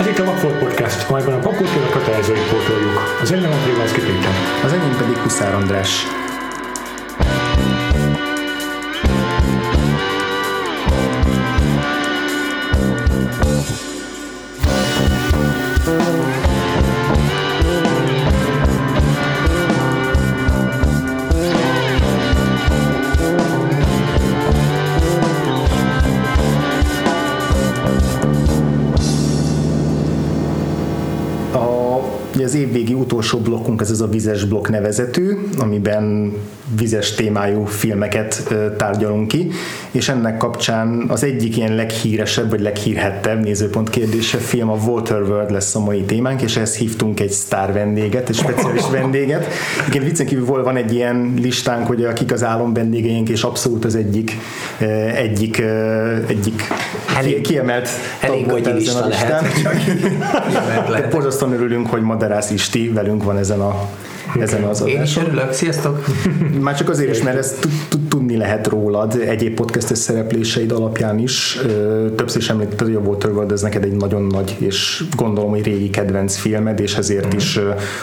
Ez itt a Vagfolt Podcast, amelyben a popkultúra kötelezőit pótoljuk. Az nevem Prévászki Péter. Az enyém pedig Huszár András. Utolsó blokkunk ez az a vizes blokk nevezetű, amiben vizes témájú filmeket tárgyalunk ki, és ennek kapcsán az egyik ilyen leghíresebb, vagy leghírhettebb nézőpont kérdése film a Waterworld lesz a mai témánk, és ehhez hívtunk egy sztár vendéget, egy speciális vendéget. Igen, viccen kívül van egy ilyen listánk, hogy akik az álom vendégeink, és abszolút az egyik, egyik, egyik Elég- kiemelt elég volt ezen a lista lehet, listán. Lehet. Borzasztóan örülünk, hogy Maderász Isti velünk van ezen, a, ezen az Én is adáson. örülök, sziasztok! Már csak azért is, mert ezt tud- tud- tudni lehet rólad egyéb podcastes szerepléseid alapján is. Többször is említetted, hogy a Waterworld ez neked egy nagyon nagy, és gondolom, hogy régi kedvenc filmed, és ezért is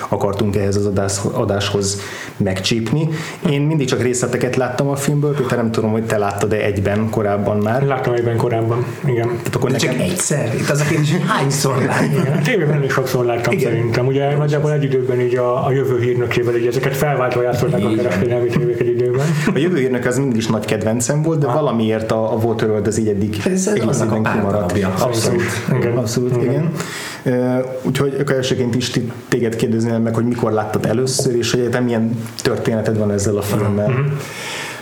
akartunk ehhez az adás, adáshoz megcsípni. Én mindig csak részleteket láttam a filmből, Péter, nem tudom, hogy te láttad-e egyben korábban már. Láttam egyben korábban, igen. Tehát akkor De csak nekem, egyszer, itt az a kérdés, hogy hányszor a tévében is sokszor láttam Igen. szerintem. Ugye nagyjából egy időben így a, a jövő hírnökével így ezeket felváltva játszották a kereskedelmi tévék egy időben. a jövő hírnök az mindig is nagy kedvencem volt, de valamiért a, a Waterworld az így eddig Ez- egész évben kimaradt. párdarabja. Abszolút. Igen. Abszolút, igen. igen. Uh, úgyhogy akkor elsőként is ti- téged kérdezném meg, hogy mikor láttad először, és hogy te milyen történeted van ezzel a filmmel.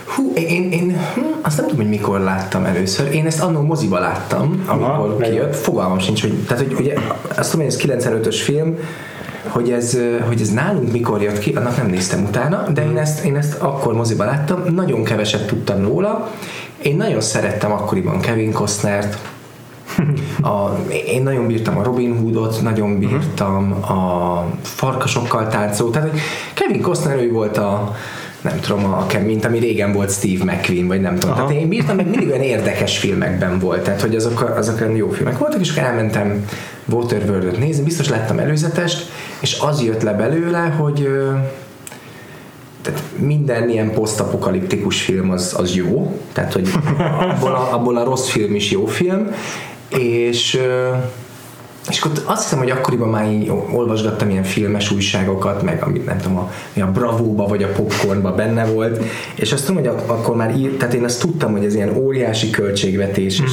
Hú, én, én, hm, azt nem tudom, hogy mikor láttam először. Én ezt annó moziba láttam, amikor Aha, kijött. Fogalmam sincs, hogy, tehát, hogy ugye, azt tudom, hogy ez 95-ös film, hogy ez, hogy ez nálunk mikor jött ki, annak nem néztem utána, de én ezt, én ezt akkor moziba láttam, nagyon keveset tudtam róla. Én nagyon szerettem akkoriban Kevin Costnert, a, én nagyon bírtam a Robin Hoodot, nagyon bírtam a farkasokkal táncoló, tehát hogy Kevin Costner ő volt a nem tudom, a, mint ami régen volt Steve McQueen, vagy nem tudom. Aha. Tehát én bírtam, meg mindig olyan érdekes filmekben volt, tehát hogy azok, azok olyan jó filmek voltak, és akkor elmentem Waterworld-ot nézni, biztos láttam előzetest, és az jött le belőle, hogy tehát minden ilyen posztapokaliptikus film az, az jó, tehát hogy abból a, abból a rossz film is jó film, és és akkor azt hiszem, hogy akkoriban már így olvasgattam ilyen filmes újságokat, meg amit nem tudom, a, a Bravóba vagy a Popcornba benne volt, és azt tudom, hogy ak- akkor már ír, tehát én azt tudtam, hogy ez ilyen óriási költségvetés, és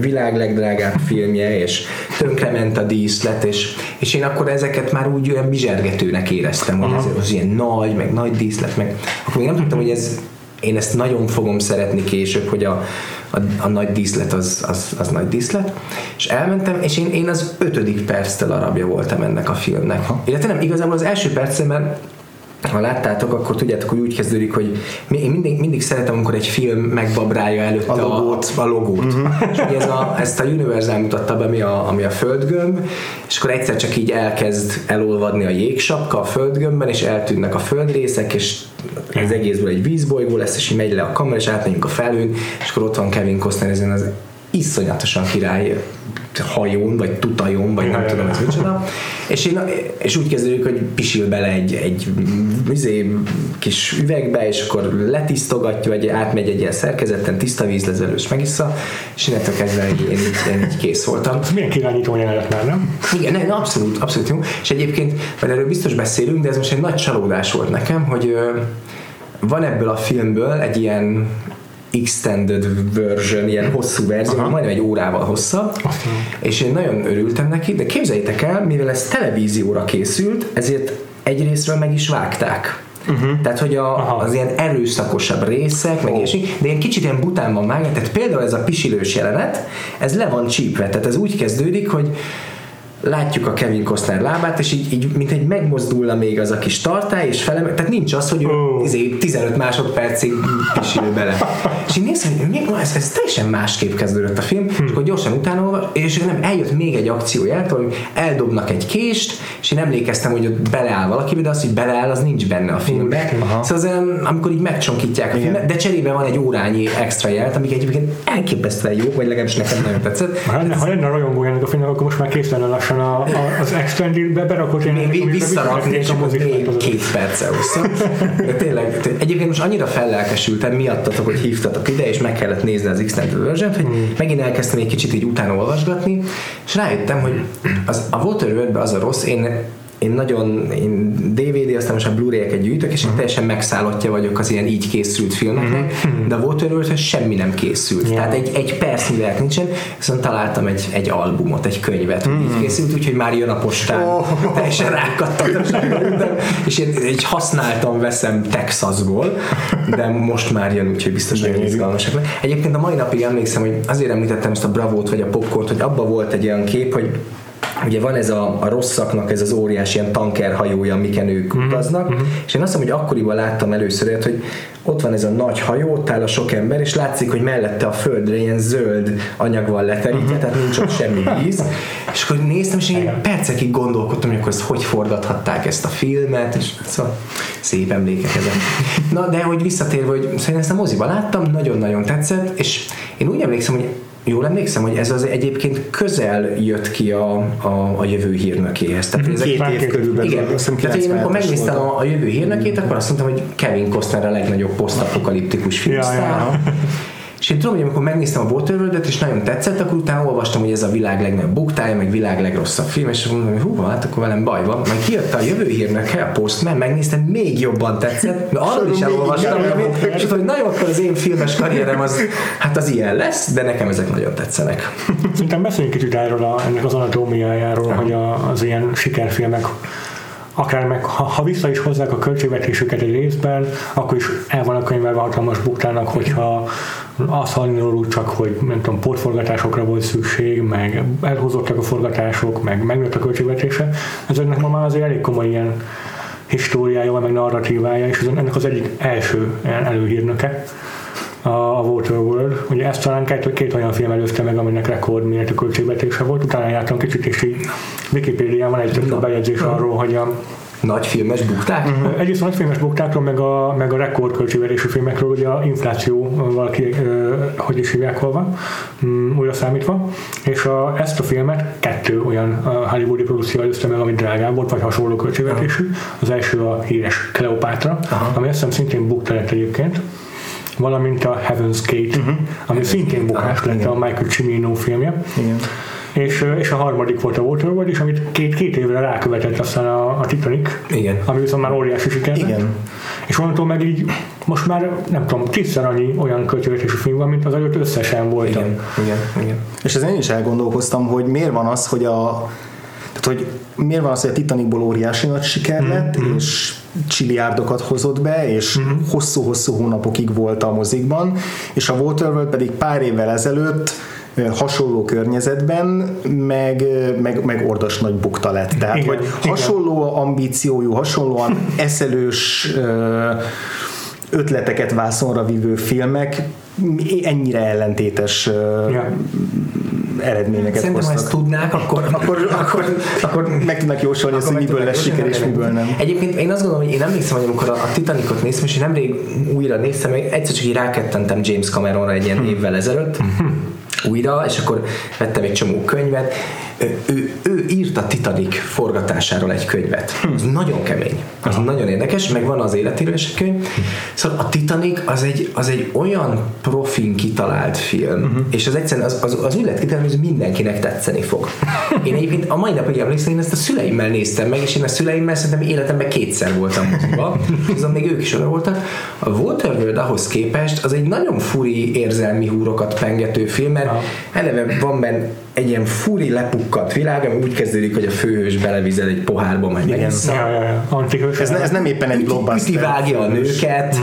világ legdrágább filmje, és tönkrement a díszlet, és, és én akkor ezeket már úgy olyan bizsergetőnek éreztem, hogy ez az ilyen nagy, meg nagy díszlet, meg akkor még nem tudtam, hogy ez én ezt nagyon fogom szeretni később, hogy a, a, a nagy díszlet az, az, az nagy díszlet, és elmentem, és én, én az ötödik perctől arabja voltam ennek a filmnek. Illetve nem, igazából az első percen, mert ha láttátok, akkor tudjátok, hogy úgy kezdődik, hogy én mindig, mindig szeretem, amikor egy film megbabrálja előtte A logót. A, a logót. Uh-huh. És ugye ez a, ezt a Universal mutatta be, ami a, ami a földgömb, és akkor egyszer csak így elkezd elolvadni a jégsapka a földgömbben, és eltűnnek a földrészek, és az egészből egy vízbolygó lesz, és így megy le a kamera, és átmegyünk a felhőn, és akkor ott van Kevin Costner ezen az iszonyatosan király hajón, vagy tutajon, vagy nem tudom, ez micsoda. És, én, és úgy kezdődik, hogy pisil bele egy, egy izé, kis üvegbe, és akkor letisztogatja, vagy átmegy egy ilyen szerkezeten, tiszta víz lesz elős megissza, és innentől kezdve én, én, én így kész voltam. Ez milyen kirányító jelenet már, nem? Igen, ne, abszolút, abszolút jó. És egyébként, mert erről biztos beszélünk, de ez most egy nagy csalódás volt nekem, hogy van ebből a filmből egy ilyen extended version, ilyen hosszú verzió, Aha. majdnem egy órával hosszabb, és én nagyon örültem neki, de képzeljétek el, mivel ez televízióra készült, ezért egyrésztről meg is vágták. Uh-huh. Tehát, hogy a, Aha. az ilyen erőszakosabb részek, meg és így, de ilyen kicsit ilyen bután van vágva, tehát például ez a pisilős jelenet, ez le van csípve, tehát ez úgy kezdődik, hogy látjuk a Kevin Costner lábát, és így, így mint egy megmozdulna még az a kis tartály, és fele, tehát nincs az, hogy ő Ó. izé, 15 másodpercig pisil bele. És így nézem, hogy mi, ez, ez teljesen másképp kezdődött a film, és akkor gyorsan utána és nem, eljött még egy akció jelentő, hogy eldobnak egy kést, és én emlékeztem, hogy ott beleáll valaki, de az, hogy beleáll, az nincs benne a filmben. Aha. Szóval az, amikor így megcsonkítják a filmet, de cserébe van egy órányi extra jelent, amik egyébként elképesztően jók, vagy legalábbis nekem nagyon tetszett. Ha lenne, ha lenne rajongója ennek a filmnek, akkor most már kész lenne lassan a, a, az Extended-be berakott visszarakni, és visszaraknék a még két perce hosszú. De tényleg, té- egyébként most annyira fellelkesültem miattatok, hogy hívtatok ide, és meg kellett nézni az Extended version hogy Hmm. megint elkezdtem egy kicsit így utána olvasgatni, és rájöttem, hogy az, a Waterworld az a rossz, én én nagyon, én DVD, aztán most a Blu-ray-eket gyűjtök, és én teljesen megszállottja vagyok az ilyen így készült filmeknek, de a Waterworld semmi nem készült. Ja. Tehát egy, egy percnyivel nincsen, viszont találtam egy, egy albumot, egy könyvet, hogy így készült, úgyhogy már jön a postán. Oh. Teljesen rákattantam, és én egy használtam veszem Texasból, de most már jön, úgyhogy biztos nagyon izgalmasak. Egyébként a mai napig emlékszem, hogy azért említettem ezt a Bravót vagy a Popcornt, hogy abba volt egy olyan kép, hogy Ugye van ez a, a rosszaknak ez az óriási ilyen tankerhajója, amiken ők Mhm, utaznak, és én azt mondom, hogy akkoriban láttam először hogy ott van ez a nagy hajó, ott áll a sok ember, és látszik, hogy mellette a földre ilyen zöld anyag van leterítve, Mhm. tehát nincs ott semmi víz, és akkor néztem, és én percekig gondolkodtam, hogy akkor ezt hogy forgathatták ezt a filmet, és szóval szép emlékek ezek. Na, de hogy visszatérve, hogy szerintem ezt a moziba láttam, nagyon-nagyon tetszett, és én úgy emlékszem, hogy Jól emlékszem, hogy ez az egyébként közel jött ki a, a, a jövő hírnökéhez. Tehát ezek- Két év körülbelül. igen, tehát én amikor 97-es megnéztem a, a jövő hírnökét, akkor azt mondtam, hogy Kevin Costner a legnagyobb posztapokaliptikus filmsztár. ja. És én tudom, hogy amikor megnéztem a waterworld és nagyon tetszett, akkor utána olvastam, hogy ez a világ legnagyobb buktája, meg világ legrosszabb film, és mondom, hogy hú, hát akkor velem baj van. Majd kijött a jövő hírnöke, a Postman, megnéztem, még jobban tetszett, mert arról is elolvastam, és tudom, hogy nagyon akkor az én filmes karrierem az, hát az ilyen lesz, de nekem ezek nagyon tetszenek. Szerintem beszéljünk kicsit erről a, ennek az anatómiájáról, hogy a, az ilyen sikerfilmek akár meg, ha, ha vissza is hozzák a költségvetésüket egy részben, akkor is el van a könyvelve hatalmas buktának, hogyha azt hallani róluk csak, hogy nem tudom, portforgatásokra volt szükség, meg elhozottak a forgatások, meg megnőtt a költségvetése. Ezeknek ma már azért elég komoly ilyen históriája meg narratívája, és ennek az egyik első előhírnöke a Waterworld. Ugye ezt talán két, két olyan film előzte meg, aminek rekordméretű költségvetése volt. Utána jártam kicsit, és így Wikipédián van egy több bejegyzés arról, hogy a, Nagy filmes bukták? egyrészt a nagyfilmes buktákról, meg a, meg a rekordköltségvetésű filmekről, ugye a inflációval ki, ö, hogy is hívják holva, mm, újra számítva, és a, ezt a filmet kettő olyan hollywoodi produkció előzte meg, ami drágább volt, vagy hasonló költségvetésű. Az első a híres Cleopatra, ami azt hiszem szintén bukta lett egyébként, valamint a Heaven's Gate, uh-huh. ami szintén bukás lett a Michael Cimino filmje. Igen. És, és a harmadik volt a Waterworld, és amit két, két évre rákövetett aztán a, a Titanic, Igen. ami viszont már óriási siker. Igen. És onnantól meg így most már nem tudom, tízszer annyi olyan költségvetésű film van, mint az előtt összesen voltam. Igen, igen, igen. És ezen én is elgondolkoztam, hogy miért van az, hogy a tehát, hogy miért van az, hogy a Titanicból óriási nagy siker lett, mm-hmm. és csiliárdokat hozott be, és mm-hmm. hosszú-hosszú hónapokig volt a mozikban, és a Waterworld pedig pár évvel ezelőtt hasonló környezetben, meg, meg, meg ordas nagy bukta lett. Tehát, Igen, hogy igen. hasonló ambíciójú, hasonlóan eszelős ötleteket vászonra vívő filmek ennyire ellentétes Ja. eredményeket Szerintem, ha hoztak. ezt tudnák, akkor, akkor, akkor, akkor meg tudnak jósolni azt, hogy miből lesz siker és nem. miből nem. Egyébként én azt gondolom, hogy én emlékszem, hogy amikor a, a Titanicot néztem, és én nemrég újra néztem, meg egyszer csak így rákettentem James Cameronra egy ilyen évvel ezelőtt, újra, és akkor vettem egy csomó könyvet. Ő, ő, ő írt a Titanic forgatásáról egy könyvet. Ez nagyon kemény. Az nagyon érdekes, meg van az életéről is egy könyv. Szóval a Titanic az egy, az egy olyan profin kitalált film, és az egyszerűen az, az, az úgy lett kitalálva, hogy mindenkinek tetszeni fog. Én egyébként a mai napig emlékszem, én ezt a szüleimmel néztem meg, és én a szüleimmel szerintem életemben kétszer voltam moziba, azon még ők is oda voltak. A Waterworld ahhoz képest az egy nagyon furi érzelmi húrokat pengető film, mert eleve van benne egy ilyen furi lepukkadt világ, ami úgy kezdődik, hogy a főhős belevized egy pohárba, majd megissza. Ja, ja, ja. Ez, ne, ez nem éppen egy Üti blockbuster. vágja a nőket,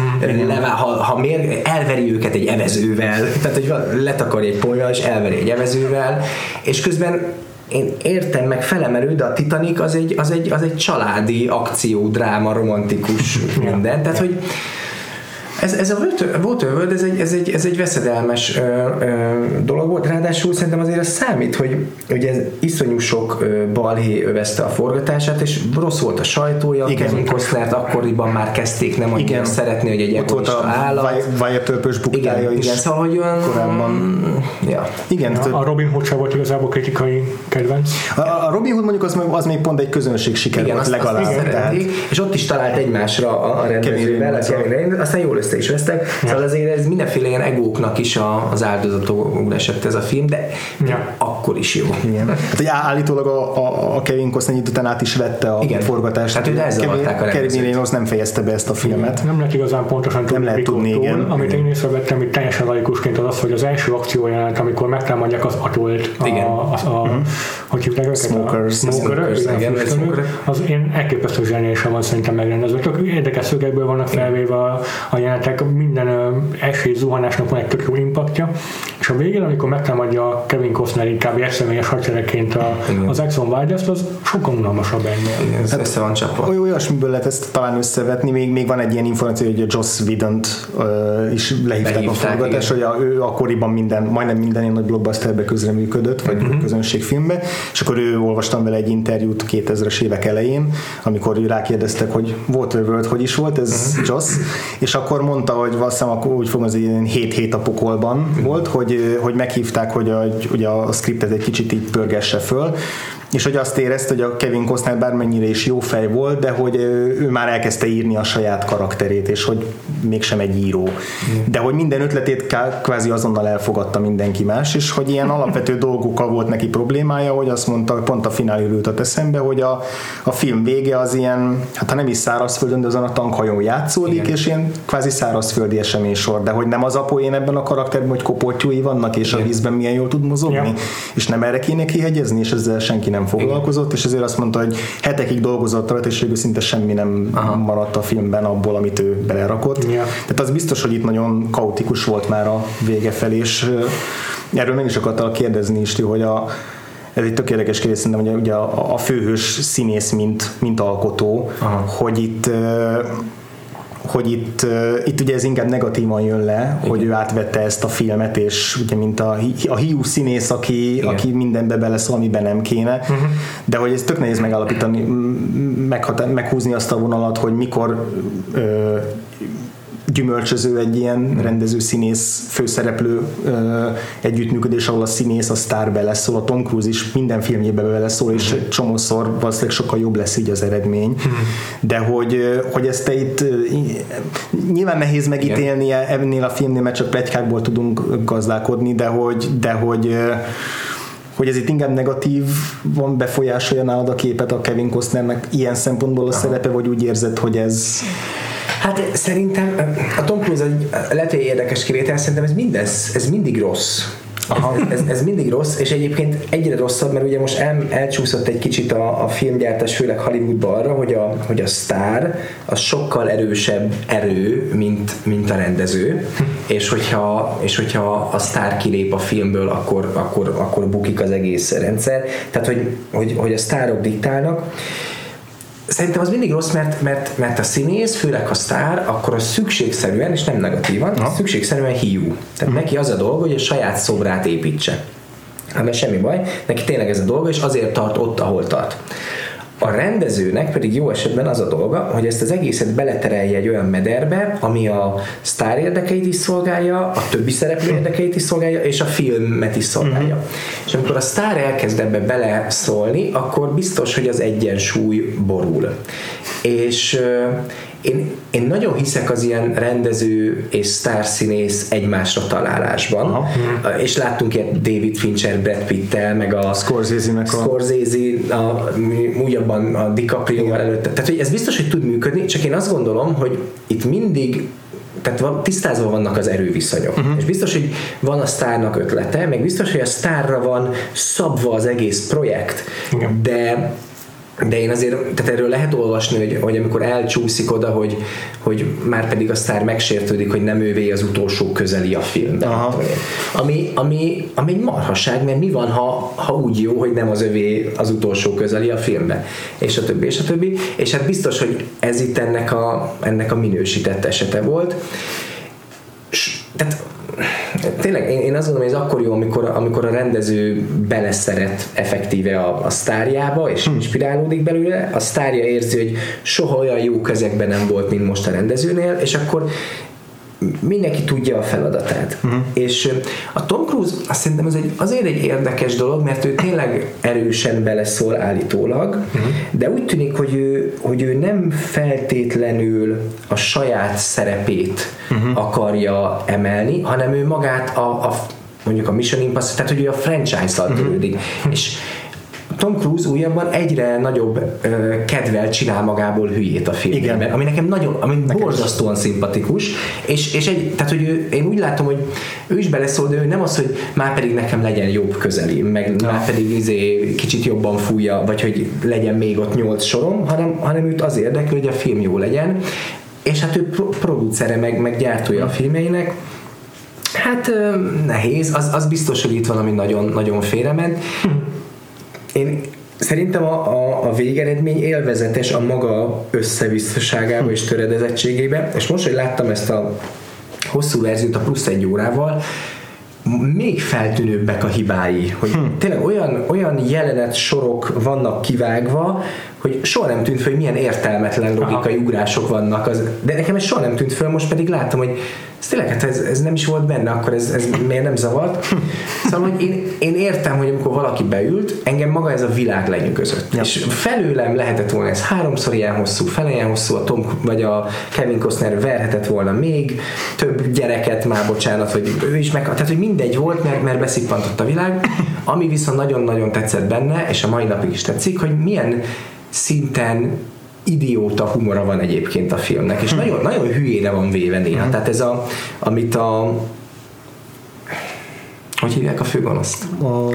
levá, ha, ha mér, elveri őket egy evezővel, tehát hogy letakarja egy ponyval, és elveri egy evezővel, és közben én értem, meg felemelő, de a Titanic az egy, az egy, az egy családi akció, dráma, romantikus minden. Tehát, hogy ez, ez a Waterworld, ez egy, ez egy, ez egy veszedelmes ö, ö, dolog volt, ráadásul szerintem azért ez számít, hogy ugye iszonyú sok ö, balhé övezte a forgatását, és rossz volt a sajtója, Igen. Kevin Costnert akkoriban már kezdték nem annyira igen. szeretni, hogy egy egoista állat. Wyatt törpös buktája igen, is. Igen, szóval, hogy olyan... Korábban. Ja. Igen, ja, a Robin Hood sem volt igazából kritikai kedvenc. A, a Robin Hood mondjuk az, az még pont egy közönség siker igen, volt azt, legalább. Azt tehát... és ott is talált egymásra a, a rendezővel, aztán jól össze is vesztek. Szóval azért ez mindenféle ilyen egóknak is a, az áldozatul esett ez a film, de ja. akkor is jó. Igen. Hát, hogy állítólag a, a, a Kevin Costner után át is vette a Igen. forgatást. Hát ő elzavarták a Kevin Reynolds nem fejezte be ezt a filmet. Nem lehet igazán pontosan tudni, nem lehet tudni, túl, igen. Amit én észrevettem, hogy teljesen laikusként az az, hogy az első akció jelent, amikor megtámadják az atolt, a, igen. a, a, a, uh-huh. hogy hívják őket? Smokers. Smokers, igen, az én elképesztő zseniálisan van szerintem megrendezve. Csak érdekes szögekből vannak felvéve a, a jelenetek, minden esély zuhanásnak van egy tök jó impaktja, és a végén, amikor megtámadja Kevin Costner inkább eszemélyes hadseregként a, az Exxon Valdez, az sokkal unalmasabb ennél. Igen, ez hát, össze van csapva. Oly, olyasmiből lehet ezt talán összevetni, még, még van egy ilyen információ, hogy a Joss Whedon uh, is lehívták, lehívták a forgatás, hogy a, ő akkoriban minden, majdnem minden ilyen nagy blockbusterbe közreműködött, vagy uh-huh. közönségfilmbe, és akkor ő olvastam vele egy interjút 2000-es évek elején, amikor ő rákérdeztek, hogy Waterworld hogy is volt, ez uh-huh. Joss, és akkor mondta, hogy valószínűleg akkor úgy fogom, az ilyen 7 hét a pokolban uh-huh. volt, hogy, hogy meghívták, hogy a, hogy a scriptet egy kicsit így pörgesse föl, és hogy azt érezte, hogy a Kevin Costner bármennyire is jó fej volt, de hogy ő már elkezdte írni a saját karakterét, és hogy mégsem egy író. De hogy minden ötletét kvázi azonnal elfogadta mindenki más, és hogy ilyen alapvető dolgokkal volt neki problémája, hogy azt mondta, pont a finálé jutott eszembe, hogy a, a film vége az ilyen, hát ha nem is szárazföldön, de azon a tankhajón játszódik, Igen. és ilyen kvázi szárazföldi sor, de hogy nem az apoén ebben a karakterben, hogy kopoltyúi vannak, és Igen. a vízben milyen jól tud mozogni, ja. és nem erre kéne kihegyezni, és ezzel senki nem nem foglalkozott, és ezért azt mondta, hogy hetekig dolgozott rajta, és végül szinte semmi nem Aha. maradt a filmben abból, amit ő belerakott. Ja. Tehát az biztos, hogy itt nagyon kaotikus volt már a vége felé, és erről meg is akartam kérdezni is, hogy a, ez egy tök érdekes kérdés, szerintem, hogy ugye a, a főhős színész, mint, mint alkotó, Aha. hogy itt hogy itt, itt ugye ez inkább negatívan jön le, Igen. hogy ő átvette ezt a filmet, és ugye mint a, a hiú színész, aki, aki mindenbe beleszól, amiben nem kéne, uh-huh. de hogy ez tök nehéz megállapítani, meghúzni azt a vonalat, hogy mikor ö, gyümölcsöző egy ilyen rendező színész főszereplő ö, együttműködés, ahol a színész a sztár beleszól, a Tom Cruise is minden filmjébe beleszól, és egy csomószor valószínűleg sokkal jobb lesz így az eredmény. De hogy, hogy ezt te itt nyilván nehéz megítélni ennél a filmnél, mert csak plegykákból tudunk gazdálkodni, de hogy, de hogy hogy ez itt inkább negatív van befolyásolja nálad a képet a Kevin Costnernek ilyen szempontból a szerepe, vagy úgy érzed, hogy ez Hát szerintem a Tom Cruise lehet, hogy érdekes kivétel, szerintem ez, mindez, ez mindig rossz. Aha. Ez, ez, mindig rossz, és egyébként egyre rosszabb, mert ugye most el, elcsúszott egy kicsit a, a filmgyártás, főleg Hollywoodban arra, hogy a, hogy a sztár az sokkal erősebb erő, mint, mint a rendező, és hogyha, és hogyha a sztár kilép a filmből, akkor, akkor, akkor bukik az egész rendszer. Tehát, hogy, hogy, hogy a sztárok diktálnak, szerintem az mindig rossz, mert, mert, mert a színész, főleg a sztár, akkor az szükségszerűen, és nem negatívan, ha. szükségszerűen hiú. Tehát uh neki az a dolga, hogy a saját szobrát építse. Hát mert semmi baj, neki tényleg ez a dolga, és azért tart ott, ahol tart. A rendezőnek pedig jó esetben az a dolga, hogy ezt az egészet beleterelje egy olyan mederbe, ami a sztár érdekeit is szolgálja, a többi szereplő érdekeit is szolgálja, és a filmet is szolgálja. Uh-huh. És amikor a sztár elkezd ebbe beleszólni, akkor biztos, hogy az egyensúly borul. És én, én nagyon hiszek az ilyen rendező és sztárszínész egymásra találásban, Aha. és láttunk ilyen David Fincher, Brad Pitt-tel, meg a Scorsese-nek a... Scorsese, a, újabban a DiCaprio előtte. Tehát, hogy ez biztos, hogy tud működni, csak én azt gondolom, hogy itt mindig tehát van, tisztázva vannak az erőviszonyok. Uh-huh. És biztos, hogy van a sztárnak ötlete, meg biztos, hogy a sztárra van szabva az egész projekt, Igen. de de én azért, tehát erről lehet olvasni, hogy, hogy amikor elcsúszik oda, hogy, hogy már pedig a sztár megsértődik, hogy nem ővé az utolsó közeli a filmben. Aha. Ami, ami, ami egy marhaság, mert mi van, ha, ha úgy jó, hogy nem az övé az utolsó közeli a filmben, és a többi, és a többi. És hát biztos, hogy ez itt ennek a, ennek a minősített esete volt. S, tehát tényleg én, én azt gondolom, hogy ez akkor jó, amikor, amikor a rendező beleszeret effektíve a, a sztárjába, és inspirálódik belőle, a sztárja érzi, hogy soha olyan jó kezekben nem volt, mint most a rendezőnél, és akkor mindenki tudja a feladatát. Uh-huh. És a Tom Cruise azt szerintem ez egy, azért egy érdekes dolog, mert ő tényleg erősen beleszól állítólag, uh-huh. de úgy tűnik, hogy ő, hogy ő nem feltétlenül a saját szerepét uh-huh. akarja emelni, hanem ő magát a, a mondjuk a Mission Impossible, tehát hogy ő a franchise-szal törődik. Uh-huh. És Tom Cruise újabban egyre nagyobb ö, kedvel csinál magából hülyét a filmben, Igen. ami nekem nagyon, ami borzasztóan szimpatikus, és, és egy, tehát hogy ő, én úgy látom, hogy ő is beleszól, de ő nem az, hogy már pedig nekem legyen jobb közeli, meg már pedig izé kicsit jobban fújja, vagy hogy legyen még ott nyolc sorom, hanem, hanem őt az érdekli, hogy a film jó legyen, és hát ő pro- producere, meg, meg gyártója a filmeinek, Hát nehéz, az, az biztos, hogy itt valami nagyon, nagyon félrement. Én szerintem a, a, a végeredmény élvezetes a maga összevisszaságába és töredezettségébe, és most, hogy láttam ezt a hosszú verziót a plusz egy órával, még feltűnőbbek a hibái, hogy tényleg olyan, olyan jelenet sorok vannak kivágva, hogy soha nem tűnt fel, hogy milyen értelmetlen logikai ugrások vannak. Az, de nekem ez soha nem tűnt fel, most pedig látom, hogy ez tényleg, hát ez, ez nem is volt benne, akkor ez, ez miért nem zavart. Szóval, hogy én, én értem, hogy amikor valaki beült, engem maga ez a világ lenyűgözött. Ja. És felőlem lehetett volna ez háromszor ilyen hosszú, fele ilyen hosszú, a Tom vagy a Kevin Costner verhetett volna még több gyereket, már bocsánat, hogy ő is meg, tehát hogy mindegy volt, mert, mert beszippantott a világ. Ami viszont nagyon-nagyon tetszett benne, és a mai napig is tetszik, hogy milyen szinten idióta humora van egyébként a filmnek, és nagyon, nagyon hülyére van véve néha. Tehát ez a, amit a hogy hívják a főgonoszt? A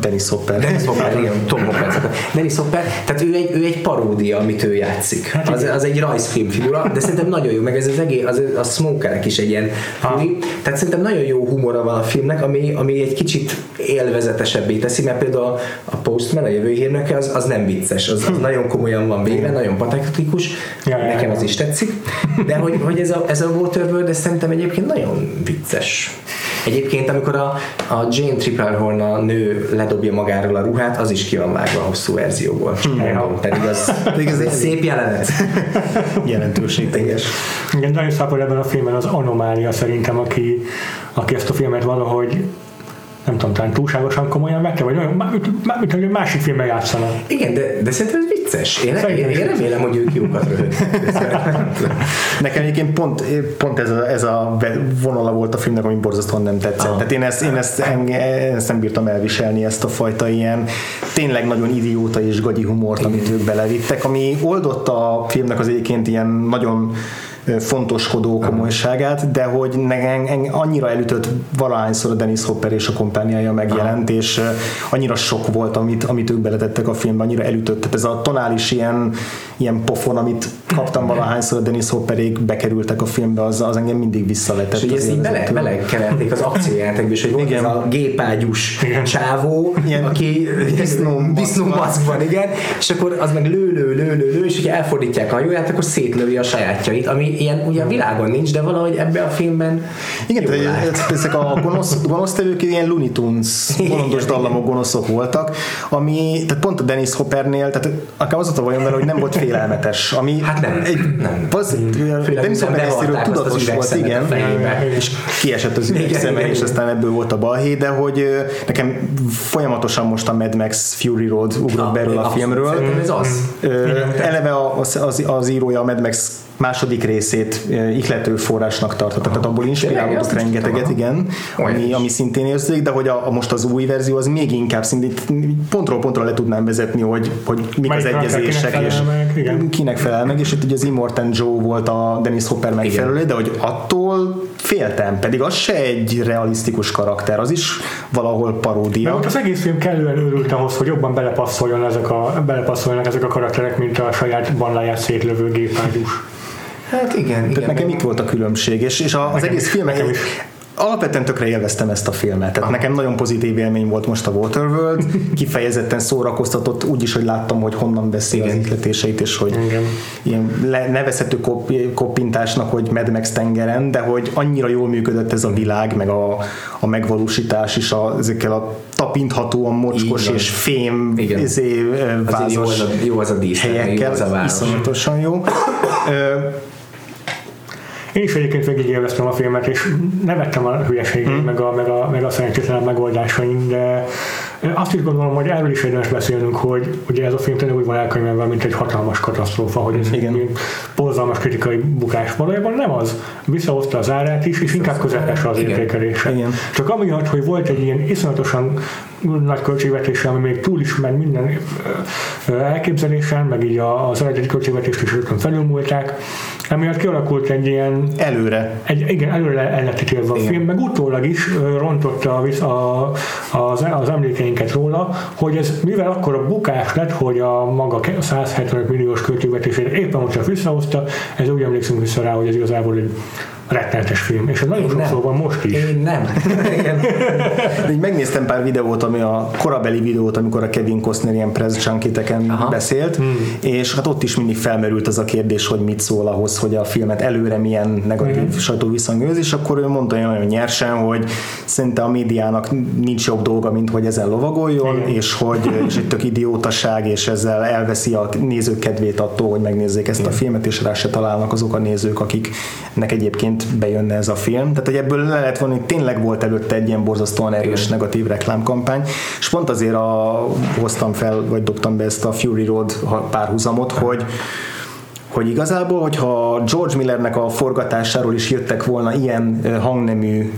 Dennis Hopper. Dennis Hopper, igen, Tom Hopper. Dennis Hopper, tehát ő egy, ő egy paródia, amit ő játszik. Az, az egy rajzfilm figura, de szerintem nagyon jó, meg ez az egész, az, a smokerek is egy ilyen fúj. Tehát szerintem nagyon jó humora van a filmnek, ami, ami egy kicsit élvezetesebbé teszi, mert például a, a Postman, a jövő hírnöke, az, az nem vicces, az, az nagyon komolyan van véve, nagyon patetikus, Ja, ja, nekem ja. az is tetszik, de hogy, hogy ez, a, ez a Waterworld, ez szerintem egyébként nagyon vicces. Egyébként, amikor a, a Jane Triplehorn a nő ledobja magáról a ruhát, az is ki van vágva a hosszú verzióból. Csak mondom, pedig az, Pedig az egy szép jelenet. Jelentőség teljes. Igen, nagyon szápor ebben a filmben az anomália szerintem, aki, aki ezt a filmet valahogy nem tudom, talán túlságosan komolyan vette, vagy olyan, mint, hogy egy másik filmben játszanak. Igen, de, de szerintem ez vicces. Én, én, én remélem, hogy ők jókat röhögnek. Nekem egyébként pont, pont ez, a, ez a vonala volt a filmnek, ami borzasztóan nem tetszett. Ah. Tehát én ezt, én ezt, ezt nem bírtam elviselni, ezt a fajta ilyen tényleg nagyon idióta és gagyi humort, amit ők belevittek, ami oldotta a filmnek az egyébként ilyen nagyon fontoskodó komolyságát, de hogy nekem annyira elütött valahányszor a Dennis Hopper és a kompániája megjelent, és annyira sok volt, amit, amit ők beletettek a filmbe, annyira elütött. Tehát ez a tonális ilyen, ilyen pofon, amit kaptam valahányszor a Dennis Hopperék bekerültek a filmbe, az, az engem mindig visszavetett. És ezt így bele, belekeverték az akciójátékba is, hogy volt Igen. ez a gépágyus csávó, Ilyen aki disznó disznómaszkban, igen, és akkor az meg lő, lő, lő, lő, lő, és hogyha elfordítják a hajóját, akkor szétlövi a sajátjait, ami ilyen ugye a világon nincs, de valahogy ebben a filmben Igen, állt. ezek a gonosz, gonosztevők ilyen Looney Tunes bolondos dallamok gonoszok voltak, ami, tehát pont a Dennis Hoppernél, tehát akár az volt a bajom vele, hogy nem volt félelmetes, ami Hát nem, egy, nem. Az, miután Hopper részéről az tudatos volt, igen, és kiesett az üvegszeme, és aztán ebből volt a balhé, de hogy nekem folyamatosan most a Mad Max Fury Road ugrott be erről a filmről. Ez az. Eleve az, az, az írója a Mad Max második részét ihlető forrásnak tartotta, tehát abból inspirálódott nem rengeteget, igen, ami, ami szintén érződik, de hogy a, a, most az új verzió az még inkább szintén pontról pontra le tudnám vezetni, hogy, hogy mik az Melyik karakter egyezések, és igen. kinek felel meg, és itt ugye az Immortan Joe volt a Dennis Hopper megfelelő, de hogy attól féltem, pedig az se egy realisztikus karakter, az is valahol paródia. Mert az egész film kellően őrült ahhoz, hogy jobban belepasszoljon ezek a, belepasszoljanak ezek a karakterek, mint a saját banláját szétlövő gépágyús. Hát igen, Tehát igen. nekem meg- itt volt a különbség, és, és az Nekem egész film nekem is. Alapvetően tökre élveztem ezt a filmet. Tehát nekem nagyon pozitív élmény volt most a Waterworld, kifejezetten szórakoztatott, úgyis, hogy láttam, hogy honnan veszi az Igen. ihletéseit, és hogy Igen. ilyen le, nevezhető kop, koppintásnak, hogy Mad Max tengeren, de hogy annyira jól működött ez a világ, meg a, a megvalósítás is a, ezekkel a tapinthatóan mocskos van. és fém Igen. ö, Azért jó az a, jó az a díszlet, meg jó helyekkel, az a város. iszonyatosan jó. Én is egyébként végigélveztem a filmet, és nevettem a hülyeségén, Hmm. meg a, meg a, meg a szerencsétlen megoldásain, de azt is gondolom, hogy erről is érdemes beszélnünk, hogy ugye ez a film tényleg úgy van elkönyvelve, mint egy hatalmas katasztrófa, hogy ez Igen. egy borzalmas kritikai bukás. Valójában nem az. Visszahozta az árát is, és inkább közepes az Igen. értékelése. Igen. Csak amiatt, hogy volt egy ilyen iszonyatosan nagy költségvetése, ami még túl is ment minden elképzelésen, meg így az eredeti költségvetést is rögtön felülmúlták, emiatt kialakult egy ilyen előre. egy, igen, előre el lett ítélve a film, meg utólag is rontotta a, a, az, az emlékeinket róla, hogy ez mivel akkor a bukás lett, hogy a maga 175 milliós költségvetését éppen most csak visszahozta, ez úgy emlékszünk vissza rá, hogy ez igazából egy rettenetes film, és ez nagyon Én nem. sokszor van most is. Én nem. Igen. Így megnéztem pár videót, ami a korabeli videót, amikor a Kevin Costner ilyen press junkiteken Aha. beszélt, Hmm. és hát ott is mindig felmerült az a kérdés, hogy mit szól ahhoz, hogy a filmet előre milyen negatív Hmm. mm. sajtóviszony őz, és akkor ő mondta olyan nagyon nyersen, hogy szerinte a médiának nincs jobb dolga, mint hogy ezen lovagoljon, Igen. és hogy és egy tök idiótaság, és ezzel elveszi a nézők kedvét attól, hogy megnézzék ezt a filmet, és rá se találnak azok a nézők, akiknek egyébként bejönne ez a film. Tehát, hogy ebből le lehet vonni, hogy tényleg volt előtte egy ilyen borzasztóan erős Igen. negatív reklámkampány, és pont azért a, hoztam fel, vagy dobtam be ezt a Fury Road párhuzamot, hogy hogy igazából, hogyha George Millernek a forgatásáról is jöttek volna ilyen hangnemű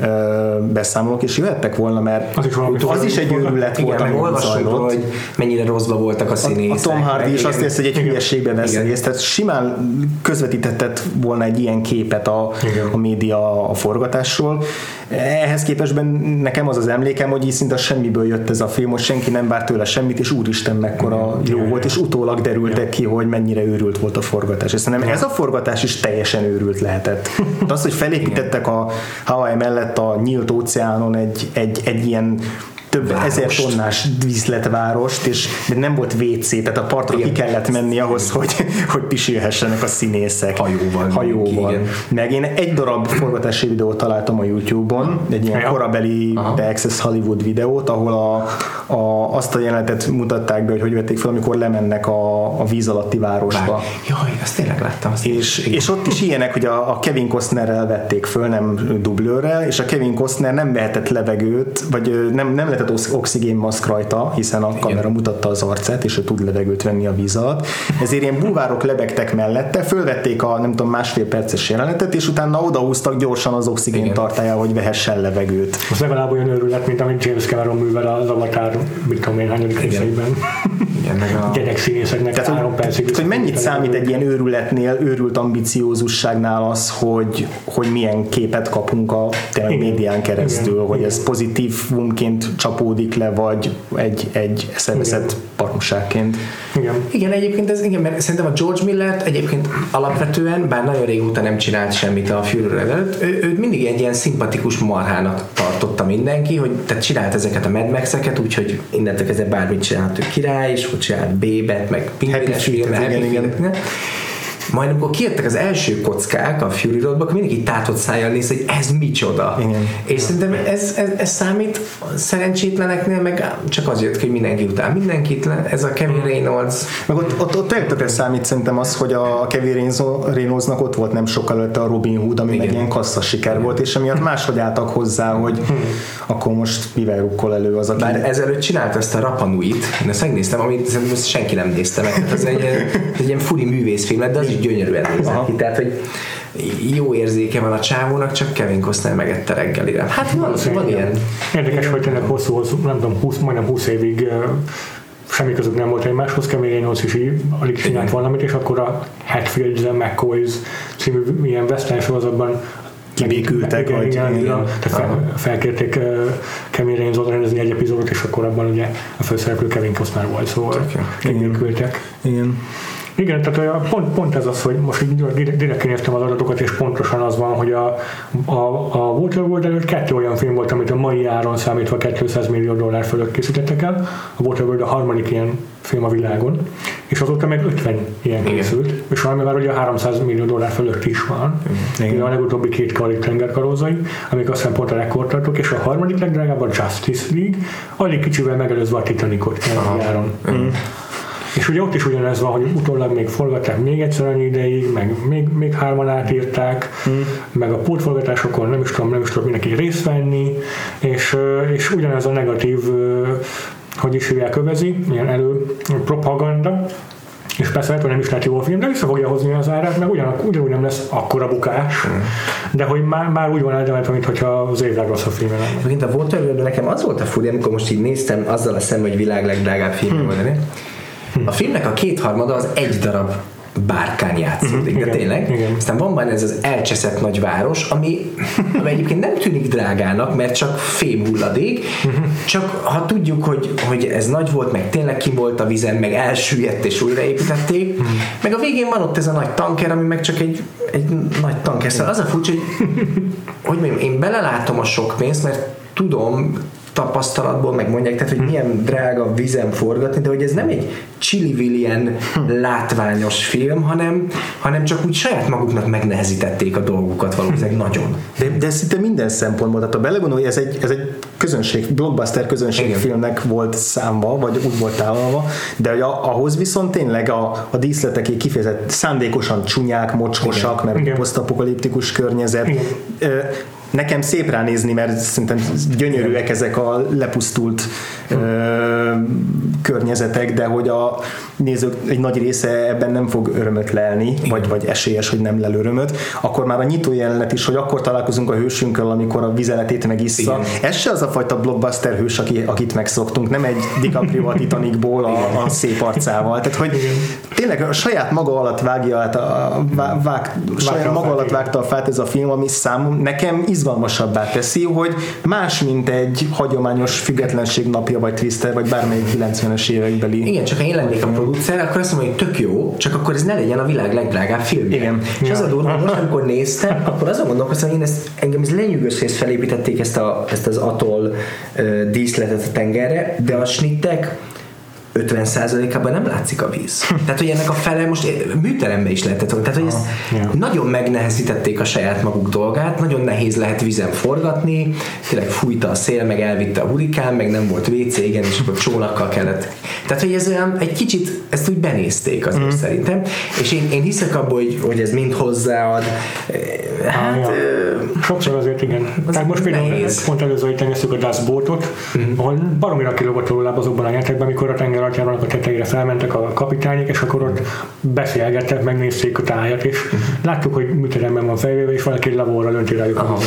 beszámolók, és jöhettek volna, mert Az is valami az is egy őrület volt, ami zajlott. hogy mennyire rosszba voltak a A színészek. Tom Hardy is azt érzi, hogy egy hülyeségbe vesz részt, tehát simán közvetítetett volna egy ilyen képet a, Igen. a média a forgatásról. Ehhez képest ben nekem az az emlékem, hogy így szinte semmiből jött ez a film, hogy senki nem várt tőle semmit, és úristen mekkora jó Igen. volt, és utólag derültek ki, hogy mennyire őrült volt a forgatás. És szerintem ez a forgatás is teljesen őrült lehetett. De az, hogy felépítettek a Hawaii mellett a nyílt óceánon egy, egy, egy ilyen több Várost. ezer tonnás vízletvárost, és nem volt WC, tehát a partra ki Igen. kellett menni ahhoz, hogy, hogy pisilhessenek a színészek. Hajóval Hajóval. igen. Meg én egy darab forgatási videót találtam a YouTube-on, egy ilyen Ja. korabeli Aha. The Access Hollywood videót, ahol a, a, azt a jelenetet mutatták be, hogy hogy vették fel, amikor lemennek a, a víz alatti városba. Bár- Jaj, azt tényleg láttam. Azt És, igen. és ott is ilyenek, hogy a, a Kevin Costnerrel vették föl, nem dublőrrel, és a Kevin Costner nem vehetett levegőt, vagy nem, nem lehetett ox- oxigénmaszk rajta, hiszen a kamera mutatta az arcát, és ő tud levegőt venni a víz alatt. Ezért ilyen bulvárok lebegtek mellette, fölvették a nem tudom másfél perces jelenetet, és utána odahúztak gyorsan az oxigén Igen. hogy vehessen levegőt. Az legalább olyan őrület, mint amit James Cameron művel az Avatar, mit tudom én, hányadik részeiben. Igen, a... Gyerek színészeknek Tehát, három hogy, percig. hogy mennyit számít egy ilyen őrületnél, őrült ambiciózusságnál az, hogy, hogy milyen képet kapunk a tényleg Igen. médián keresztül, Igen. hogy Igen. ez pozitívumként csapódik le, vagy egy, egy eszeveszett baromságként. Igen. Igen, egyébként ez, igen, mert szerintem a George Millert egyébként alapvetően, bár nagyon régóta nem csinált semmit a Führer előtt, ő, őt mindig egy ilyen szimpatikus marhának tartotta mindenki, hogy tehát csinált ezeket a Mad Max-eket, úgyhogy innentől kezdve bármit csinált ő király, és hogy csinált Bébet, meg pingvines Feet, filmet, igen, Happy igen. Majd amikor kijöttek az első kockák a Fury Roadba, akkor mindenki tátott szájjal néz, hogy ez micsoda. Igen. És szerintem ez, ez, ez számít szerencsétleneknél, meg csak az jött ki, hogy mindenki után mindenkit, le- ez a Kevin Reynolds, Meg ott, ott, ott tökre számít szerintem az, hogy a Kevin Reynolds- Reynoldsnak ott volt nem sokkal előtte a Robin Hood, ami Igen. meg ilyen kassza siker volt, és emiatt máshogy álltak hozzá, hogy akkor most mivel rukkol elő az, aki... Bár ezelőtt csinált ezt a Rapanuit, én ezt megnéztem, amit szerintem senki nem nézte meg. Tehát Ez egy, egy ilyen furi művészfilm lett, de az is gyönyörűen nézett Aha. ki. Tehát, hogy jó érzéke van a csávónak, csak Kevin Costner megette reggelire. Hát van, van ilyen. Érdekes, hogy tényleg hosszú, hosszú, nem tudom, 20, majdnem 20 évig semmi közük nem volt egymáshoz, Kevin Reynolds is így alig csinált valamit, és akkor a Hatfields and McCoys című ilyen western sorozatban kibékültek, vagy- igen, igen. igen. Tehát fel, felkérték uh, Kevin Reynolds rendezni egy epizódot, és akkor abban ugye a főszereplő Kevin Costner volt, szóval kibékültek. Igen. Igen, tehát olyan, pont, pont ez az, hogy most így direkt kinéztem az adatokat, és pontosan az van, hogy a, a, a Waterworld előtt kettő olyan film volt, amit a mai áron számítva 200 millió dollár fölött készítettek el. A Waterworld a harmadik ilyen film a világon, és azóta meg 50 ilyen Igen. készült, és valami már ugye 300 millió dollár fölött is van. Igen. Ugye a legutóbbi két karik tengerkarózai, amik azt hiszem pont a rekordtartók, és a harmadik legdrágább a Justice League, alig kicsivel megelőzve a Titanicot jelenlegi áron. És ugye ott is ugyanez van, hogy utólag még forgatták még egyszer annyi ideig, meg még, még hárman átírták, hmm. meg a pótforgatásokon nem is tudom, nem is tudom mindenki részt venni, és, és ugyanez a negatív, hogy is hívják övezi, ilyen elő propaganda, és persze lehet, hogy nem is lehet jó a film, de vissza fogja hozni az árát, mert ugyanak, ugyanúgy nem lesz akkora bukás, de hogy már, már úgy van eldemetve, mintha az év legrosszabb filme lenne. Egyébként a Waterworld nekem az volt a furi, amikor most így néztem azzal a szem, hogy világ legdrágább film hmm. A filmnek a kétharmada az egy darab bárkán játszódik, de igen, tényleg. igen. Aztán van benne ez az elcseszett nagyváros, ami, ami egyébként nem tűnik drágának, mert csak fém hulladék, csak ha tudjuk, hogy, hogy ez nagy volt, meg tényleg ki volt a vizen, meg elsüllyedt és újraépítették, meg a végén van ott ez a nagy tanker, ami meg csak egy, egy nagy tanker. Szóval az a furcsa, hogy hogy mondjam, én belelátom a sok pénzt, mert tudom tapasztalatból megmondják, tehát hogy milyen drága vizen forgatni, de hogy ez nem egy csili látványos film, hanem, hanem csak úgy saját maguknak megnehezítették a dolgukat valószínűleg nagyon. De, de szinte minden szempontból, tehát ha belegondolj, ez egy, ez egy közönség, blockbuster közönségfilmnek volt számva, vagy úgy volt tálalva, de hogy a, ahhoz viszont tényleg a, a díszleteké kifejezett szándékosan csúnyák, mocskosak, mert Igen. posztapokaliptikus környezet. Igen. Ö, Nekem szép ránézni, mert szerintem gyönyörűek ezek a lepusztult ö, környezetek, de hogy a nézők egy nagy része ebben nem fog örömöt lelni, vagy, vagy esélyes, hogy nem lel örömöt, akkor már a nyitó jelenet is, hogy akkor találkozunk a hősünkkel, amikor a vizeletét megissza. Igen. Ez se az a fajta blockbuster hős, aki, akit megszoktunk, nem egy DiCaprio a Titanicból a, a szép arcával. Tehát, hogy tényleg a saját maga alatt vágja át, a, vá, vág, saját a maga alatt igen. vágta a fát ez a film, ami számom nekem izgalmasabbá teszi, hogy más, mint egy hagyományos függetlenség napja, vagy Twister, vagy bármelyik 90-es évekbeli. Igen, csak ha én lennék a producer, akkor azt mondom, hogy tök jó, csak akkor ez ne legyen a világ legdrágább filmje. Igen. És az a Ja. durva, hogy most amikor néztem, akkor azon gondolkoztam, hogy én ezt, engem ez lenyűgözés felépítették ezt, a, ezt az atoll uh, díszletet a tengerre, de a snittek 50%-ában nem látszik a víz. Tehát, hogy ennek a fele most műterembe is lehetett volna. Tehát, hogy ezt ja. nagyon megnehezítették a saját maguk dolgát, nagyon nehéz lehet vízen forgatni, tényleg fújta a szél, meg elvitte a hurikán, meg nem volt WC, igen, és akkor csónakkal kellett. Tehát, hogy ez olyan egy kicsit, ezt úgy benézték azért mm. szerintem, és én, én hiszek abban, hogy, hogy ez mind hozzáad. Hát, ja. ö, Sokszor azért igen. Az Tehát most például pont előző néztük a Das Boatot, Mhm. ahol baromira kilógott róla azokban a jelentekben, amikor a tenger atyának a tetejére felmentek a kapitányok, és akkor ott beszélgettek, megnézték a tájat, és Mhm. láttuk, hogy műteremben van felvéve, és valaki laborral önti rájuk a Aha.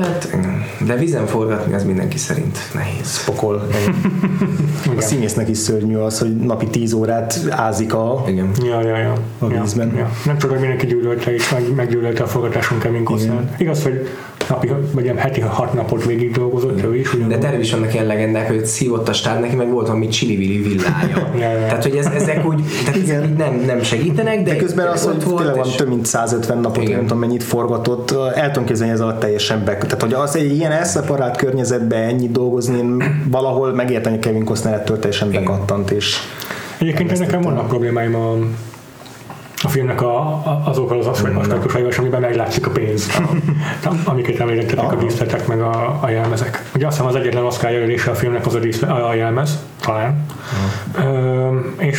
Hát, igen. de vízen forgatni az mindenki szerint nehéz. Pokol. A színésznek is szörnyű az, hogy napi 10 órát ázik a Igen. Ja, ja, ja. A ja, vízben. Ja. Nem csak, hogy mindenki gyűlölte, és meg, meggyűlölte a forgatáson Kevin Costner. Igaz, hogy napi, vagy ilyen heti hat napot végig dolgozott ő is. De ugyanúgy. terve is vannak ilyen legendák, hogy szívott a stáb, neki meg volt valami csili villája. Ja, ja. Tehát, hogy ez, ezek úgy tehát ezek így nem, nem segítenek, de, De közben az, hogy tényleg van több mint 150 napot, Igen. nem tudom mennyit forgatott, el tudom képzelni ez alatt teljesen be. Tehát, hogy az egy ilyen elszeparált környezetben ennyit dolgozni, valahol megérteni, hogy Kevin Costner ettől teljesen bekattant, és Egyébként nekem vannak problémáim a, a filmnek a, a, azokkal az aspektusaival, és amiben meglátszik a pénz, a, amiket említettek, a díszletek, meg a, a jelmezek. Ugye azt hiszem az egyetlen Oscar jelölése a filmnek az a, díszle, a jelmez, talán. Ö, és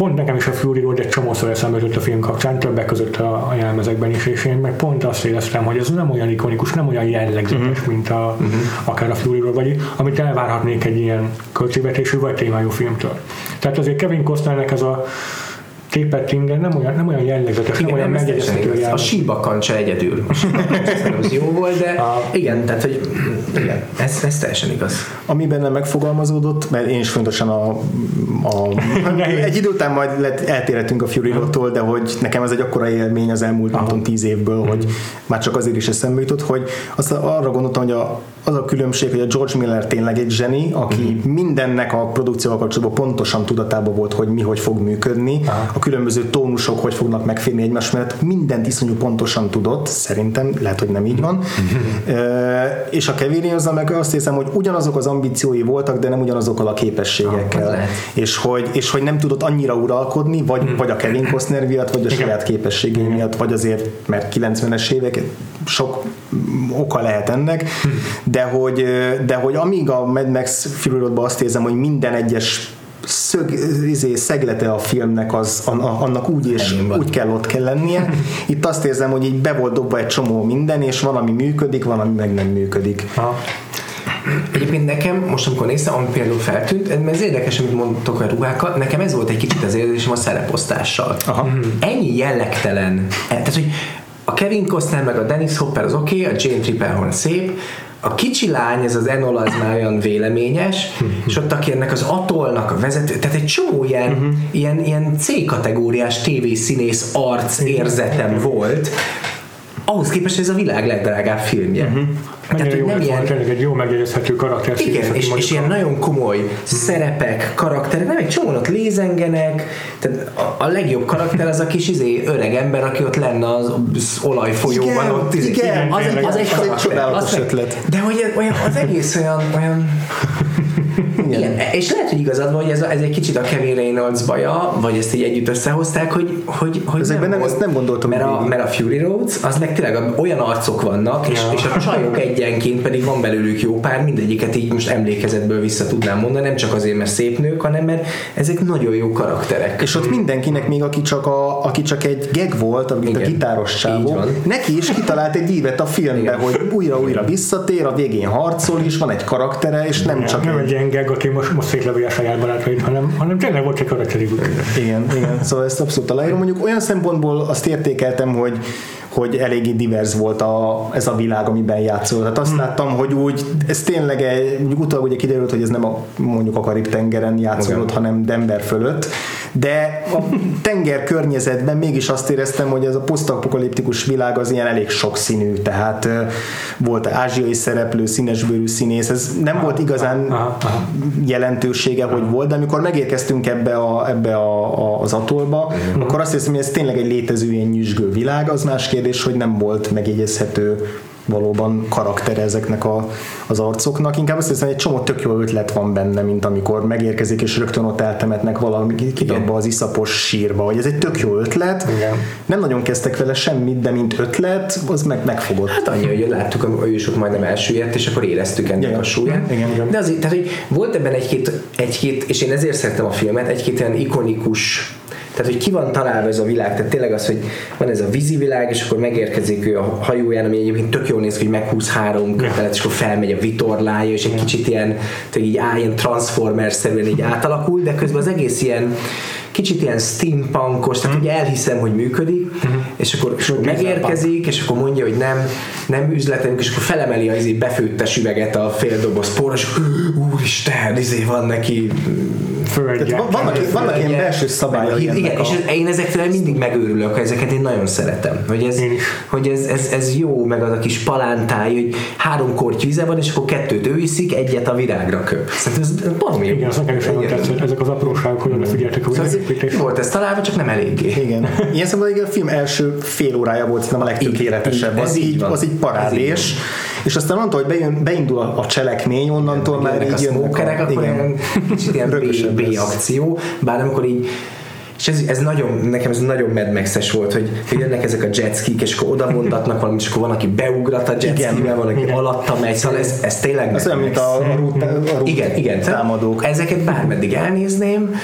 pont nekem is a Fury Road egy csomószor eszembe jutott a film kapcsán, többek között a, a jelmezekben is, és én meg pont azt éreztem, hogy ez nem olyan ikonikus, nem olyan jellegzetes, uh-huh. mint a, uh-huh. akár a Fury Road, vagy amit elvárhatnék egy ilyen költségvetésű vagy témájú filmtől. Tehát azért Kevin Costnernek ez a tépett inger nem olyan, nem olyan jellegzetes, nem olyan ez megjegyezhető. A síba kancsa egyedül. Az jó volt, de A- igen, tehát hogy igen, ez, ez teljesen igaz. Ami bennem megfogalmazódott, mert én is fontosan a, a egy idő után majd lett, eltérhetünk a Fury Road-tól, de hogy nekem ez egy akkora élmény az elmúlt nem tudom, tíz évből, hogy már csak azért is eszembe jutott, hogy azt arra gondoltam, hogy a, az a különbség, hogy a George Miller tényleg egy zseni, aki uh-huh. mindennek a produkcióval kapcsolatban pontosan tudatában volt, hogy mi hogy fog működni, Aha. a különböző tónusok hogy fognak megférni egymás mellett, mindent iszonyú pontosan tudott, szerintem, lehet, hogy nem így van. Uh-huh. E, és a Kevin azzal meg azt hiszem, hogy ugyanazok az ambíciói voltak, de nem ugyanazokkal a képességekkel. Ah, és, hogy, és hogy nem tudott annyira uralkodni, vagy, uh-huh. vagy a Kevin Costner miatt, vagy a Igen. saját képességei miatt, vagy azért, mert 90-es évek sok oka lehet ennek, de hogy, de hogy amíg a Mad Max Fury azt érzem, hogy minden egyes szög, izé, szeglete a filmnek az, annak úgy és úgy kell ott kell lennie. Itt azt érzem, hogy így be volt dobva egy csomó minden, és van, ami működik, van, ami meg nem működik. Ha. Egyébként nekem, most amikor néztem, ami például feltűnt, ez érdekes, amit mondtok a ruhákat, nekem ez volt egy kicsit az érzésem a szereposztással. Aha. Ennyi jellegtelen, tehát hogy a Kevin Costner meg a Dennis Hopper az oké, okay, a Jane Tripplehorn szép, a kicsi lány, ez az Enola, az már olyan véleményes, és ott aki ennek az atolnak a vezető, tehát egy csomó ilyen, uh-huh. ilyen, ilyen C-kategóriás tévészínész arc érzetem volt, ahhoz képest ez a világ legdrágább filmje. Uh-huh. Tehát, jó nem ilyen... tényleg egy jó megjegyezhető karakter. Igen, és, és ilyen nagyon komoly hmm. szerepek, karakterek, nem egy csomó ott lézengenek, tehát a, a legjobb karakter az a kis izé, öreg ember, aki ott lenne az, az olajfolyóban. Igen, ott, izé, igen, az, egy, az, egy, az egy csodálatos ötlet. De hogy olyan, az egész olyan, olyan igen. Igen. És lehet, hogy igazad van, hogy ez, ez egy kicsit a Kevin Reynolds baja, vagy ezt így együtt összehozták, hogy, hogy, hogy Ezekben nem, nem, ezt nem gondoltam. Mert a, mert a Fury Roads, az meg tényleg olyan arcok vannak, és, ja. és a csajok egyenként pedig van belőlük jó pár, mindegyiket így most emlékezetből vissza tudnám mondani, nem csak azért, mert szép nők, hanem mert ezek nagyon jó karakterek. És ott mindenkinek még, aki csak, a, aki csak egy geg volt, amit Igen. a gitáros csávó, neki is kitalált egy ívet a filmbe, Igen. hogy újra-újra visszatér, a végén harcol is, van egy karaktere, és nem Igen. csak nem egy, egy ilyen geg, aki most, most szétlövi a saját barátait, hanem, hanem tényleg volt egy karakteri Igen, igen, szóval ezt abszolút aláírom. Mondjuk olyan szempontból azt értékeltem, hogy hogy eléggé divers volt a, ez a világ, amiben játszol. Tehát azt hmm. láttam, hogy úgy, ez tényleg utólag ugye kiderült, hogy ez nem a, mondjuk a Karib-tengeren játszódott, hanem Denver fölött, de a tenger környezetben mégis azt éreztem, hogy ez a posztapokaliptikus világ az ilyen elég sokszínű, tehát volt ázsiai szereplő, színesbőrű színész, ez nem volt igazán aha, aha. jelentősége, aha. hogy volt, de amikor megérkeztünk ebbe, a, ebbe a, a, az atolba, uh-huh. akkor azt hiszem, hogy ez tényleg egy létező ilyen nyüzsgő világ, az más kérdés, hogy nem volt megjegyezhető valóban karaktere ezeknek a, az arcoknak. Inkább azt hiszem, hogy egy csomó tök jó ötlet van benne, mint amikor megérkezik, és rögtön ott eltemetnek valami abba az iszapos sírba, hogy ez egy tök jó ötlet. Igen. Nem nagyon kezdtek vele semmit, de mint ötlet, az meg megfogott. Hát annyi, hogy láttuk, a ősök majdnem elsüllyedt, és akkor éreztük ennek igen. a súlyát. Igen, igen. De azért, tehát, hogy volt ebben egy-két, egy-két, és én ezért szerettem a filmet, egy-két olyan ikonikus tehát, hogy ki van találva ez a világ, tehát tényleg az, hogy van ez a vízi világ, és akkor megérkezik ő a hajóján, ami egyébként tök jól néz ki, hogy meghúz három kötelet, és akkor felmegy a vitorlája, és egy kicsit ilyen, így áll, ilyen Transformers-szerűen így átalakul, de közben az egész ilyen kicsit ilyen steampunkos, tehát mm. ugye elhiszem, hogy működik, mm. és akkor, és akkor megérkezik, és akkor mondja, hogy nem, nem üzletelünk, és akkor felemeli az izé befőttes üveget a fél doboz por, és úristen, izé van neki földje. Vannak, vannak ilyen belső szabályok. Igen, a... és ez, én ezektől mindig megőrülök, ezeket én nagyon szeretem. Hogy ez, hogy ez, ez, ez jó, meg az a kis palántáj, hogy három korty vize van, és akkor kettőt ő iszik, egyet a virágra köp. Szerintem ez valami Igen, az nekem is tetszett, ezek az apróságok, hogy figyeltek a szóval Volt ez találva, csak nem eléggé. Igen. Ilyen szempontból a film első fél órája volt szerintem a legtökéletesebb. Az így, az így parádés. És aztán mondta, hogy bejön, beindul a, a cselekmény, onnantól már így jönnek a, a akkor igen. kicsit ilyen B, B akció, bár amikor így és ez, ez nagyon, nekem ez nagyon Mad max volt, hogy, hogy jönnek ezek a jetskik, és akkor oda mondatnak valamit, és akkor van, aki beugrat a jetskivel, van, aki alatta megy, szóval ez, ez tényleg Ez olyan, mint a, a, rút, a rút igen, igen, támadók. Ezeket bármeddig elnézném,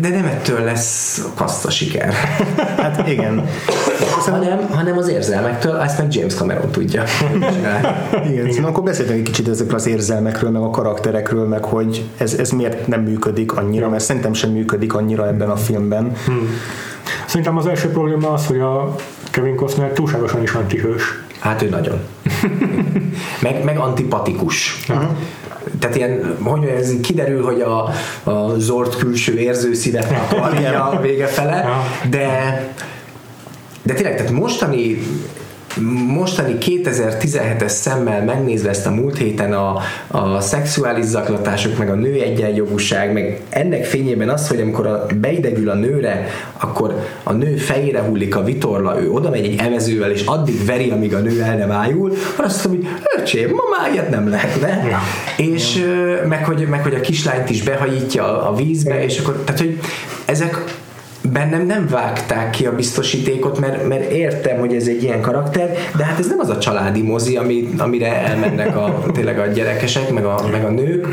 de nem ettől lesz kaszta siker. Hát igen. hanem, hanem az érzelmektől, ezt meg James Cameron tudja. igen, szóval akkor beszéltünk egy kicsit ezekről az érzelmekről, meg a karakterekről, meg hogy ez, ez miért nem működik annyira, mert szerintem sem működik annyira ebben a filmben. Hmm. Szerintem az első probléma az, hogy a Kevin Costner túlságosan is antihős. Hát ő nagyon. meg, meg antipatikus. Uh-huh. Tehát ilyen, hogy ez kiderül, hogy a, a Zord külső érzőszívet akarja a vége fele, de de tényleg, tehát mostani mostani 2017-es szemmel megnézve ezt a múlt héten a, a szexuális zaklatások, meg a nő egyenjogúság, meg ennek fényében az, hogy amikor a, beidegül a nőre, akkor a nő fejére hullik a vitorla, ő oda megy egy emezővel, és addig veri, amíg a nő el nem ájul, akkor azt mondom, hogy öcsém, ma már ilyet nem lehetne. Ja. És. Meg, hogy, meg hogy a kislányt is behajítja a vízbe, és akkor, tehát hogy ezek bennem nem vágták ki a biztosítékot, mert, mert értem, hogy ez egy ilyen karakter, de hát ez nem az a családi mozi, ami, amire elmennek a, tényleg a gyerekesek, meg a, meg a nők.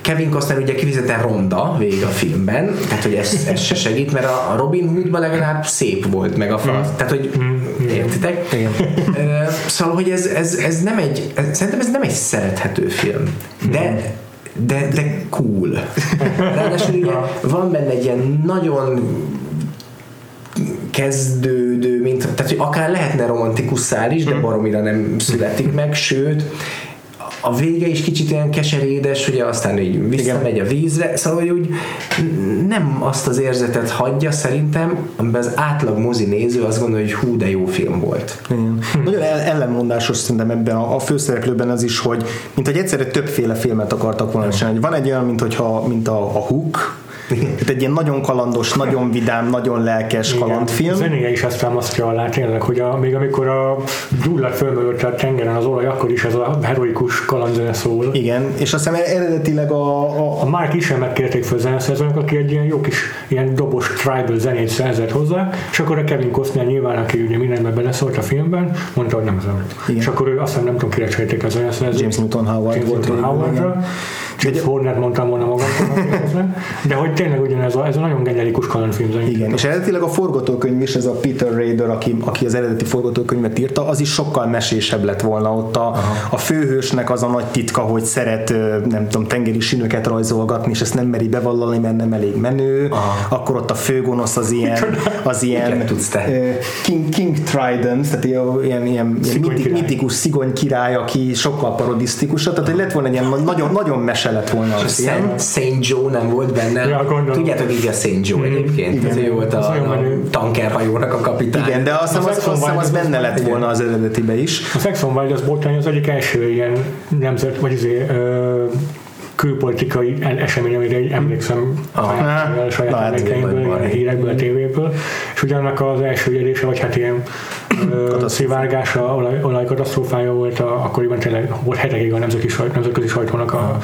Kevin Costner ugye kifizetten ronda végig a filmben, tehát hogy ez, ez se segít, mert a Robin Hoodban legalább szép volt, meg a fal. Mm. Tehát, hogy mm. értitek? Igen. Szóval, hogy ez, ez, ez nem egy, ez, szerintem ez nem egy szerethető film, de de, de cool. Ráadásul ugye van benne egy ilyen nagyon kezdődő, mint, tehát hogy akár lehetne romantikus szál is, de hmm. baromira nem születik meg, sőt, a vége is kicsit olyan keserédes, ugye aztán így visszamegy a vízre, szóval hogy úgy nem azt az érzetet hagyja szerintem, amiben az átlag mozi néző azt gondolja, hogy hú, de jó film volt. Igen. Hm. Nagyon ellenmondásos szerintem ebben a, a főszereplőben az is, hogy mint hogy egyszerre többféle filmet akartak volna csinálni. Van egy olyan, mint, hogyha, mint a, a Hook, tehát egy ilyen nagyon kalandos, nagyon vidám, nagyon lelkes Igen. kalandfilm. A zenéje is ezt támasztja alá tényleg, hogy a, még amikor a gyullad fölmögött a tengeren az olaj, akkor is ez a heroikus kalandzene szól. Igen, és azt hiszem eredetileg a... A, a Mark is megkérték föl zeneszerzőnek, aki egy ilyen jó kis ilyen dobos tribal zenét szerzett hozzá, és akkor a Kevin Costner nyilván, aki ugye mindenben beleszólt a filmben, mondta, hogy nem ez És akkor ő azt hiszem nem tudom, kire a zeneszerzőt. James Newton Howard James. Newton Howard James Horner mondtam volna magamtól, de hogy tényleg ugyanez a, ez a nagyon generikus kalandfilm. Igen, és eredetileg a forgatókönyv is, ez a Peter Raider, aki, aki az eredeti forgatókönyvet írta, az is sokkal mesésebb lett volna ott a, a főhősnek az a nagy titka, hogy szeret, nem tudom, tengeri sinőket rajzolgatni, és ezt nem meri bevallani, mert nem elég menő, Aha. akkor ott a főgonosz az ilyen, az ilyen King, King Trident, tehát ilyen, ilyen, ilyen mitikus, mitikus szigony király, aki sokkal parodisztikus, tehát hogy lett volna egy ilyen nagyon, nagyon mese lett volna a Saint, Saint Joe nem volt benne. Ja, Tudjátok, így a Saint Joe mm, egyébként. Igen, ő volt a, a tankerhajónak a kapitány. Igen, de azt hiszem az, az, az, benne lett volna az eredetibe is. A Saxon Wild az botrány az egyik első ilyen nemzet, vagy azért külpolitikai esemény, amire emlékszem ah, a saját emlékeimből, hírekből, a tévéből, és ugyanak az első érése, vagy hát ilyen szivárgása, olaj, olajkatasztrófája volt, a, akkoriban tényleg volt hetekig a nemzetközi, sajt, nemzetközi sajtónak a,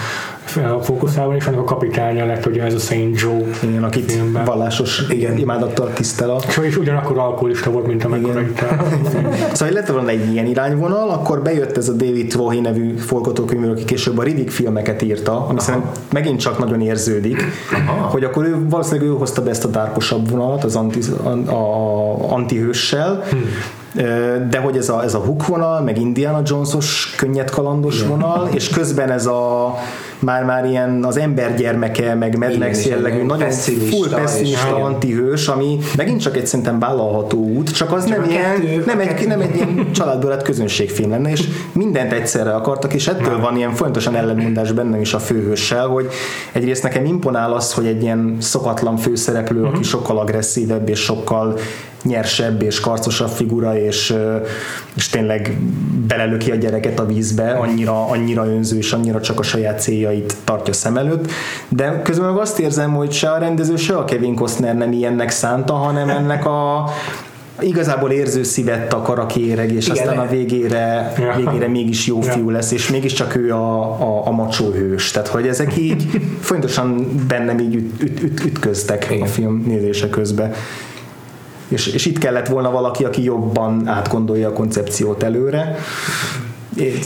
a fókuszában, és annak a kapitánya lett ugye ez a Saint Joe igen, akit filmben. vallásos igen. imádattal tisztel a... És, és ugyanakkor alkoholista volt, mint amekkora itt Szóval lett volna egy ilyen irányvonal, akkor bejött ez a David Twohy nevű forgatókönyvről, aki később a Riddick filmeket írta, ami szerintem megint csak nagyon érződik, Aha. hogy akkor ő valószínűleg ő hozta be ezt a dárkosabb vonalat az anti, a, a, antihőssel, hmm de hogy ez a, ez a hook vonal, meg Indiana Jones-os könnyed kalandos Igen. vonal, és közben ez a már-már ilyen az ember gyermeke, meg Mad Max jellegű, nagyon full pessimista antihős, ami megint csak egy szerintem vállalható út, csak az csak nem, ilyen, kettő, nem, egy, nem egy ilyen családból lett közönségfilm lenne, és mindent egyszerre akartak, és ettől nem. van ilyen folyamatosan ellenmondás bennem is a főhőssel, hogy egyrészt nekem imponál az, hogy egy ilyen szokatlan főszereplő, uh-huh. aki mhm. sokkal agresszívebb és sokkal nyersebb és karcosabb figura, és, és tényleg belelöki a gyereket a vízbe, annyira, annyira önző, és annyira csak a saját céljait tartja szem előtt, de közben meg azt érzem, hogy se a rendező, se a Kevin Costner nem ilyennek szánta, hanem ennek a, igazából érző szívet akar a kéreg, és Igen, aztán a végére, végére mégis jó fiú lesz, és mégiscsak ő a, a, a macsó hős. Tehát, hogy ezek így folyamatosan bennem így üt, üt, üt, ütköztek Igen. a film nézése közben és, és itt kellett volna valaki, aki jobban átgondolja a koncepciót előre.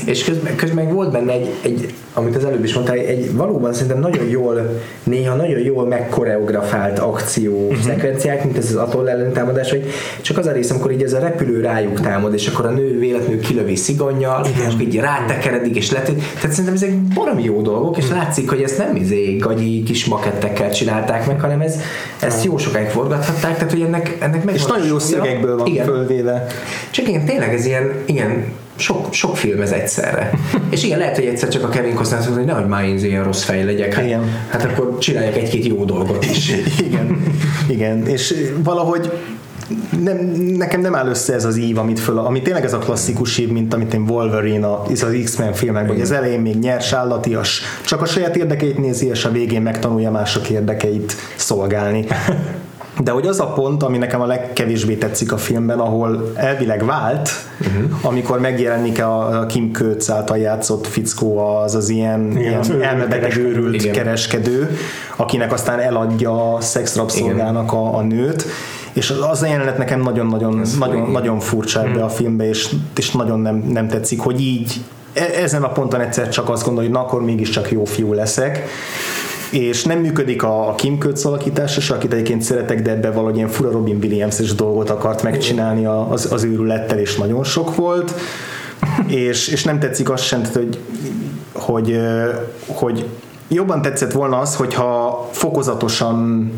És közben, közben volt benne egy, egy, amit az előbb is mondtál, egy valóban szerintem nagyon jól, néha nagyon jól megkoreografált akció uh-huh. szekvenciák, mint ez az atoll ellentámadás, hogy csak az a rész, amikor így ez a repülő rájuk támad, és akkor a nő véletlenül kilövi szigonnyal, és így rátekeredik, és lett. Tehát szerintem ezek baromi jó dolgok, és látszik, hogy ezt nem izé gagyi kis makettekkel csinálták meg, hanem ez, ezt jó sokáig forgathatták, tehát hogy ennek, ennek meg És nagyon jó szögekből van Igen. fölvéve. Csak igen, tényleg ez ilyen, ilyen sok, sok film ez egyszerre. És igen, lehet, hogy egyszer csak a Kevin Costner azt mondja, hogy nehogy már én ilyen rossz fej legyek. Hát, Igen. hát akkor csináljak egy-két jó dolgot is. igen, igen, és valahogy nem, nekem nem áll össze ez az ív, amit föl, ami tényleg ez a klasszikus ív, mint amit én Wolverine a, az X-Men filmekben, hogy az elején még nyers, állatias, csak a saját érdekeit nézi, és a végén megtanulja mások érdekeit szolgálni. De hogy az a pont, ami nekem a legkevésbé tetszik a filmben, ahol elvileg vált, uh-huh. amikor megjelenik a Kim Kötz által játszott fickó, az az ilyen, Igen, ilyen elmebeteg kereskedő. őrült Igen. kereskedő, akinek aztán eladja a szexrabszolgának a, a nőt, és az- a jelenet nekem nagyon-nagyon nagyon, nagyon furcsa ebbe a filmbe, és, és nagyon nem, nem tetszik, hogy így e- ezen a ponton egyszer csak azt gondolja, hogy na akkor mégiscsak jó fiú leszek, és nem működik a, a Kim Kötz alakítása, se, akit egyébként szeretek, de ebbe valahogy ilyen fura Robin Williams-es dolgot akart megcsinálni a- az, az őrülettel, és nagyon sok volt, és, és nem tetszik az sem, tehát, hogy, hogy, hogy jobban tetszett volna az, hogyha fokozatosan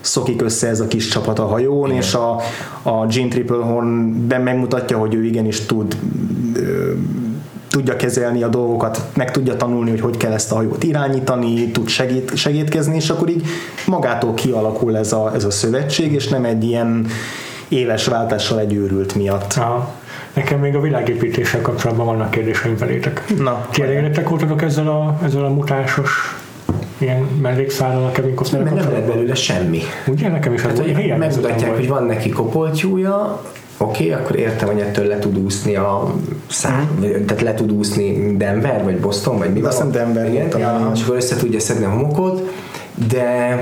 szokik össze ez a kis csapat a hajón, és a, a Gene Triplehorn-ben megmutatja, hogy ő igenis tud tudja kezelni a dolgokat, meg tudja tanulni, hogy hogy kell ezt a hajót irányítani, tud segít, segítkezni, és akkor így magától kialakul ez a, ez a szövetség, és nem egy ilyen éles váltással egy őrült miatt. Aha. Nekem még a világépítéssel kapcsolatban vannak kérdéseim felétek. Na, Ti elégedettek voltatok ezzel a, ezzel a mutásos ilyen mellékszállal a Kevin Costner Mert nem lett belőle semmi. Ugye? Nekem is az Hát, hogy hihetetlen megmutatják, hogy van neki kopoltyúja, oké, okay, akkor értem, hogy ettől le tud úszni a szám, mm. tehát le tud úszni Denver, vagy Boston, vagy mi Azt hiszem Denver Igen, talán. és akkor össze tudja szedni a homokot, de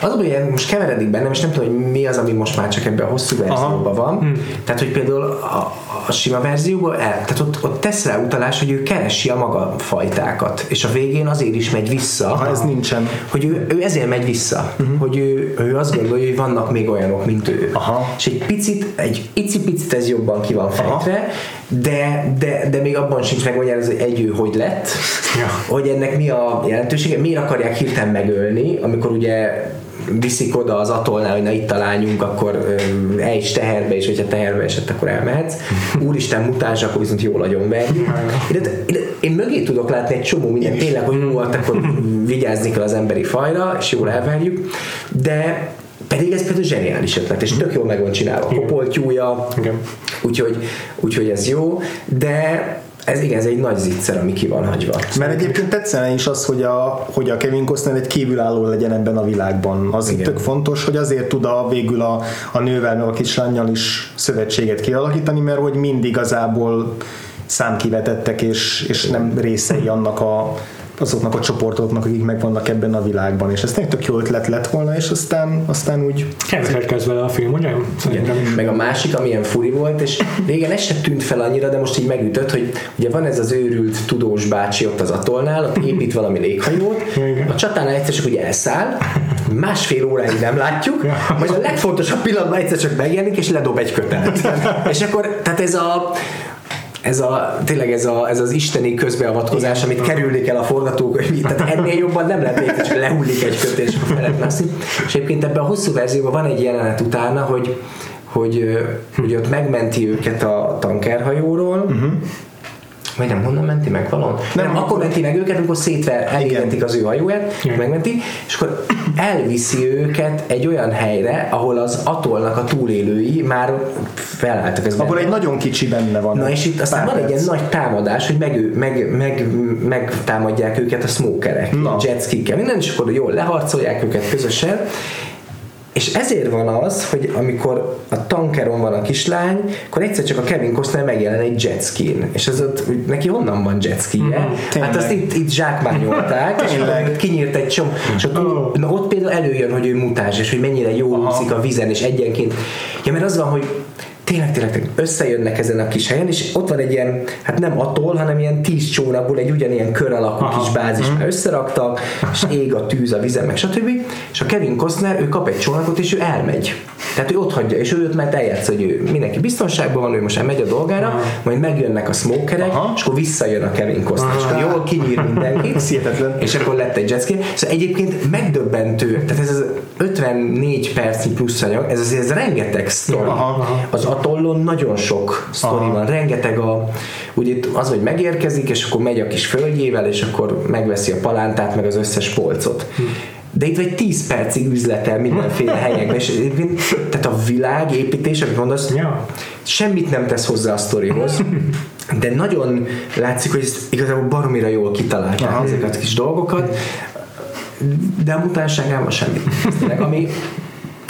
az hogy most keveredik bennem, és nem tudom, hogy mi az, ami most már csak ebben a hosszú verzióban van. Hmm. Tehát, hogy például a, a sima verzióban, el, tehát ott, ott tesz rá utalás, hogy ő keresi a maga fajtákat, és a végén azért is megy vissza. Ha ez nincsen. Hogy ő, ő ezért megy vissza, uh-huh. hogy ő, ő azt gondolja, hogy vannak még olyanok, mint ő. Aha. És egy picit, egy icipicit ez jobban ki van fejtve, de, de, de még abban sincs meg, hogy egy ő hogy lett, Ja. hogy ennek mi a jelentősége, miért akarják hirtelen megölni, amikor ugye viszik oda az atollnál, hogy na itt találjuk, akkor ö, ejts teherbe, és hogyha teherbe esett, akkor elmehetsz. Úristen mutáns, akkor viszont jól agyon verjük. Én, mögé tudok látni egy csomó mindent, tényleg, hogy jó, akkor vigyázni kell az emberi fajra, és jól elverjük, de pedig ez például zseniális ötlet, és tök jól meg van csinálva. A kopoltyúja, úgyhogy, úgyhogy ez jó, de ez igen, ez egy nagy zicser, ami ki van hagyva. Mert egyébként tetszene is az, hogy a, hogy a Kevin Costner egy kívülálló legyen ebben a világban. Az Igen. tök fontos, hogy azért tud a, végül a, a nővel meg a kislányjal is szövetséget kialakítani, mert hogy mind igazából számkivetettek, és, és nem részei annak a azoknak a csoportoknak, akik megvannak ebben a világban, és ez tényleg tök jó ötlet lett volna, és aztán, aztán úgy Keveset kezd vele a film, ugye? Szerintem is. Meg a másik, amilyen furi volt, és régen ez sem tűnt fel annyira, de most így megütött, hogy ugye van ez az őrült tudós bácsi ott az atollnál, ott épít valami léghajót, Igen. a csatánál egyszer csak ugye elszáll, másfél óráig nem látjuk, majd a legfontosabb pillanatban egyszer csak megjelenik, és ledob egy kötelet. és akkor, tehát ez a ez a, tényleg ez, a, ez az isteni közbeavatkozás, amit kerülni kell a forgatókönyv, tehát ennél jobban nem lehet még, csak lehullik egy kötés, és fel lehet mászni. És egyébként ebben a hosszú verzióban van egy jelenet utána, hogy, hogy, hogy ott megmenti őket a tankerhajóról, uh-huh. Vagy nem, honnan menti meg valon? Nem, nem akkor menti meg őket, amikor szétver, elégetik az ő hajóját, Igen. megmenti, és akkor elviszi őket egy olyan helyre, ahol az atollnak a túlélői már felálltak. Ez abból egy nagyon kicsi benne van. Na és itt aztán van egy ilyen nagy támadás, hogy meg, meg, meg, megtámadják őket a smokerek, jetskikkel, minden, és akkor jól leharcolják őket közösen, és ezért van az, hogy amikor a tankeron van a kislány, akkor egyszer csak a Kevin Costner megjelen egy jetskin. És ez ott, hogy neki honnan van jetskije? Mm, hát azt itt, itt zsákmányolták, és akkor kinyírt egy csomó. És ott, Ó. na, ott például előjön, hogy ő mutáns, és hogy mennyire jól úszik a vízen, és egyenként. Ja, mert az van, hogy tényleg, tényleg, tényleg összejönnek ezen a kis helyen, és ott van egy ilyen, hát nem attól, hanem ilyen tíz csónakból egy ugyanilyen kör alakú Aha. kis bázis már összeraktak, és ég a tűz a vizen, meg stb. És a Kevin Costner, ő kap egy csónakot, és ő elmegy. Tehát ő ott hagyja, és ő őt mert eljátsz, hogy ő mindenki biztonságban van, ő most elmegy a dolgára, majd megjönnek a smokerek, Aha. és akkor visszajön a Kevin Costner, és akkor jól kinyír mindenkit, és akkor lett egy jetski. Szóval egyébként megdöbbentő, tehát ez az 54 percnyi plusz anyag, ez azért ez rengeteg sztori Aha, aha. az a tollon nagyon sok sztori van, rengeteg a, ugye itt az, hogy megérkezik, és akkor megy a kis földjével, és akkor megveszi a palántát, meg az összes polcot. De itt vagy 10 percig üzletel mindenféle helyekben, és egyébként- tehát a világépítés, amit mondasz, Ja. semmit nem tesz hozzá a sztorihoz, de nagyon látszik, hogy ezt igazából baromira jól kitalálták Aha. ezeket a kis dolgokat, de a mutánságában semmit. Ami,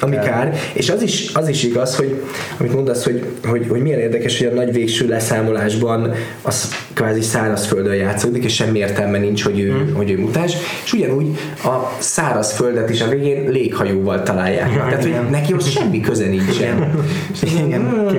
ami kár. És az is, az is igaz, hogy amit mondasz, hogy, hogy, hogy milyen érdekes, hogy a nagy végső leszámolásban az kvázi szárazföldön játszódik, és semmi értelme nincs, hogy ő, Hmm. hogy ő mutáns. És ugyanúgy a szárazföldet is a végén léghajóval találják. Ja, Tehát, hogy neki ott semmi köze nincsen. Igen,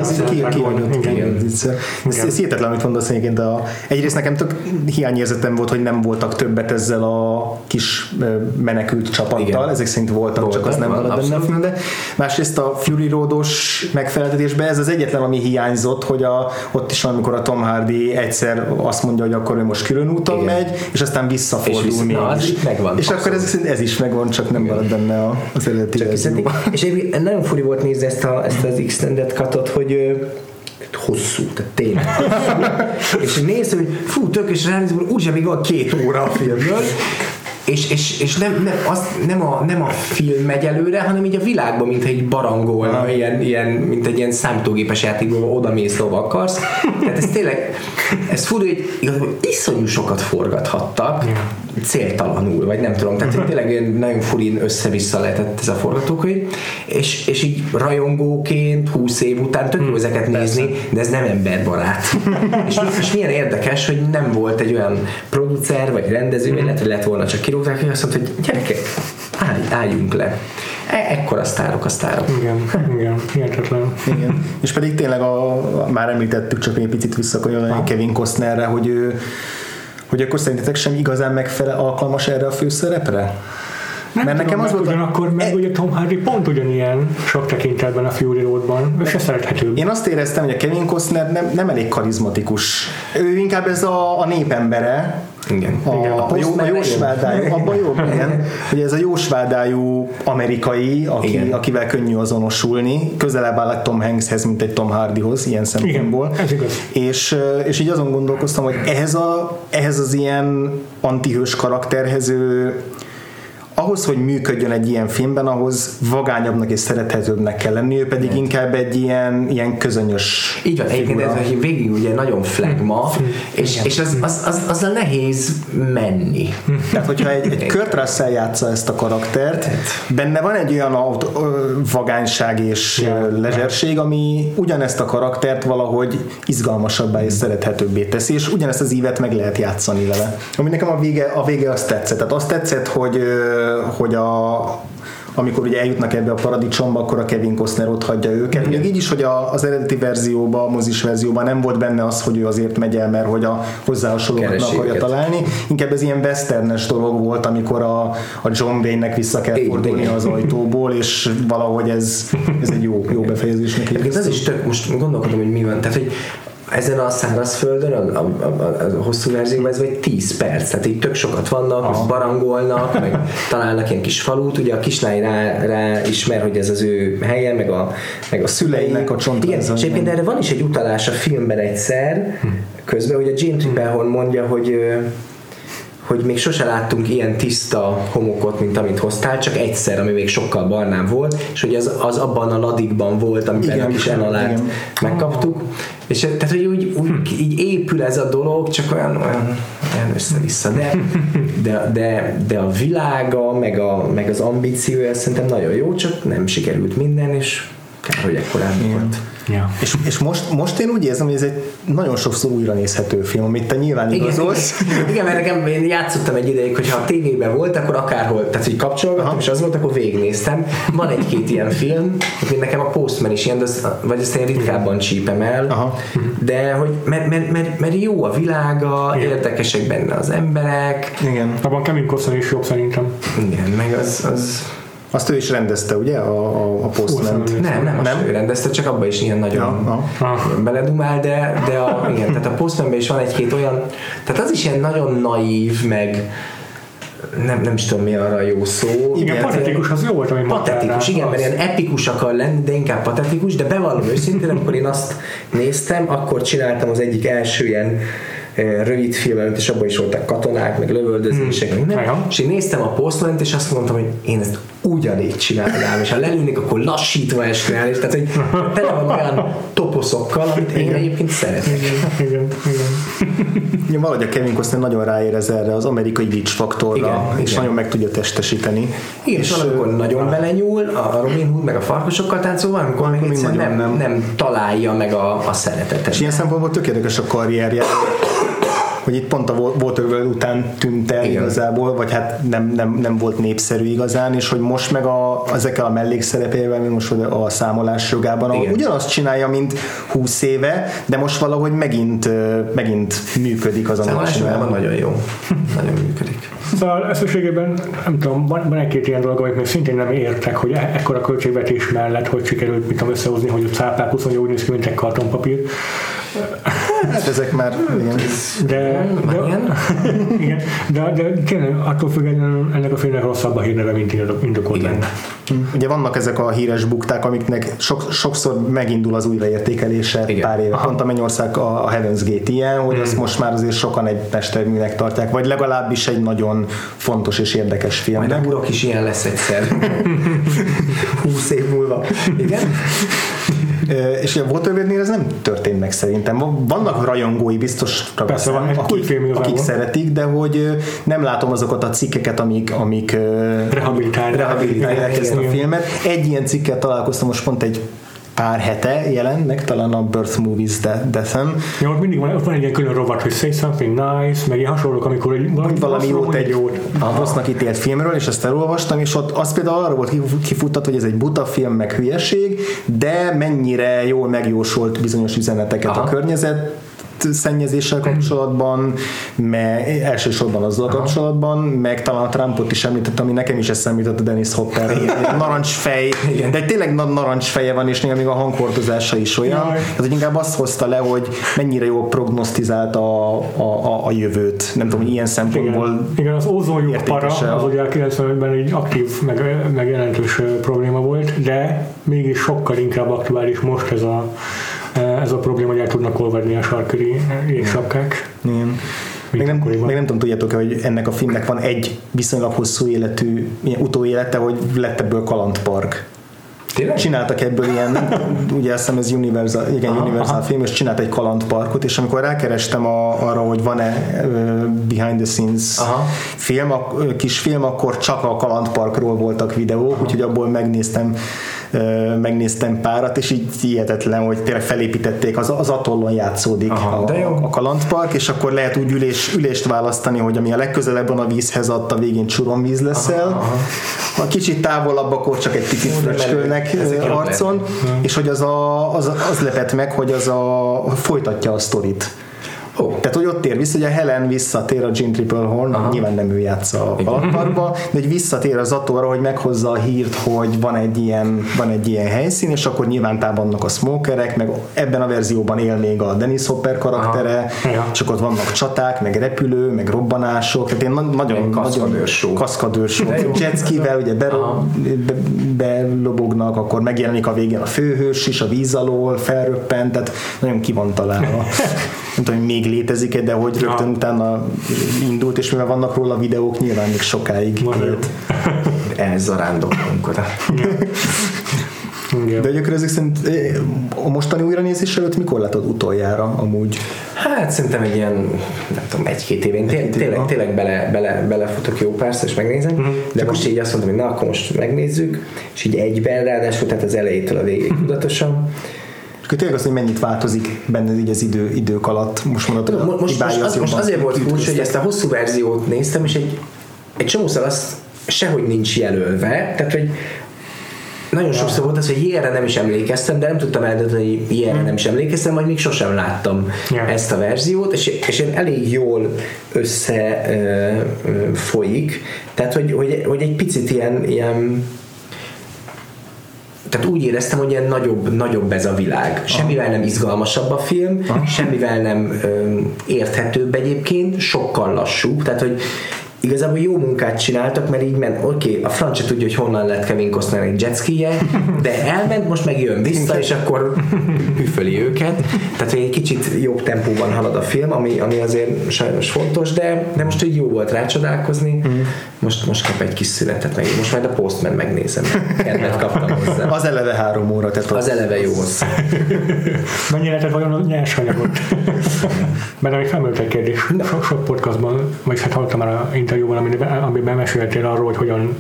ez hihetetlen, amit mondasz egyébként. A, egyrészt nekem tök hiányérzetem volt, hogy nem voltak többet ezzel a kis menekült csapattal, ezek szerint voltak, csak az nem maradt benne a. filmben. Másrészt a Fury Roados megfeleltetésben ez az egyetlen, ami hiányzott, hogy a, ott is amikor a Tom Hardy egyszer azt mondja, hogy akkor ő most külön úton Igen. megy, és aztán visszafordul És mégis. na, itt megvan, És akkor ez, ez is megvan, csak nem marad benne a- az eredeti. És egyébként nagyon furi volt nézni ezt, a, ezt az extended cutot, hogy hosszú, tehát tényleg. és így néztem, hogy fú, tök, és ránézem, úgyse még van két óra a filmből, és, és, és nem, nem, az, nem, a, nem a film megy előre, hanem így a világban, mint egy barangolna, ilyen, ilyen, mint egy ilyen számítógépes játékban oda mész, hova akarsz. Tehát ez tényleg, ez fura, hogy igazából iszonyú sokat forgathattak, céltalanul, vagy nem tudom, tehát tényleg ilyen nagyon furin össze-vissza lehetett ez a forgatókönyv, és, és így rajongóként 20 év után tök jó ezeket nézni, de ez nem emberbarát. és, és milyen érdekes, hogy nem volt egy olyan producer, vagy rendező, hogy lett volna csak kirúgták, hogy azt mondta, hogy gyerekek, állj, álljunk le. E- ekkora sztárok a sztárok. Igen, igen, hihetetlen. Igen. És pedig tényleg a, már említettük, csak egy picit visszakanyarodni Kevin Costnerre, hogy ő hogy akkor szerintetek sem igazán megfelel alkalmas erre a főszerepre? Nem Mert tudom, nekem az volt ugyanakkor meg ugye Tom Hardy pont ugyanilyen sok tekintetben a Fury Roadban, ő se szerethetőbb. Én azt éreztem, hogy a Kevin Costner nem, nem elég karizmatikus. Ő inkább ez a, a népembere, Igen. a, Igen, a a, jó, a jósvádájú, abban jó, igen, hogy ez a jósvádájú amerikai, aki, Igen. akivel könnyű azonosulni, közelebb áll a Tom Hankshez, mint egy Tom Hardyhoz, ilyen szempontból. ez igaz. És, ö, és így azon gondolkoztam, hogy ehhez, a, ehhez az ilyen antihős karakterhez ő, ahhoz, hogy működjön egy ilyen filmben, ahhoz vagányabbnak és szerethetőbbnek kell lenni, ő pedig inkább egy ilyen, ilyen közönyös Így van, egyébként ez hogy végig ugye nagyon flagma, és, és az, az, az, azzal nehéz menni. Tehát, hogyha egy, egy Kurt Russell játsza ezt a karaktert, benne van egy olyan aut- ö, vagányság és ö, lezserség, ami ugyanezt a karaktert valahogy izgalmasabbá és szerethetőbbé teszi, és ugyanezt az ívet meg lehet játszani vele. Ami nekem a vége, a vége azt tetszett. Tehát azt tetszett, hogy, ö, hogy a amikor ugye eljutnak ebbe a paradicsomba, akkor a Kevin Costner ott hagyja őket. Még így is, hogy a, az eredeti verzióban, a mozis verzióban nem volt benne az, hogy ő azért megy el, mert hogy a hozzá hasonlókat akarja találni. Inkább ez ilyen westernes dolog volt, amikor a, a John Wayne-nek vissza kell Igen, fordulni igen. az ajtóból, és valahogy ez, ez egy jó, jó befejezés neki. Egyébként az is tök, most gondolkodom, hogy mi van. Tehát, hogy ezen a szárazföldön, a, a, a, a hosszú verzióban ez vagy 10 perc, tehát így tök sokat vannak, Aha. barangolnak, meg találnak ilyen kis falut, ugye a kislány rá, rá ismer, hogy ez az ő helye, meg a, meg a szülei. Szüleinek a csontváza, Igen, és egyébként erre van is egy utalás a filmben egyszer, közben, hogy a Jane Tripplehorn mondja, hogy hogy még sose láttunk ilyen tiszta homokot, mint amit hoztál, csak egyszer, ami még sokkal barnább volt, és hogy az, az abban a ladikban volt, amiben Igen, a kis enalát igen. megkaptuk. És tehát, hogy úgy, úgy így épül ez a dolog, csak olyan, olyan, olyan össze-vissza. De, de, de, de a világa, meg, a, meg az ambíciója szerintem nagyon jó, csak nem sikerült minden, és kár, hogy ekkorán volt. Ja. És, és most, most én úgy érzem, hogy ez egy nagyon sokszor újra nézhető film, amit te nyilván Igen, igazolsz. igen, igen, mert nekem én játszottam egy ideig, hogyha a tévében volt, akkor akárhol, tehát hogy kapcsolgattam, Aha. és az volt, akkor végignéztem. Van egy-két ilyen film, mint nekem a Postman is ilyen, de az, vagy azt én ritkábban csípem el, Aha. de hogy mert, mert, mert, mert, jó a világa, Igen. érdekesek benne az emberek, Igen. Abban Kevin Costner is jobb szerintem. igen, meg az, az Azt ő is rendezte, ugye? A, a, a Postman. nem, nem, azt Nem? ő rendezte, csak abban is ilyen nagyon Ja, ja. Beledumál, de, de a, igen, tehát a Postmanben is van egy-két olyan, tehát az is ilyen nagyon naív, meg nem, nem is tudom mi arra a jó szó. Igen, Igen, patetikus, az jó volt, mondtál Patetikus, igen, Az. mert ilyen epikus akar lenni, de inkább patetikus, de bevallom őszintén, amikor én azt néztem, akkor csináltam az egyik első ilyen rövid filmet, és abban is voltak katonák, meg lövöldözések, meg minden, Aha. és én néztem a posztment, és azt mondtam, hogy én ezt ugyanígy csinálnám, és ha lelőnék, akkor lassítva esne és tehát, hogy tele van olyan toposzokkal, amit én egyébként szeretek. Igen, igen. Ja, valahogy a Kevin Costner nagyon ráérez erre az amerikai glitch faktorra, Igen, és igen. nagyon meg tudja testesíteni. Igen, és valamikor nagyon belenyúl a Robin Hood meg a farkasokkal táncolva, amikor még nem, nem. nem, találja meg a, a szeretetet. És ilyen szempontból tökéletes a karrierje, hogy itt pont a Waterworld után tűnt el Igen. igazából, vagy hát nem, nem, nem volt népszerű igazán, és hogy most meg a, ezekkel a mellékszerepével, mint most a számolás jogában, ahol Igen. ugyanazt csinálja, mint 20 éve, de most valahogy megint, megint működik az, amit Számolásában csinál. nagyon jó. Nagyon működik. Szóval összességében, nem tudom, van, van egy-két ilyen dolog, amit még szintén nem értek, hogy e- ekkora költségvetés mellett hogy sikerült mit tudom, összehozni, hogy a cápák 28 úgy néz ki, mint egy kartonpapír. Hát ezek már, igen. De, de, ilyen? igen, de, de tényleg attól függetlenül ennek a filmnek rosszabb a hírneve, mint indok- indokolt Igen. lenne. Ugye vannak ezek a híres bukták, amiknek sok, sokszor megindul az újraértékelése Igen. pár éve. Pont a Mennyország a, a Heaven's Gate ilyen, hogy Mm. azt most már azért sokan egy mesterműnek tartják, vagy legalábbis egy nagyon fontos és érdekes Majd a burok is ilyen lesz egyszer. 20 év múlva. Igen? És a Waterworldnél ez nem történt meg szerintem. Vannak rajongói biztosra Persze, van, akik, akik szeretik, de hogy nem látom azokat a cikkeket, amik, amik Rehabilitálják. rehabilitálják ezt a filmet. Egy ilyen cikkel találkoztam most pont egy pár hete jelent meg, talán a Birth Movies de- Death-en, Ja, ott mindig van, ott van egy ilyen külön rovat, hogy say something nice, meg ilyen hasonlók, amikor egy, valami azt jót egy jót. a rossznak ítélt filmről, és ezt elolvastam, és ott az például arra volt kif- kifuttat, hogy ez egy buta film, meg hülyeség, de mennyire jól megjósolt bizonyos üzeneteket Aha. a környezet szennyezéssel kapcsolatban, meg elsősorban azzal kapcsolatban, meg talán a Trumpot is említett, ami nekem is eszembe jutott a Dennis Hopper, ilyen narancsfej, de tényleg nagy narancsfeje van, és néha még a hangkordozása is olyan. Jaj. Ez hogy inkább azt hozta le, hogy mennyire jól prognosztizált a, a, a, a jövőt. Nem tudom, hogy ilyen szempontból Igen, igen, az ózonjuk para, az ugye a 95-ben egy aktív, meg, meg jelentős probléma volt, de mégis sokkal inkább aktuális most ez a, ez a probléma, hogy el tudnak olvadni a sarköri jégsapkák. Igen. Még nem, akkoriban. még nem tudom, tudjátok hogy ennek a filmnek van egy viszonylag hosszú életű utóélete, hogy lett ebből kalandpark. Tényleg? Csináltak ebből ilyen, ugye azt hiszem ez Universal, igen, Aha, Universal aha. film, és csinált egy kalandparkot, és amikor rákerestem a, arra, hogy van-e ö, behind the scenes Aha. film, a, kis film, akkor csak a kalandparkról voltak videók, úgyhogy abból megnéztem megnéztem párat, és így hihetetlen, hogy tényleg felépítették, az, az atollon játszódik Aha, a, de jó. a kalandpark, és akkor lehet úgy ülés, ülést választani, hogy ami a legközelebb van a vízhez, ott a végén csuromvíz leszel. Ha kicsit távolabb, akkor csak egy picit fröcskölnek arcon, és hogy az, a, az, az lepett meg, hogy az a, folytatja a sztorit. Ó, Tehát, hogy ott tér vissza, ugye Helen visszatér a Jean Triple Horn, Aha. nyilván nem ő játsza a kalandparkba, de hogy visszatér az Atóra, hogy meghozza a hírt, hogy van egy ilyen, van egy ilyen helyszín, és akkor nyilván támadnak a smokerek, meg ebben a verzióban él még a Dennis Hopper karaktere, Aha. Csak ott vannak csaták, meg repülő, meg robbanások, tehát én na- nagyon. De jó. Jetskivel ugye bero, be, belobognak, akkor megjelenik a végén a főhős is a víz alól, felröppent, tehát nagyon ki van találva. Nem tudom, hogy még létezik de hogy rögtön utána indult, és mivel vannak róla videók, nyilván még sokáig élt. elzarándoklunk oda. Igen. De egyébként ezek szerint a mostani újranézés előtt mikor látod utoljára amúgy? Hát szerintem egy ilyen, nem tudom, egy-két évén. Év, tényleg, tényleg bele, bele, belefutok jó párszor, és megnézem. Mhm. De most így azt mondtam, hogy na, akkor most megnézzük, és így egyben, ráadásul, tehát az elejétől a végig tudatosan. Akkor tényleg az, hogy mennyit változik benned így az idő, idők alatt. Most mondod, Most, most, most, az, most azért volt furcsa, hogy ezt a hosszú verziót néztem, és egy, egy csomószor azt sehogy nincs jelölve, tehát hogy nagyon sokszor volt az, hogy ilyenre nem is emlékeztem, de nem tudtam eldönteni, hogy ilyenre nem is emlékeztem, vagy még sosem láttam Ja. ezt a verziót, és, és én elég jól össze folyik, tehát hogy, hogy, hogy egy picit ilyen, ilyen tehát úgy éreztem, hogy ilyen nagyobb, nagyobb ez a világ. Semmivel nem izgalmasabb a film, semmivel nem ö, érthetőbb egyébként, sokkal lassúbb, tehát hogy igazából jó munkát csináltak, mert így ment, oké, okay, a francia tudja, hogy honnan lett Kevin Costner egy jetskije, de elment, most meg jön vissza, és akkor hüföli őket. Tehát, hogy egy kicsit jobb tempóban halad a film, ami, ami azért sajnos fontos, de, de most így jó volt rácsodálkozni. Mm. Most, most kap egy kis szünetet, meg most majd a Postman megnézem. Kedvet kaptam hozzá. Az eleve három óra, tehát Az eleve jó hosszú. Mennyire lehetett vajon a nyersanyagot? Mert ami felmerült egy kérdés, sok, sok podcastban, vagy hát hallottam már a interjúban, amiben, amiben meséltél arról, hogy hogyan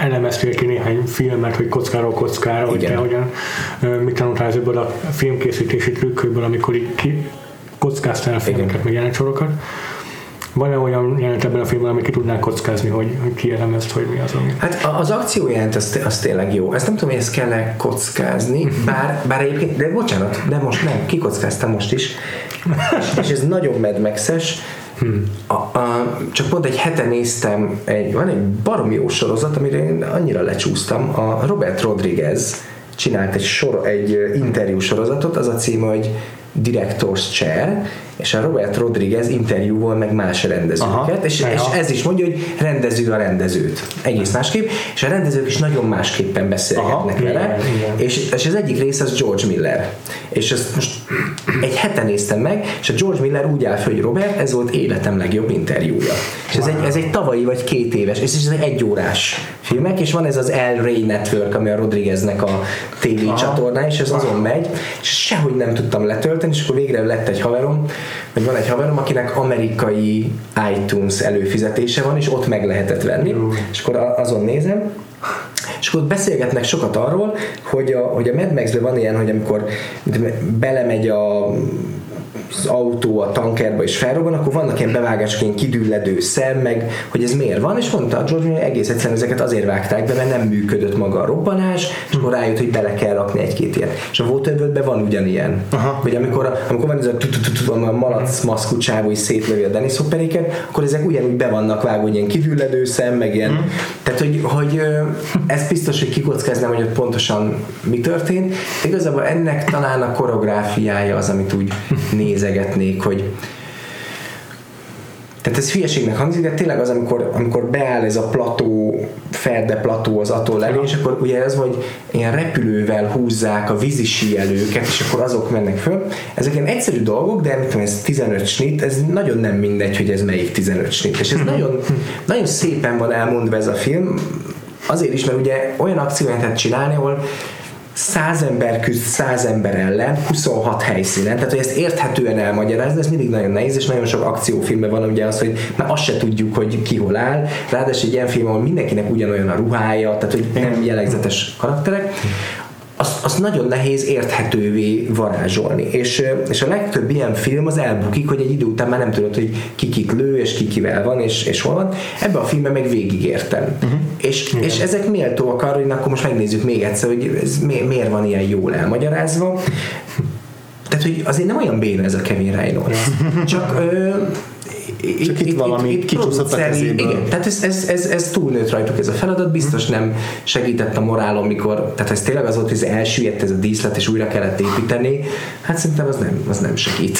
elemeztél ki néhány filmet, hogy kockáról kockára, hogy Igen. te hogyan, mit tanultál ebből a filmkészítési trükkökből, amikor így ki kockáztál a filmeket, meg jelentsorokat. Van-e olyan jelenet ebben a filmben, amit ki tudnál kockázni, hogy, hogy kielemezd, hogy mi az, ami... Hát az akciójelent az, az tényleg jó. Ezt nem tudom, hogy ezt kell kockázni, bár, bár egyébként, de bocsánat, de most nem, kikockáztam most is. És, és ez nagyon Mad Max-es. A, a, csak pont egy hete néztem, egy, van egy barom jó sorozat, amire én annyira lecsúsztam. A Robert Rodriguez csinált egy, sor, egy interjú sorozatot, az a címe, hogy Director's Chair, és a Robert Rodriguez interjúval meg más rendezőket, Aha. és, és Aha. ez is mondja, hogy rendező a rendezőt. Egész másképp, és a rendezők is nagyon másképpen beszélgetnek Aha, vele, igen, igen. és, és az egyik rész az George Miller. És ezt most egy hete néztem meg, és a George Miller úgy áll föl, hogy Robert, ez volt életem legjobb interjúja. És ez, egy, ez egy tavalyi vagy két éves, és ez egy egyórás filmek, és van ez az El Rey Network, ami a Rodrigueznek a TV csatorná, és ez azon megy, és sehogy nem tudtam letölteni, és akkor végre lett egy haverom, vagy van egy haverom, akinek amerikai iTunes előfizetése van, és ott meg lehetett venni, és akkor azon nézem, és akkor ott beszélgetnek sokat arról, hogy a, hogy a Mad Max-ben van ilyen, hogy amikor belemegy a az autó a tankerbe és felrobban, akkor vannak ilyen bevágások, ilyen kidülledő szem, meg hogy ez miért van, és mondta a George, hogy egész egyszerűen ezeket azért vágták be, mert nem működött maga a robbanás, és akkor rájött, hogy bele kell rakni egy-két ilyet. És a Waterworld-ben van ugyanilyen. Aha. Hogy amikor, amikor van ez a malac maszkú csávó is szétlövi a Dennis Hopperéket, akkor ezek ugyanúgy be vannak vágva, hogy ilyen kidülledő szem, meg ilyen. Tehát, hogy, hogy ez biztos, hogy kikockáznám, hogy ott pontosan mi történt. De igazából ennek talán a koreográfiája az, amit úgy nézegetnék, hogy tehát ez hülyeségnek hangzik, de tényleg az, amikor, amikor beáll ez a plató, ferde plató az atoll elé, és akkor ugye ez, hogy ilyen repülővel húzzák a vízi síelőket, és akkor azok mennek föl. Ezek ilyen egyszerű dolgok, de mit tudom, ez 15 snit, ez nagyon nem mindegy, hogy ez melyik 15 snit. És ez nagyon, nagyon szépen van elmondva ez a film, azért is, mert ugye olyan akciójelentet csinálni, ahol száz ember küzd száz ember ellen, 26 helyszínen, tehát hogy ezt érthetően elmagyarázni, ez mindig nagyon nehéz, és nagyon sok akciófilmben van ugye az, hogy már azt se tudjuk, hogy ki hol áll, ráadásul egy ilyen film, ahol mindenkinek ugyanolyan a ruhája, tehát hogy nem jellegzetes karakterek, azt, azt nagyon nehéz érthetővé varázsolni. És, és a legtöbb ilyen film az elbukik, hogy egy idő után már nem tudod, hogy ki kit lő, és ki kivel van, és, és hol van. Ebben a filmben meg végigértem. Uh-huh. És, és ezek méltóak arra, hogy akkor most megnézzük még egyszer, hogy ez mi, miért van ilyen jól elmagyarázva. Tehát, hogy azért nem olyan béna ez a Kevin Reynolds. Csak ö, Csak itt valami kicsúszott a kezéből. Igen, tehát ez, ez, ez, ez túlnőtt rajtuk ez a feladat, biztos nem segített a morálon, mikor, tehát ez tényleg az volt, hogy ez elsüllyedt ez a díszlet, és újra kellett építeni, hát szerintem az nem, az nem segít.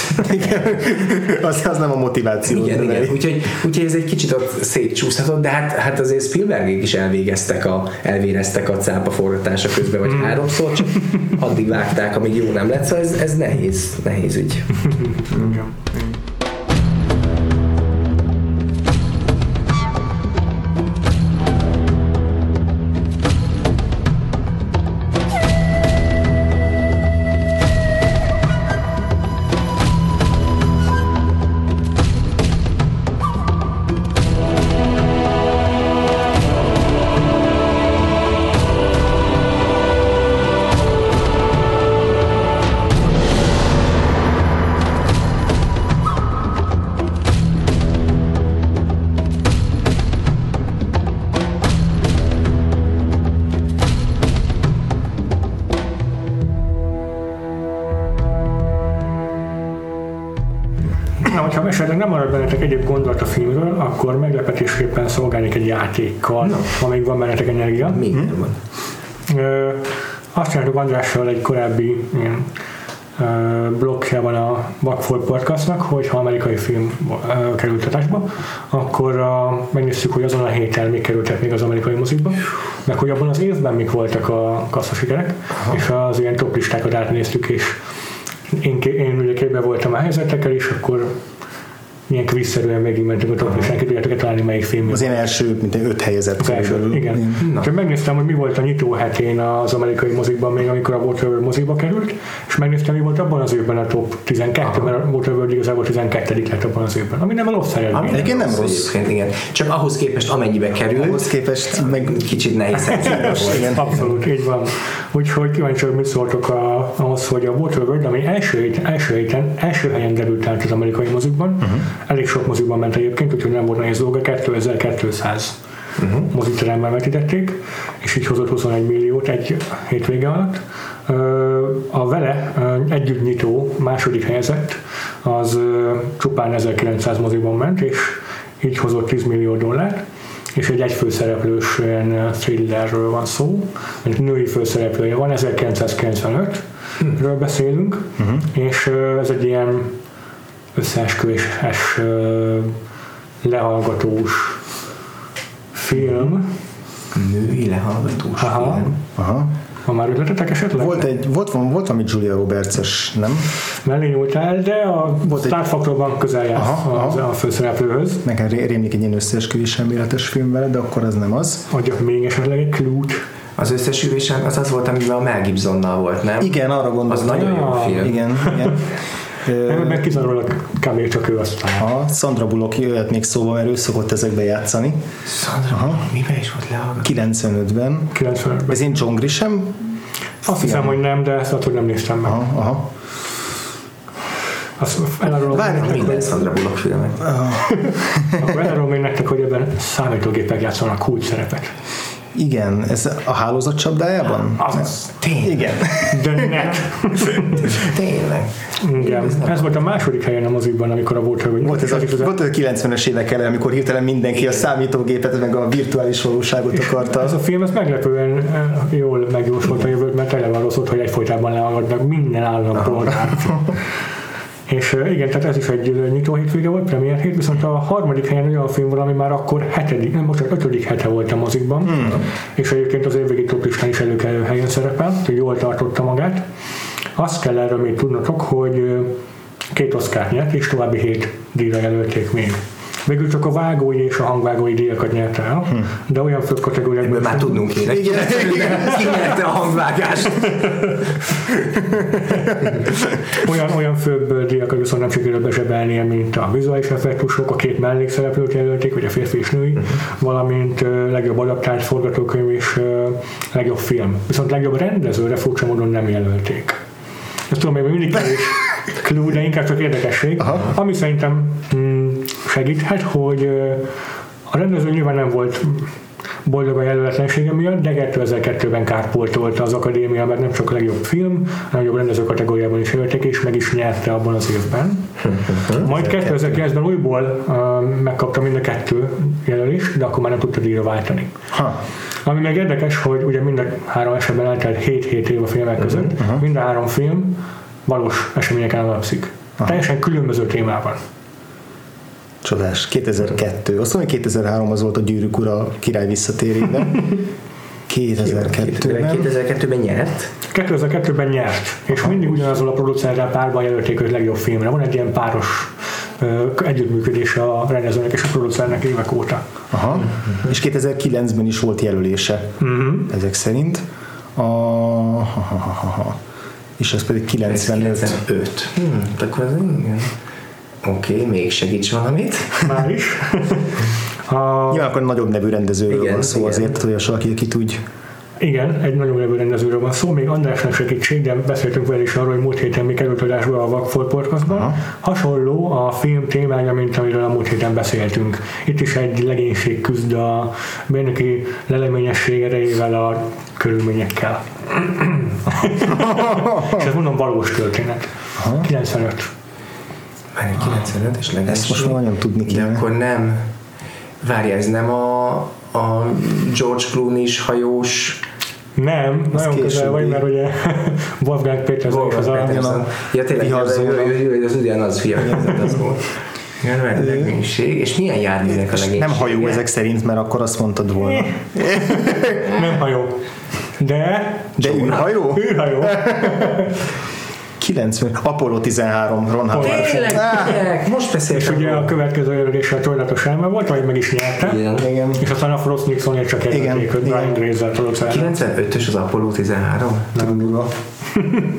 az, az nem a motiváció. igen, igen. Úgyhogy, úgyhogy ez egy kicsit ott szétcsúszhatott, de hát, hát azért Spielbergék is elvégeztek a, elvéreztek a cápa forgatása közben, vagy háromszor, csak addig vágták, amíg jó nem lett, szóval ez, ez nehéz, nehéz ügy. Igen. Na, akkor meglepetésképpen szolgálnék egy játékkal, no. amíg van bennetek energia. Minden van. Ö, azt csináltuk Andrással egy korábbi ilyen blokkjában a Vagfolt Podcastnak, hogy ha amerikai film ö, került adásba, akkor a, megnéztük, hogy azon a héten még kerültek még az amerikai mozikba, meg hogy abban az évben mik voltak a kasszasikerek, és az ilyen top listákat átnéztük, és én, én ugye képbe voltam a helyzetekkel, és akkor ilyen kvízszerűen végigmentünk a top listán, ki tudjátok találni melyik film. Az én első, mint egy öt helyezett. Az első, igen. Csak megnéztem, hogy mi volt a nyitó hetén az amerikai mozikban, még amikor a Waterworld mozikba került, és megnéztem, mi volt abban az évben a top 12, mert a Waterworld igazából 12 lett abban az évben, ami nem a rossz eredmény. Egyébként nem rossz. Igen. Csak ahhoz képest amennyibe került, Ahhoz képest meg kicsit nehéz. Abszolút, így van. Úgyhogy kíváncsi vagyok, mit szóltok a, ahhoz, hogy a Waterworld, ami első, héten, első, héten, első helyen derült át az amerikai mozikban, uh-huh. Elég sok mozikban ment egyébként, úgyhogy nem volt nehéz dolga, 2200 uh-huh. moziteremben vetítették, és így hozott 21 milliót egy hétvége alatt. A vele együtt nyitó második helyezett, az csupán 1900 moziban ment, és így hozott 10 millió dollárt és egy egyfőszereplős ilyen thrillerről van szó, mint női főszereplője van, 1995-ről beszélünk, uh-huh. és ez egy ilyen összeesküvéses, lehallgatós film. Női lehallgatós Aha. film. Aha. Van már ötletetek esetleg? Volt, egy, volt, van, volt valami Julia Roberts-es, nem? Mellé nyúltál, de a Volt egy- Star Factorban közel jár Aha, aha. az a főszereplőhöz. Nekem ré- rémlik egy ilyen összeesküvés elméletes film vele, de akkor az nem az. Adjak még esetleg egy clue Az összesülésen az az volt, amivel a Mel Gibsonnal volt, nem? Igen, arra gondoltam. Az nagyon jó Ah, film. Igen, igen. Meg kizárólag kb. csak ő aztán. Ha Sandra Bullock jöhet még szóba, mert ő szokott ezekbe játszani. Sandra, mivel is volt lehallgató? 95-ben. 95-ben. Ez én John Grisham? Azt hiszem, hogy nem, de ezt attól nem néztem meg. Aha, aha. Azt elárulom Várj, nektek, Minden hogy, Sandra Bullock filmet. akkor elárulom még nektek, hogy ebben számítógépek játszanak kulcs szerepet. Igen, ez a hálózat csapdájában? Azaz. Tényleg. Igen. De net. Tényleg. Igen. Ez volt a második helyen a mozikban, amikor a Waterworld. Volt ez a, volt ez a 90-es évek elején, amikor hirtelen mindenki a számítógépet, meg a virtuális valóságot akarta. Ez a film ez meglepően eh, jól megjósolt a jövőt, mert tele van rossz hogy egyfolytában lehallgatnak minden állam polgárt. És igen, tehát ez is egy nyitó hétvége volt, premier hét, viszont a harmadik helyen olyan film van, ami már akkor hetedik, nem most ötödik hete volt a mozikban, hmm. és egyébként az évvégi top listán is előkelő helyen szerepel, hogy jól tartotta magát. Azt kell erről még tudnotok, hogy két oszkárt nyert, és további hét díjra jelölték még. Végül csak a vágói és a hangvágói díjakat nyerte el, de olyan fő kategóriákban Ebből már tudnunk kéne. Igen. Ki nyerte a hangvágást? olyan, olyan főbb díjakat viszont nem sikerült bezsebelnie, mint a vizuális effektusok, a két mellékszereplőt jelölték, vagy a férfi és női, valamint ö, legjobb adaptált forgatókönyv és legjobb film. Viszont legjobb rendezőre furcsa módon nem jelölték. Ezt tudom, még mindig kevés clue, de inkább csak érdekesség. Aha. Ami szerintem segíthet, hogy a rendező nyilván nem volt boldog a jelöletlensége miatt, de 2002-ben kárpoltolta az akadémia, mert nem csak a legjobb film, a legjobb rendező kategóriában is jelölték, és meg is nyerte abban az évben. Majd 2009-ben újból uh, megkapta mind a kettő jelölést, de akkor már nem tudta díjra váltani. Ha. Ami meg érdekes, hogy ugye mind a három esetben eltelt 7-7 év a filmek között, mind a három film valós eseményeken alapszik. Teljesen különböző témában. Csodás. 2002. Azt mondom, hogy 2003 az volt a Gyűrűk Ura király visszatérében. 2002-ben. 2002-ben nyert. 2002-ben nyert, és mindig ugyanazon a producerrel párban jelölték őt legjobb filmre. Van egy ilyen páros együttműködése a rendezőnek és a producernek évek óta. Aha. És 2009-ben is volt jelölése. Uh-huh. Ezek szerint. A... Ha, ha, ha, ha, ha. És ez pedig 95. 95. Hmm, akkor az igen. Oké, okay, még segíts valamit. Már is. a, Nyilván akkor nagyobb nevű rendezőről Igen, van szó igen. azért, hogy az, aki, akit úgy igen, egy nagyon levő rendezőről van szó, még Andrásnak segítség, de beszéltünk vele is arról, hogy múlt héten mi került adásba a Vagfolt podcastban. Aha. Hasonló a film témája, mint amiről a múlt héten beszéltünk. Itt is egy legénység küzd a benneki leleményesség erejével a körülményekkel. És ezt mondom valós történet. 95. Már egy 95 és legalább. Ezt most már nagyon tudni De kéne. akkor nem. Várj, ez nem a, a George Clooney-s hajós Nem, nagyon közel vagy, mert ugye Wolfgang Petersen is az a... Peterson. Ja, tényleg, ő- az ugyanaz fia, az volt. Legénység. És milyen járművek a legénység? Nem hajó ezek szerint, mert akkor azt mondtad volna. Nem hajó. De... De űrhajó? űrhajó. 90. Apollo 13, Ron Howard. Tényleg, gyerek, most És beszéltem. ugye a következő a Tornatos Elme volt, vagy meg is nyerte. Igen. Igen. És aztán a Frost Nixon csak Igen, jelölték, hogy Brian. Grazer producálta. 95-ös az Apollo 13. Nem durva.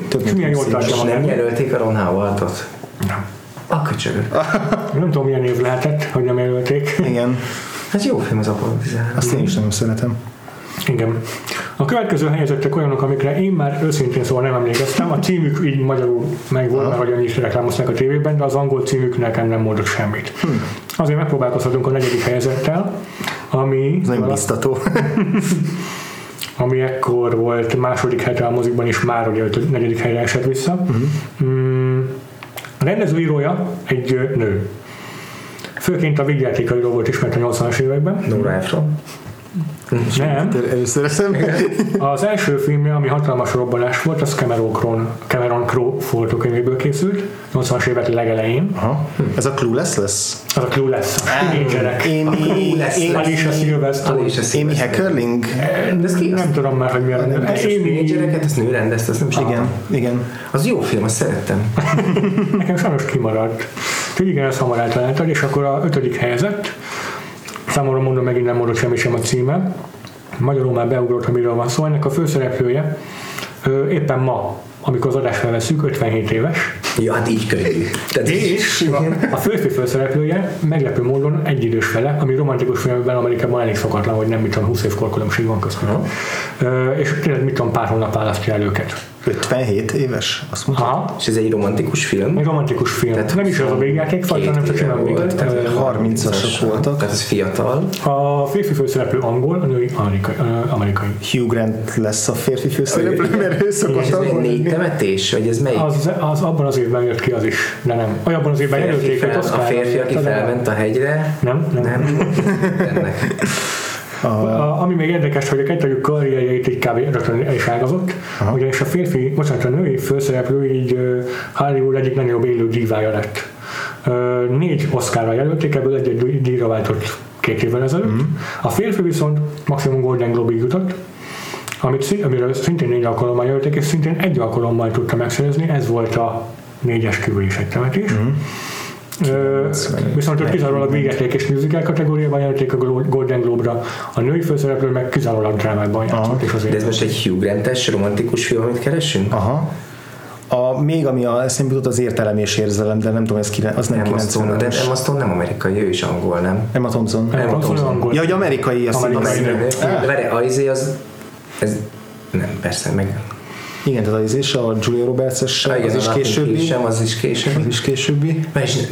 Több mint Milyen jól 20 éves. tartja És nem magát. jelölték a Ron Howardot. Nem. A köcsögök. Nem tudom, milyen év lehetett, hogy nem jelölték. Igen, Hát jó film az Apollo 13. azt én is nagyon szeretem. Igen. A következő helyezettek olyanok, amikre én már őszintén szóval nem emlékeztem. A címük így magyarul megvolt, mert hogy annyit reklámozták a tévében, de az angol címük nekem nem mondott semmit. Hm. Azért megpróbálkozhatunk a negyedik helyezettel, ami, Ez nagyon biztató. ami ekkor volt második hete a mozikban, és már ugye ötöd- negyedik helyre esett vissza. Uh-huh. Mm, a rendezőírója egy nő. Főként a végjátékairól volt ismert a 80-as években. Nora Ephron. Nem. Először. Az első filmje, ami hatalmas robbanás volt, az Cameron Crowe, Cameron Crowe forgatókönyvéből készült, 80-as évek legelején. Aha. Ez a Clueless lesz? Az a Clueless, a teenagerek. Alicia Silverstone. Amy. Heckerling? Ki? Nem tudom már, hogy mi a neve. Ez Amy, gyereket, ezt nő rendezte, azt nem is Igen, igen. Az jó film, azt szerettem. nekem sajnos kimaradt. Úgyhogy igen, ezt hamar eltaláltad, és akkor a ötödik helyzet, számomra mondom, megint nem mondott semmi sem a címe, magyarul már beugrott, hogy miről van szó, ennek a főszereplője éppen ma, amikor az adást felveszünk, 57 éves, Ja, hát így könnyű. Tehát És a férfi főszereplője meglepő módon egyidős vele, ami romantikus filmekben Amerikában elég szokatlan, hogy nem mit tudom, 20 év korkülönbség van köztük. Ö, És tényleg mit tudom, pár hónap választja el őket. 57 éves? Azt mondta. És ez egy romantikus film. egy romantikus film. Tehát nem is az a végjáték, fajta, Két nem csak simán volt, tehát Ö, 30-asok voltak. Tehát ez fiatal. A férfi főszereplő angol, a női amerikai. amerikai. Hugh Grant lesz a férfi főszereplő, mert ő szokott ez négy temetés? Vagy ez melyik? Az, az abban az évben jött ki az is, de nem. Abban az évben jelölték fel, a férfi, aki felment a hegyre. Nem, nem. Nem. A, ami még érdekes, hogy a kettőjük karrierjeit így kb. rögtön el is ágazott, ugyanis a férfi, bocsánat, a női főszereplő így Hollywood egyik legnagyobb élő dívája lett. Négy Oscarra jelölték, ebből egy-egy díjra váltott két évvel ezelőtt. Mhm. A férfi viszont maximum Golden Globe-ig jutott, amit, amiről szintén négy alkalommal jelölték, és szintén egy alkalommal tudta megszerezni, ez volt a négyes kívül is egy temetés. Mhm. Viszont őt kizárólag végeték és musical kategóriában jelölték a Golden Globe-ra, a női főszereplő meg kizárólag drámában játszott, és De azért ez most egy Hugh Grant-es romantikus film, amit keresünk? Aha. A, még ami a eszembe jutott az értelem és érzelem, de nem tudom, ez kire, az nem Emma Stone, de 95-ös. Emma Stone nem amerikai, ő is angol, nem? Emma Thompson. Emma Thompson. Thompson angol. Ja, hogy amerikai, azt Amerikai. hittem, nő. De várj, a izé az... Ez, nem, persze, meg... Igen, tehát az is a Julia Roberts-es, Ah, igen, az is későbbi. Sem, az is későbbi. Az is későbbi.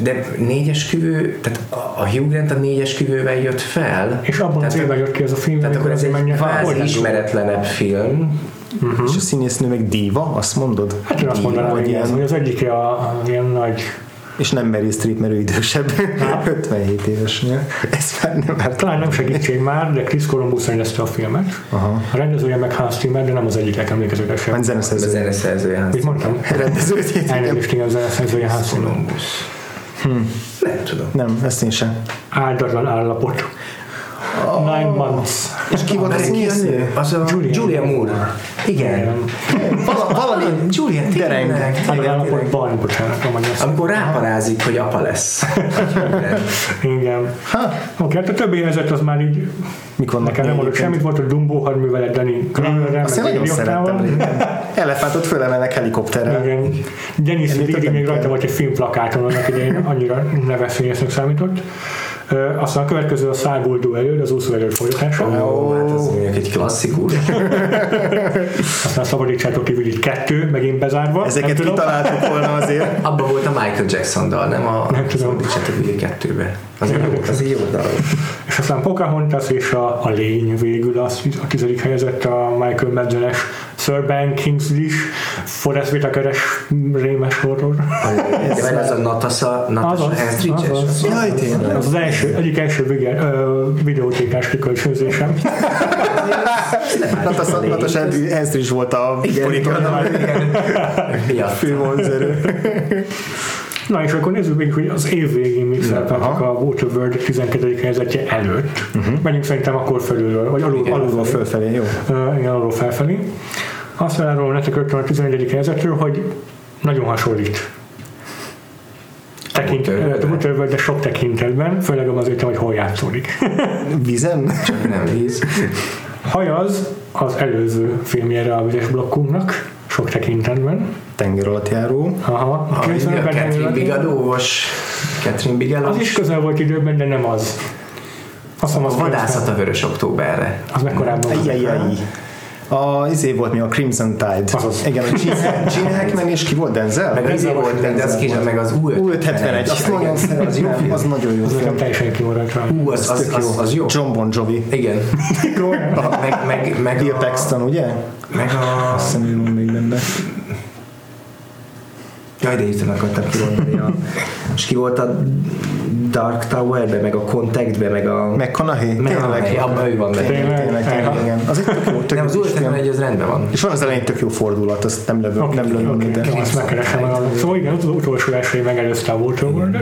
De négyes küvő, tehát a Hugh Grant a négyes küvővel jött fel. És abban az tehát, évben jött ki ez a film, tehát akkor ez egy kvázi ismeretlenebb film. És a színésznő meg diva, azt mondod? Hát én azt mondanám, hogy, hogy az egyik a, a ilyen nagy És nem Meryl Streep, mert ő idősebb. 57 éves. Ja. Ez már nem árt. Talán nem segítség már, de Chris Columbus rendezte a filmet. Aha. A rendezője meg Hans Zimmer, de nem az egyik legemlékezőkesebb. Van A zeneszerző. zeneszerzője Hans Mit mondtam? Igen. Elnézést, igen, a zeneszerzője Hans Zimmer. Columbus. Nem tudom. Nem, ezt én sem. Áldatlan állapot. Nine months. És ki volt a Várj, ki a színésznő? nő? Az a Julia Julia, Moore. Igen. Vala, valami Julia, tényleg. Állapotban, bocsánat, a magyar. Amikor ráparázik, hogy apa lesz. Igen. Ha, Oké, hát a többi helyzet az már így mik vannak nekem nem mondok semmit, volt a Dumbo hadművelet Danny Gloverrel, Azt én nagyon szerettem. Elefántot fölemelnek helikopterrel. Igen. Dennis Leary még rajta volt egy filmplakáton, annak idején annyira neves színésznek számított. Aztán a következő a Száguldó elő, az úszó elő folytatása. Ó, hát az mondjuk egy klasszikus. Aztán szabadítsátok kívül itt kettő, megint bezárva. Ezeket kitaláltuk volna azért. Abban volt a Michael Jackson dal, nem a Nem tudom. Szabadítsátok Willy kettőbe. Az egy jó, az jó dal. És aztán Pocahontas és a, a lény végül az, a tizedik helyezett a Michael Madsen-es Sir Ben Kingsley is, Forrest Whitakeres rémes horror. De várj, az a Natasha, Natasha Henstridge-es? Jaj, tényleg. Az az első, egyik első vige, ö, videótékás kikölcsönzésem. Natasha Natasha Henstridge volt a politika Miatt. fővonzerő. Na és akkor nézzük végig, hogy az év végén még szerepeltek a Waterworld 12. helyzetje előtt. Uh-huh. Menjünk szerintem akkor felülről, vagy alul, Alulról alulról föl. fölfelé, jó. Uh, igen, alul felfelé. Azt elárulom nektek rögtön a 11. helyzetről, hogy nagyon hasonlít. Tekint, Waterworld. de sok tekintetben, főleg azért, hogy hol játszódik. Vízen? Csak nem víz. Hajaz az előző filmjére a vizes blokkunknak, sok tekintetben. Tenger alatt járó. Aha, A, a 90-ben Catherine. Bigelow-os Catherine Bigelow. Az is közel volt időben, de nem az. Azt a vadászat a vörös októberre. Az volt. Ajjajjaj. A izé volt mi a Crimson Tide. Azaz. Igen, a Gene Hackman és ki volt Denzel? Meg az Denzel volt, Washington de az később meg az U571, azt nagyon szeretem, az nagyon jó Az nekem film. teljesen kimaradt rá. Ú, az, az, az, az jó. John Bon Jovi. Igen. Meg, meg, meg, Bill a, Paxton, ugye? meg a... Azt hiszem, hogy van még benne. Jaj, de hirtelen akartam kimondani. A, és ki volt a Dark Tower-be, meg a Contact-be, meg a... Meg Kanahi, tényleg. Abban ő van benne. Tényleg, tényleg, igen. Az egy tök jó, tök nem, az új egy, az rendben van. És van az elején tök jó fordulat, azt nem lövöm, okay, nem lövöm okay, minden. Okay, azt megkeresem. Szóval igen, az utolsó első megelőzte a Vulture world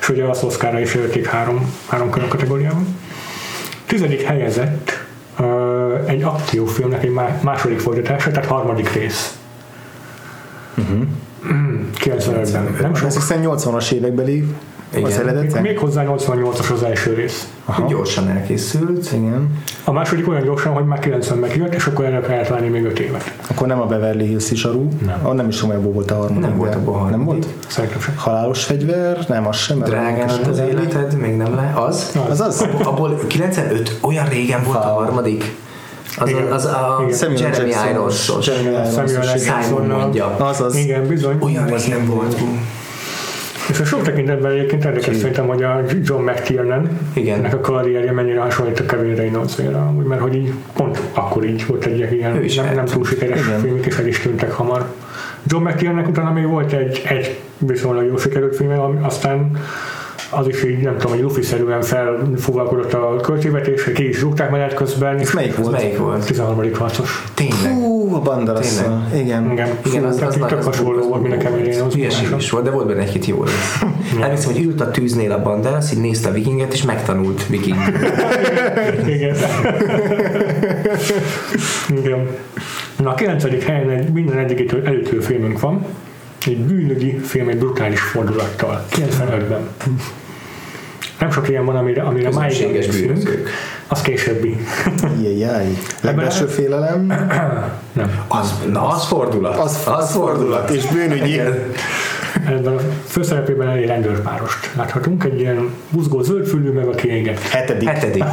és ugye az Oscarra is ölték három, három körön kategóriában. Tizedik helyezett egy akciófilmnek egy második fordítása, tehát harmadik rész. Uh-huh. 90-ben. Nem sok. Ez hiszen 80-as évekbeli igen. az eredetek? Még hozzá 88-as az első rész. Aha. Gyorsan elkészült, igen. A második olyan gyorsan, hogy már 90 megjött, és akkor erre kellett várni még 5 évet. Akkor nem a Beverly Hills is arú. Nem. Ah, nem is tudom, hogy volt a harmadik. Nem volt a harmadik. Nem volt? Szerintem sem. Halálos fegyver, nem az sem. Drágán az, az életed, még nem le. Az? Az az. az. Abból 95 olyan régen volt a harmadik. Az, Igen. az, az a Igen. Jeremy. Irons-os. Simon mondja. Az az. Igen, bizony. Olyan régen volt. És a sok tekintetben egyébként érdekes szerintem, hogy a John McTiernan Igen. nek a karrierje mennyire hasonlít a Kevin Reynolds-ra, úgy, mert hogy így pont akkor így volt egy ilyen nem, nem túl sikeres Igen. filmik, és el is tűntek hamar. John McTiernan utána még volt egy, egy viszonylag jó sikerült filme, ami aztán az is így, nem tudom, hogy lufiszerűen felfúvalkodott a költségvetésre, ki is rúgták menet közben, és Ez melyik Az volt? melyik volt? 13. harcos. Tényleg. Hú, a Banderas. Igen. Igen, Igen, az, az, tök az, hasonló volt, mint a Kevin Reynolds. Hülyeség is volt, de volt benne egy-két jó rész. Emlékszem, hogy ült a tűznél a Banderas, így nézte a vikinget, és megtanult viking. Igen. Igen. Na a 9. helyen egy minden egyikitől előttő filmünk van. Egy bűnügyi film, egy brutális fordulattal. 95-ben. Nem sok ilyen van, amire, amire máig emlékszünk. Az későbbi. Jajjaj. Legbelső félelem. Nem. Az, na, az fordulat. Az, az fordulat. És bűnügyi. Ebben a főszerepében egy rendőrpárost láthatunk. Egy ilyen buzgó zöldfülű, meg a kiégett. Hetedik. Hetedik.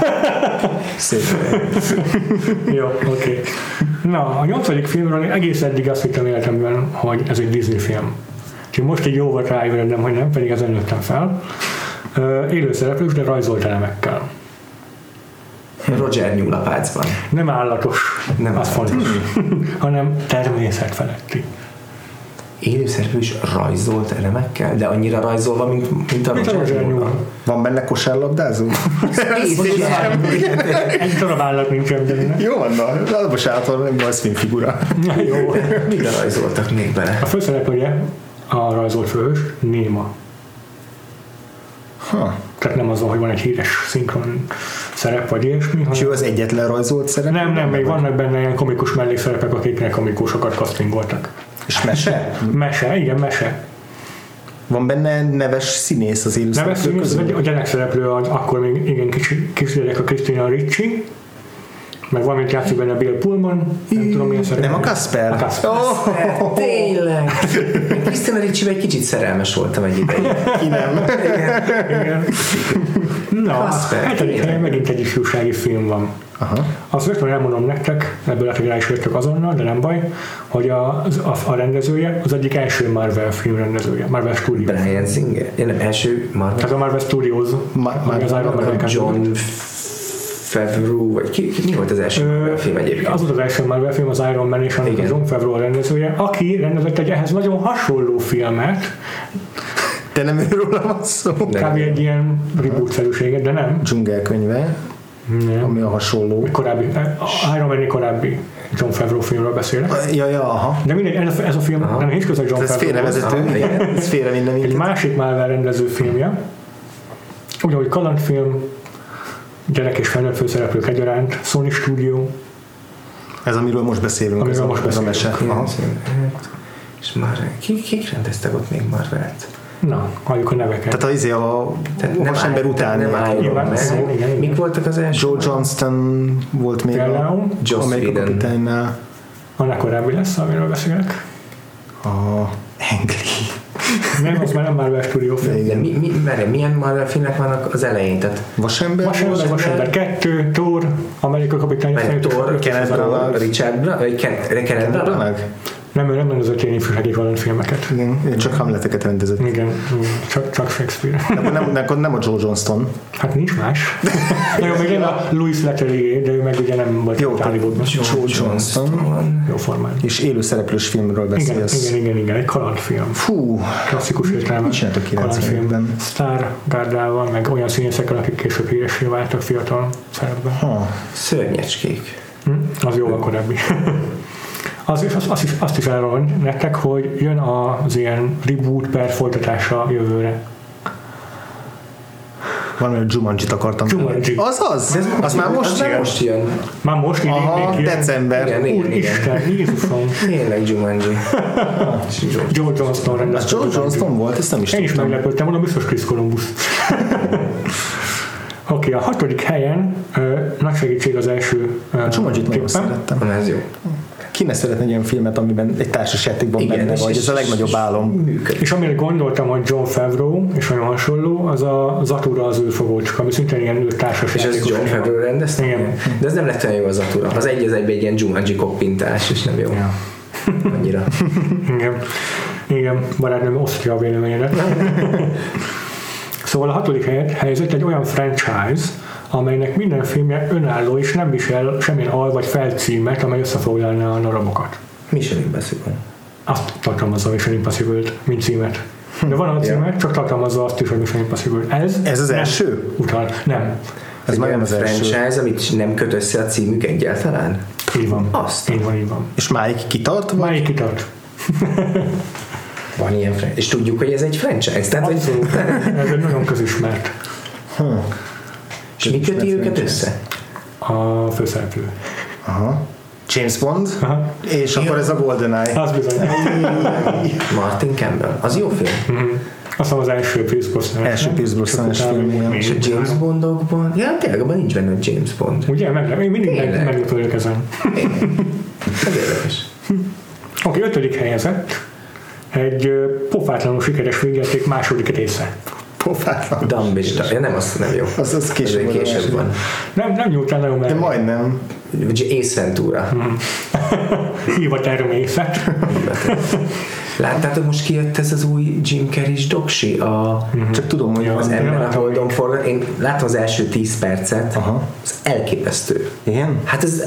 Szép. Jó, oké. Okay. Na, a nyolcadik filmről egész eddig azt hittem életemben, hogy ez egy Disney film. Úgyhogy most így jó volt ráébrednem, hogy nem, pedig ezen nőttem fel. Ö, Élő szereplős, de rajzolt elemekkel. Roger nyúlapácban. Nem állatos, Nem nem az állatos. fontos, hanem természetfeletti. Élőszereplő is rajzolt elemekkel, de annyira rajzolva, mint, mint a Mint Roger. Van benne kosárlabdázó? Egy darab állat nincsen benne. Jó van, na. Az bocsánat, nem az filmfigura. Na, Jó. Mire rajzoltak még bele? A főszereplője a rajzolt főhős, Néma. Ha. Tehát nem az van, hogy van egy híres szinkron szerep, vagy ilyesmi, És ő az egyetlen rajzolt szerep? Nem, nem, még vannak benne ilyen komikus mellékszerepek, akiknek komikusokat castingoltak. És mese? Mese, igen, mese. Van benne neves színész az élő Neves színész, közül? a gyerekszereplő az akkor még igen kicsi, kisgyerek a Christina Ricci, meg valamint játszik benne Bill Pullman, nem tudom milyen szerep. Nem a Kasper? A Kasper. Oh, Tényleg! Krisztina Ricsivel egy kicsit szerelmes voltam egy ideig. ki nem. Igen. Na, a hetedik tényleg. helyen megint egy ifjúsági film van. Aha. Azt rögtön elmondom nektek, ebből lehet, hogy rá is jöttök azonnal, de nem baj, hogy a, a, a rendezője az egyik első Marvel film rendezője, Marvel Studios. Brian Singer? Én nem, első Marvel. Tehát a Marvel Studios, Ma- ami az Iron Man-nek John Favreau, vagy ki, ki, mi volt az első Ö, Marvel film egyébként? Az volt az első Marvel film, az Iron Man és annak John Favreau a rendezője, aki rendezett egy ehhez nagyon hasonló filmet, De nem őről van szó. Kb. egy ilyen reboot-szerűséget, de nem. Dzsungelkönyve, nem. ami a hasonló. Korábbi, a Iron Man korábbi John Favreau filmről beszélek. Ja, ja, aha. De mindegy, ez a, ez a film Aha. nem nincs köze John Ez Favreau. félrevezető, Aha, igen. Ez félre minden Egy másik Marvel rendező filmje, ugyanúgy kalandfilm, gyerek és felnőtt főszereplők egyaránt, Sony Studio, Ez amiről most beszélünk. Amiről ez a- most ez a beszélünk. mese. Aha. 95. És Marvel. Ki, kik rendeztek ott még Marvelt? Na, halljuk a neveket. Tehát az izé a vasember nem, után. nem igen. Mik voltak az első? Joe Johnston volt még a Például Joss Amerika Whedon. kapitánynál. annak korábbi lesz, amiről beszélek. A Angli. Nem, az már nem Marvel Studio film. De mi, mi, várj, milyen Marvel filmek vannak az elején? Tehát Vasember? Vasember, Vasember 2, Thor, Amerika kapitány, Mert Thor, Kenneth a- Branagh, Richard Branagh, Kenneth Branagh? Nem, ő nem rendezett ilyen ifjúsági kalandfilmeket. Igen, ő csak Hamleteket rendezett. Igen, igen, csak, csak Shakespeare. Nem, nem, nem, nem a Joe Johnston. Hát nincs más. Na jó, még nem a Louis Leterrier, de ő meg ugye nem volt Jó, Hollywoodban. Joe Johnston. Jó formán. És élő szereplős filmről Igen, beszélsz. igen, igen, igen, egy kalandfilm. Fú, Klasszikus értelemben. Mit csináltak 90-ben? Sztár gárdával, meg olyan színészekkel, akik később híressé váltak fiatal szerepben. ha, Szörnyecskék. Hm? Az jóval korábbi. Az, és azt, azt, is, azt is elrond nektek, hogy jön az ilyen reboot per folytatása jövőre. valami Jumanji-t akartam. Jumanji. Az az? Az már most már jön? most jön. Már most így Aha, így- december. Igen, igen, igen. Úristen, Jézusom. Tényleg Jumanji. Joe Johnston Az rendezte. Joe Johnston volt? Ezt nem is Én is meglepődtem, mondom, biztos Chris Columbus. Oké, a hatodik helyen ö, nagy segítség az első ö, Jumanji-t nagyon szerettem. Na, ez jó. Ki ne szeretne egy olyan filmet, amiben egy társasjátékban Igen, benne és- vagy? Ez és- a legnagyobb álom. Működik. És amire gondoltam, hogy John Favreau, és nagyon hasonló, az a Zatura az űrfogócska, ami szintén ilyen ő társas És ez John. Favreau rendezte? Igen. De ez nem lett olyan jó az Atura. Az egy az egyben egy ilyen Jumanji koppintás, és nem jó. Ja. Annyira. Igen, igen, barátnőm osztja a véleményedet. szóval a hatodik helyet helyezett egy olyan franchise, amelynek minden filmje önálló és nem visel semmilyen al vagy felcímet, amely összefoglalná a darabokat. Mission Impossible. Azt tartalmazza a Mission impossible mint címet. De van a címe, csak tartalmazza azt is, hogy Mission Impossible. Ez, Ez az első? Utal. Nem. Ez Egy olyan az első. franchise, amit nem köt össze a címük egyáltalán? Így van. Azt. Így van, így van. És máig kitart? Vagy? Máig kitart. Van ilyen franchise. És tudjuk, hogy ez egy franchise. Tehát, hogy, Abszolút. Ez egy nagyon közismert és mi köti őket össze? a főszereplő. Aha. James Bond, Aha. és akkor ez a GoldenEye. Az bizony. Martin Campbell. Az jó film. Mhm. Azt hiszem az első Pierce Brosnan. Első Pierce Brosnan-es film. És a James Bondokban? Ja, tényleg abban nincs benne a James Bond. Ugye? Meg, én mindig meg, meglepődök ezen. Ez érdekes. Oké, ötödik helyezett. Egy pofátlanul sikeres végjáték második része. Pofátlan. Dumb. Ja, nem, az nem jó. Az, az később, Ez volt a később van. Nem, nem nyújtál nagyon De meg. majdnem. Vagy Ace Ventura. Hívat erőmészet. Láttátok, most kijött ez az új Jim Carrey-s doksi, a, Csak tudom, hogy Ja, az az ember a látom Holdon forgat. Én láttam az első 10 percet, Aha. az elképesztő. Igen? Hát ez,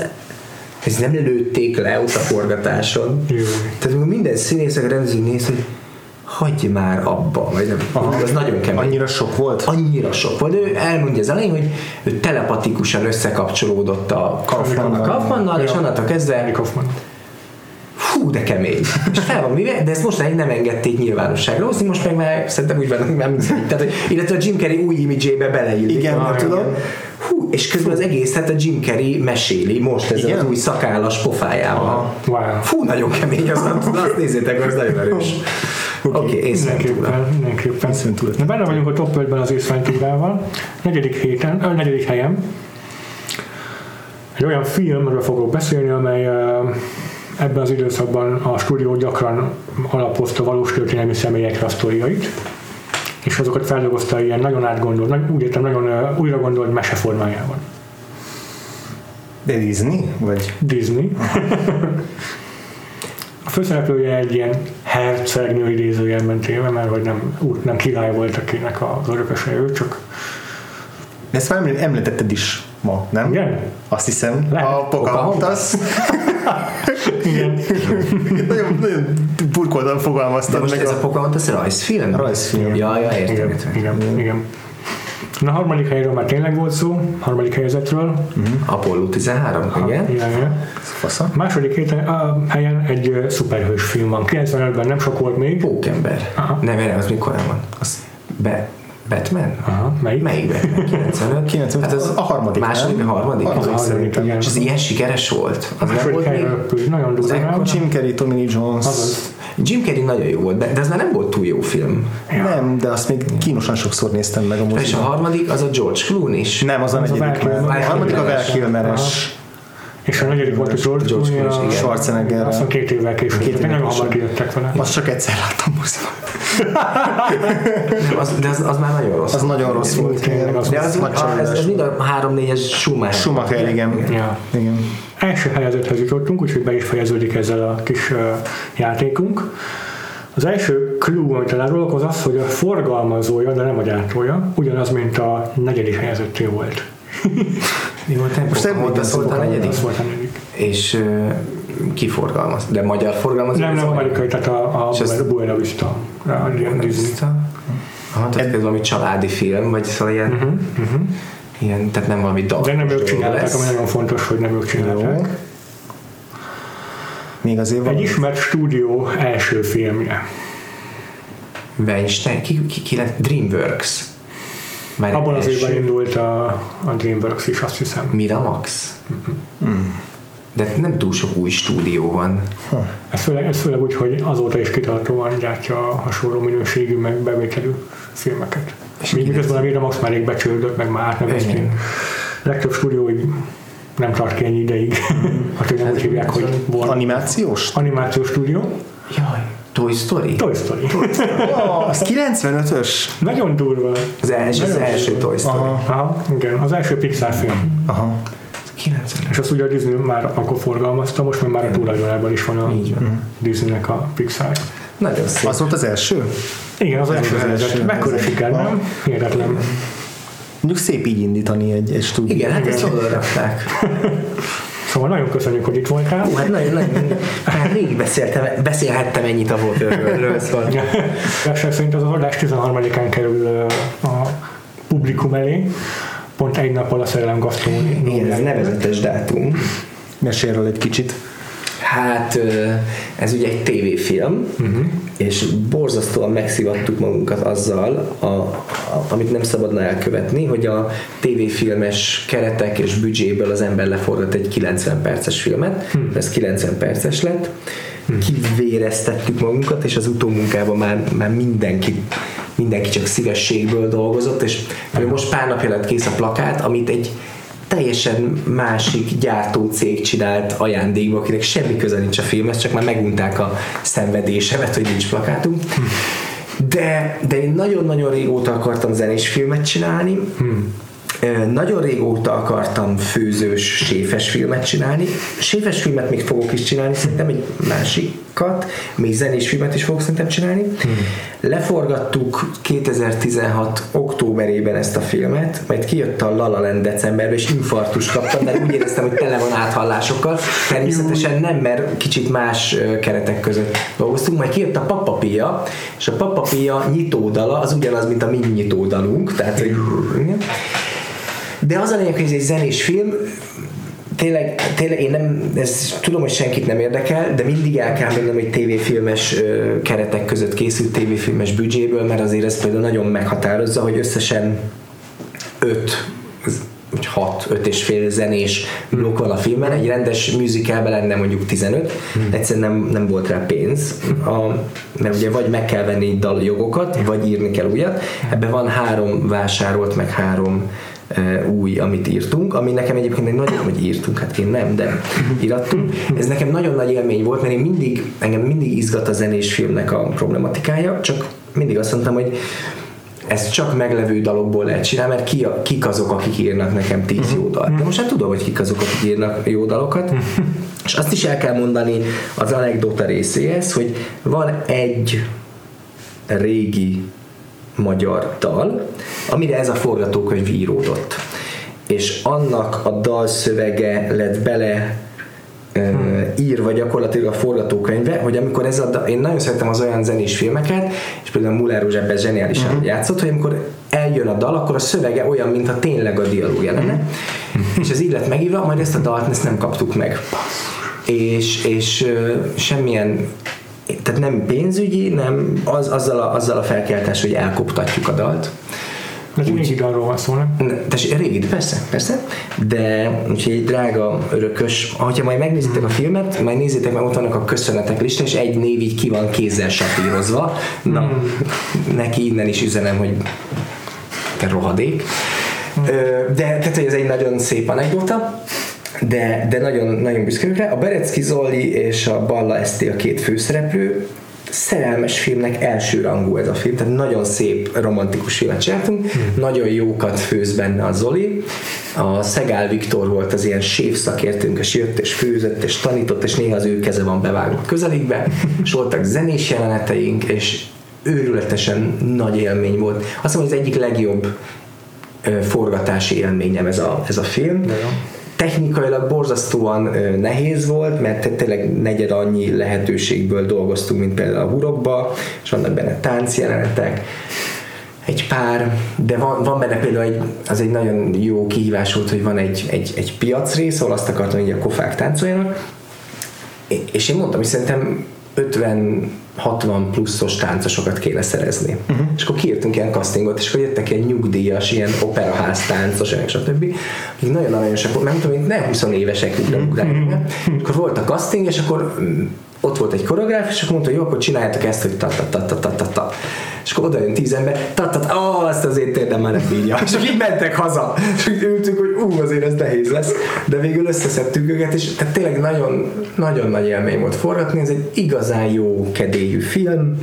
ez nem lőtték le ott a forgatáson. Jó. Tehát minden színész, a rendező néz, hogy hagyj már abba, vagy nem, az nagyon kemény. Annyira sok volt? annyira sok volt. Ő elmondja az elején, hogy ő telepatikusan összekapcsolódott a Kaufmannal, Kaufmannal és onnantól kezdve Andy Kaufman. hú, de kemény. És fel van mivel, de ezt most nem engedték nyilvánosságra hozni, most meg már szerintem úgy van, hogy már mindegy. Tehát, hogy, illetve a Jim Carrey új imidzsébe beleillik. Igen, Ah, nem tudom. Hú, és közben az egész, tehát a Jim Carrey meséli most ezzel Igen? az új szakállas pofájával. Wow. Fú, nagyon kemény, az, azt nézzétek, az nagyon erős. Oké, okay, Mindenképpen, mindenképpen. Ace Ventura. De benne vagyunk a top 5-ben az Ace Venturával. Negyedik héten, ö, negyedik helyen. Egy olyan filmről fogok beszélni, amely ebben az időszakban a stúdió gyakran alapozta valós történelmi személyekre a sztoriait, és azokat feldolgozta ilyen nagyon átgondolt, úgy értem, nagyon újra gondolt mese formájában. De Disney? Vagy? Disney. Főszereplője egy ilyen hercegnő idézőjelben téve, mert hogy nem, úgy nem király volt, akinek az örököse ő, csak De ezt már említetted is ma, nem? Igen? Azt hiszem. Lehet. A Pocahontas. Igen. nagyon, nagyon burkoltan De fogalmaztad most meg ez a a... Pocahontas rajzfilm? Rajzfilm. Ja, ja, értem, Igen, értem. igen, igen. Na, harmadik helyről már tényleg volt szó, harmadik helyzetről. Apollo 13, igen. Igen, igen. Fasza. Második héten, a helyen egy ö, szuperhős film van. 95-ben nem sok volt még. Pókember. Aha. Nem, erre az mikor van? Az be, Batman? Aha, melyik? Melyik Batman? 95? 95. Hát az A harmadik, Második, nem? a harmadik? A harmadik, igen. És az ilyen sikeres volt? Az nem volt még? nagyon durva. Jim Carrey, Tommy Lee Jones. Azaz. Jim Carrey nagyon jó volt, de de az már nem volt túl jó film. Nem, de azt még kínosan sokszor néztem meg a És a moziban. harmadik az a George Clooney is. Nem, az a Az a negyedik. A harmadik a Val Val Kilmeres. És a negyedik volt a George George Clooney, a igen. Schwarzeneggerrel. Azt két évvel később. Két évvel nagyon hamar kijöttek vele. Azt csak egyszer láttam moziban. Az, de az, az már nagyon rossz. Az nagyon rossz volt. igen. Az De az, nagy a, ez, ez mind a 3-4-es Schumacher. Schumacher, igen. Ja. Igen. Első helyezetthez jutottunk, úgyhogy be is fejeződik ezzel a kis uh, játékunk. Az első clue, amit elárulok, az az, hogy a forgalmazója, de nem a gyártója, ugyanaz, mint a negyedik helyezetté volt. Mi volt nem? Most emlékszem, volt a Pocahontas. negyedik. Az volt a negyedik. És uh, ki forgalmaz? De magyar forgalmazó? Nem, nem amerikai, tehát a, a ez- Buena Vista. A Disney. Aha, tehát ez valami családi film, vagy szóval ilyen, Uh-huh. ilyen tehát nem valami dal. De nem ők csinálták, ami nagyon fontos, hogy nem ők Jó. csinálták. Még azért van. Egy ismert stúdió első filmje. Weinstein, ki, ki, ki lett? Dreamworks. Már Abban az évben indult a, a DreamWorks is, azt hiszem. Miramax? De nem túl sok új stúdió van. Ez főleg, ez főleg úgy, hogy azóta is kitartóan gyártja a hasonló minőségű, meg bevételű filmeket. És Míg miközben a Miramax már rég becsődött, meg már átnevezték. Legtöbb stúdió nem tart ki ennyi ideig. Hát, hogy nem úgy hívják, hogy. Animációs? Animációs stúdió. Jaj, Toy Story? Toy Story. Oh, az 95-ös? Nagyon durva. Az első, az első Toy Story. Aha. Aha, igen, az első Pixar film. Aha. 90 És azt ugye a Disney már akkor forgalmazta, most már, már a tulajdonában is van a Így van. Disneynek a Pixar. Nagyon szép. Az volt az első? Igen, az Ez első az helyzet. első. Mekkora siker, nem? Hihetetlen. Mondjuk szép így indítani egy, egy stúdiót. Igen, hát ezt oda rakták. Szóval nagyon köszönjük, hogy itt voltál. Hú, hát nagyon, nagyon, hát rég beszéltem, beszélhettem ennyit a Waterworldről, szóval Igazság szerint az adás 13-án kerül a publikum elé, pont egy nappal a Szerelem Gasztróni. igen, ez nevezetes dátum. Mesélj róla egy kicsit. Hát ez ugye egy tévéfilm, uh-huh. és borzasztóan megszivattuk magunkat azzal, a, a, amit nem szabadna elkövetni, hogy a tévéfilmes keretek és büdzséből az ember leforgat egy 90 perces filmet, uh-huh. ez 90 perces lett, kivéreztettük magunkat, és az utómunkában már, már mindenki mindenki csak szívességből dolgozott, és most pár napja lett kész a plakát, amit egy teljesen másik gyártócég csinált ajándékba, akinek semmi köze nincs a filmhez, csak már megunták a szenvedésemet, hogy nincs plakátunk. De, de én nagyon-nagyon régóta akartam zenés filmet csinálni, Ö, Nagyon régóta akartam főzős, séfes filmet csinálni. Séfes filmet még fogok is csinálni, szerintem egy másikat, még zenés filmet is fogok szerintem csinálni. Leforgattuk 2016 októberében ezt a filmet, majd kijött a La La Land decemberben, és infartus kaptam, de úgy éreztem, hogy tele van áthallásokkal. Természetesen nem, mert kicsit más keretek között dolgoztunk, majd kijött a Papa Pia, és a Papa Pia nyitódala az ugyanaz, mint a mi nyitódalunk, tehát hogy. De az a lényeg, hogy ez egy zenés film, tényleg, tényleg én nem, ez, tudom, hogy senkit nem érdekel, de mindig el kell mennem egy tévéfilmes ö, keretek között készült tévéfilmes büdzséből, mert azért ez például nagyon meghatározza, hogy összesen öt vagy hat, öt és fél zenés blokk van a filmben, egy rendes musicalben lenne mondjuk 15, egyszerűen nem, nem volt rá pénz, a, mert ugye vagy meg kell venni daljogokat, vagy írni kell újat, ebben van három vásárolt, meg három új, amit írtunk, ami nekem egyébként egy nagyon, hogy írtunk, hát én nem, de írattunk. Ez nekem nagyon nagy élmény volt, mert én mindig, engem mindig izgat a zenés filmnek a problematikája, csak mindig azt mondtam, hogy ezt csak meglevő dalokból lehet csinálni, mert ki a, kik azok, akik írnak nekem tíz jó dalt. De most nem tudom, hogy kik azok, akik írnak jó dalokat. És azt is el kell mondani az anekdota részéhez, hogy van egy régi magyar dal, amire ez a forgatókönyv íródott. és annak a dalszövege lett bele hmm. írva gyakorlatilag a forgatókönyve, hogy amikor ez a, én nagyon szeretem az olyan zenés filmeket, és például Muller Rózsa ebben zseniálisan hmm. játszott, hogy amikor eljön a dal, akkor a szövege olyan, mintha tényleg a dialóg lenne, hmm. és ez így lett megírva, majd ezt a dalt ezt nem kaptuk meg. És, és semmilyen tehát nem pénzügyi, nem az, azzal, a, azzal a felkeltés, hogy elkoptatjuk a dalt. Ez úgy, mindig arról van szó, nem? Tehát régi, persze, persze, de úgyhogy egy drága örökös, ahogyha majd megnézitek a filmet, majd nézzétek meg, ott vannak a köszönetek lista, és egy név így ki van kézzel satírozva. Na, hmm. neki innen is üzenem, hogy te rohadék. Hmm. De tehát, hogy ez egy nagyon szép anekdota de, de nagyon, nagyon büszke rá. A Berecki Zoli és a Balla Eszti a két főszereplő, szerelmes filmnek első rangú ez a film, tehát nagyon szép romantikus filmet csináltunk, hmm. nagyon jókat főz benne a Zoli, a Szegál Viktor volt az ilyen sév szakértőnk, és jött és főzött és tanított, és néha az ő keze van bevágott közelikbe, és voltak zenés jeleneteink, és őrületesen nagy élmény volt. Azt mondom, hogy az egyik legjobb forgatási élményem ez a, ez a film. De jó technikailag borzasztóan nehéz volt, mert tényleg negyed annyi lehetőségből dolgoztunk, mint például a hurokba, és vannak benne táncjelenetek, egy pár, de van, van benne például egy, az egy nagyon jó kihívás volt, hogy van egy, egy, egy piacrész, ahol azt akartam, hogy a kofák táncoljanak, és én mondtam, hogy szerintem 50 60 pluszos táncosokat kéne szerezni. Uh-huh. És akkor kiírtunk ilyen castingot, és akkor jöttek ilyen nyugdíjas, ilyen operaház táncos, stb. Akik nagyon aranyosak, nem tudom, nem 20 évesek, uh-huh. akkor volt a casting, és akkor mm, ott volt egy koreográf, és akkor mondta, hogy jó, akkor csináljátok ezt, hogy ta ta ta ta ta ta ta. És akkor oda jön tíz ember, tatat, ó, azt az étterem már nem bírja. És így mentek haza, és úgy ültünk, hogy ú, azért ez nehéz lesz, de végül összeszedtük őket, és tehát tényleg nagyon, nagyon nagy élmény volt forgatni, ez egy igazán jó kedélyű film,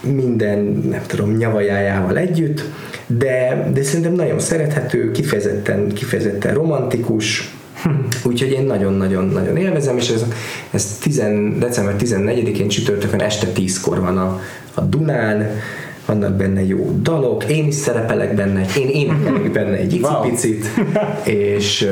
minden, nem tudom, nyavajájával együtt, de, de szerintem nagyon szerethető, kifejezetten, kifejezetten romantikus, Úgyhogy én nagyon-nagyon-nagyon élvezem, és ez, ez 10, december 14-én csütörtökön este 10-kor van a, a Dunán, vannak benne jó dalok, én is szerepelek benne, én énekelek benne egy icipicit, wow. és,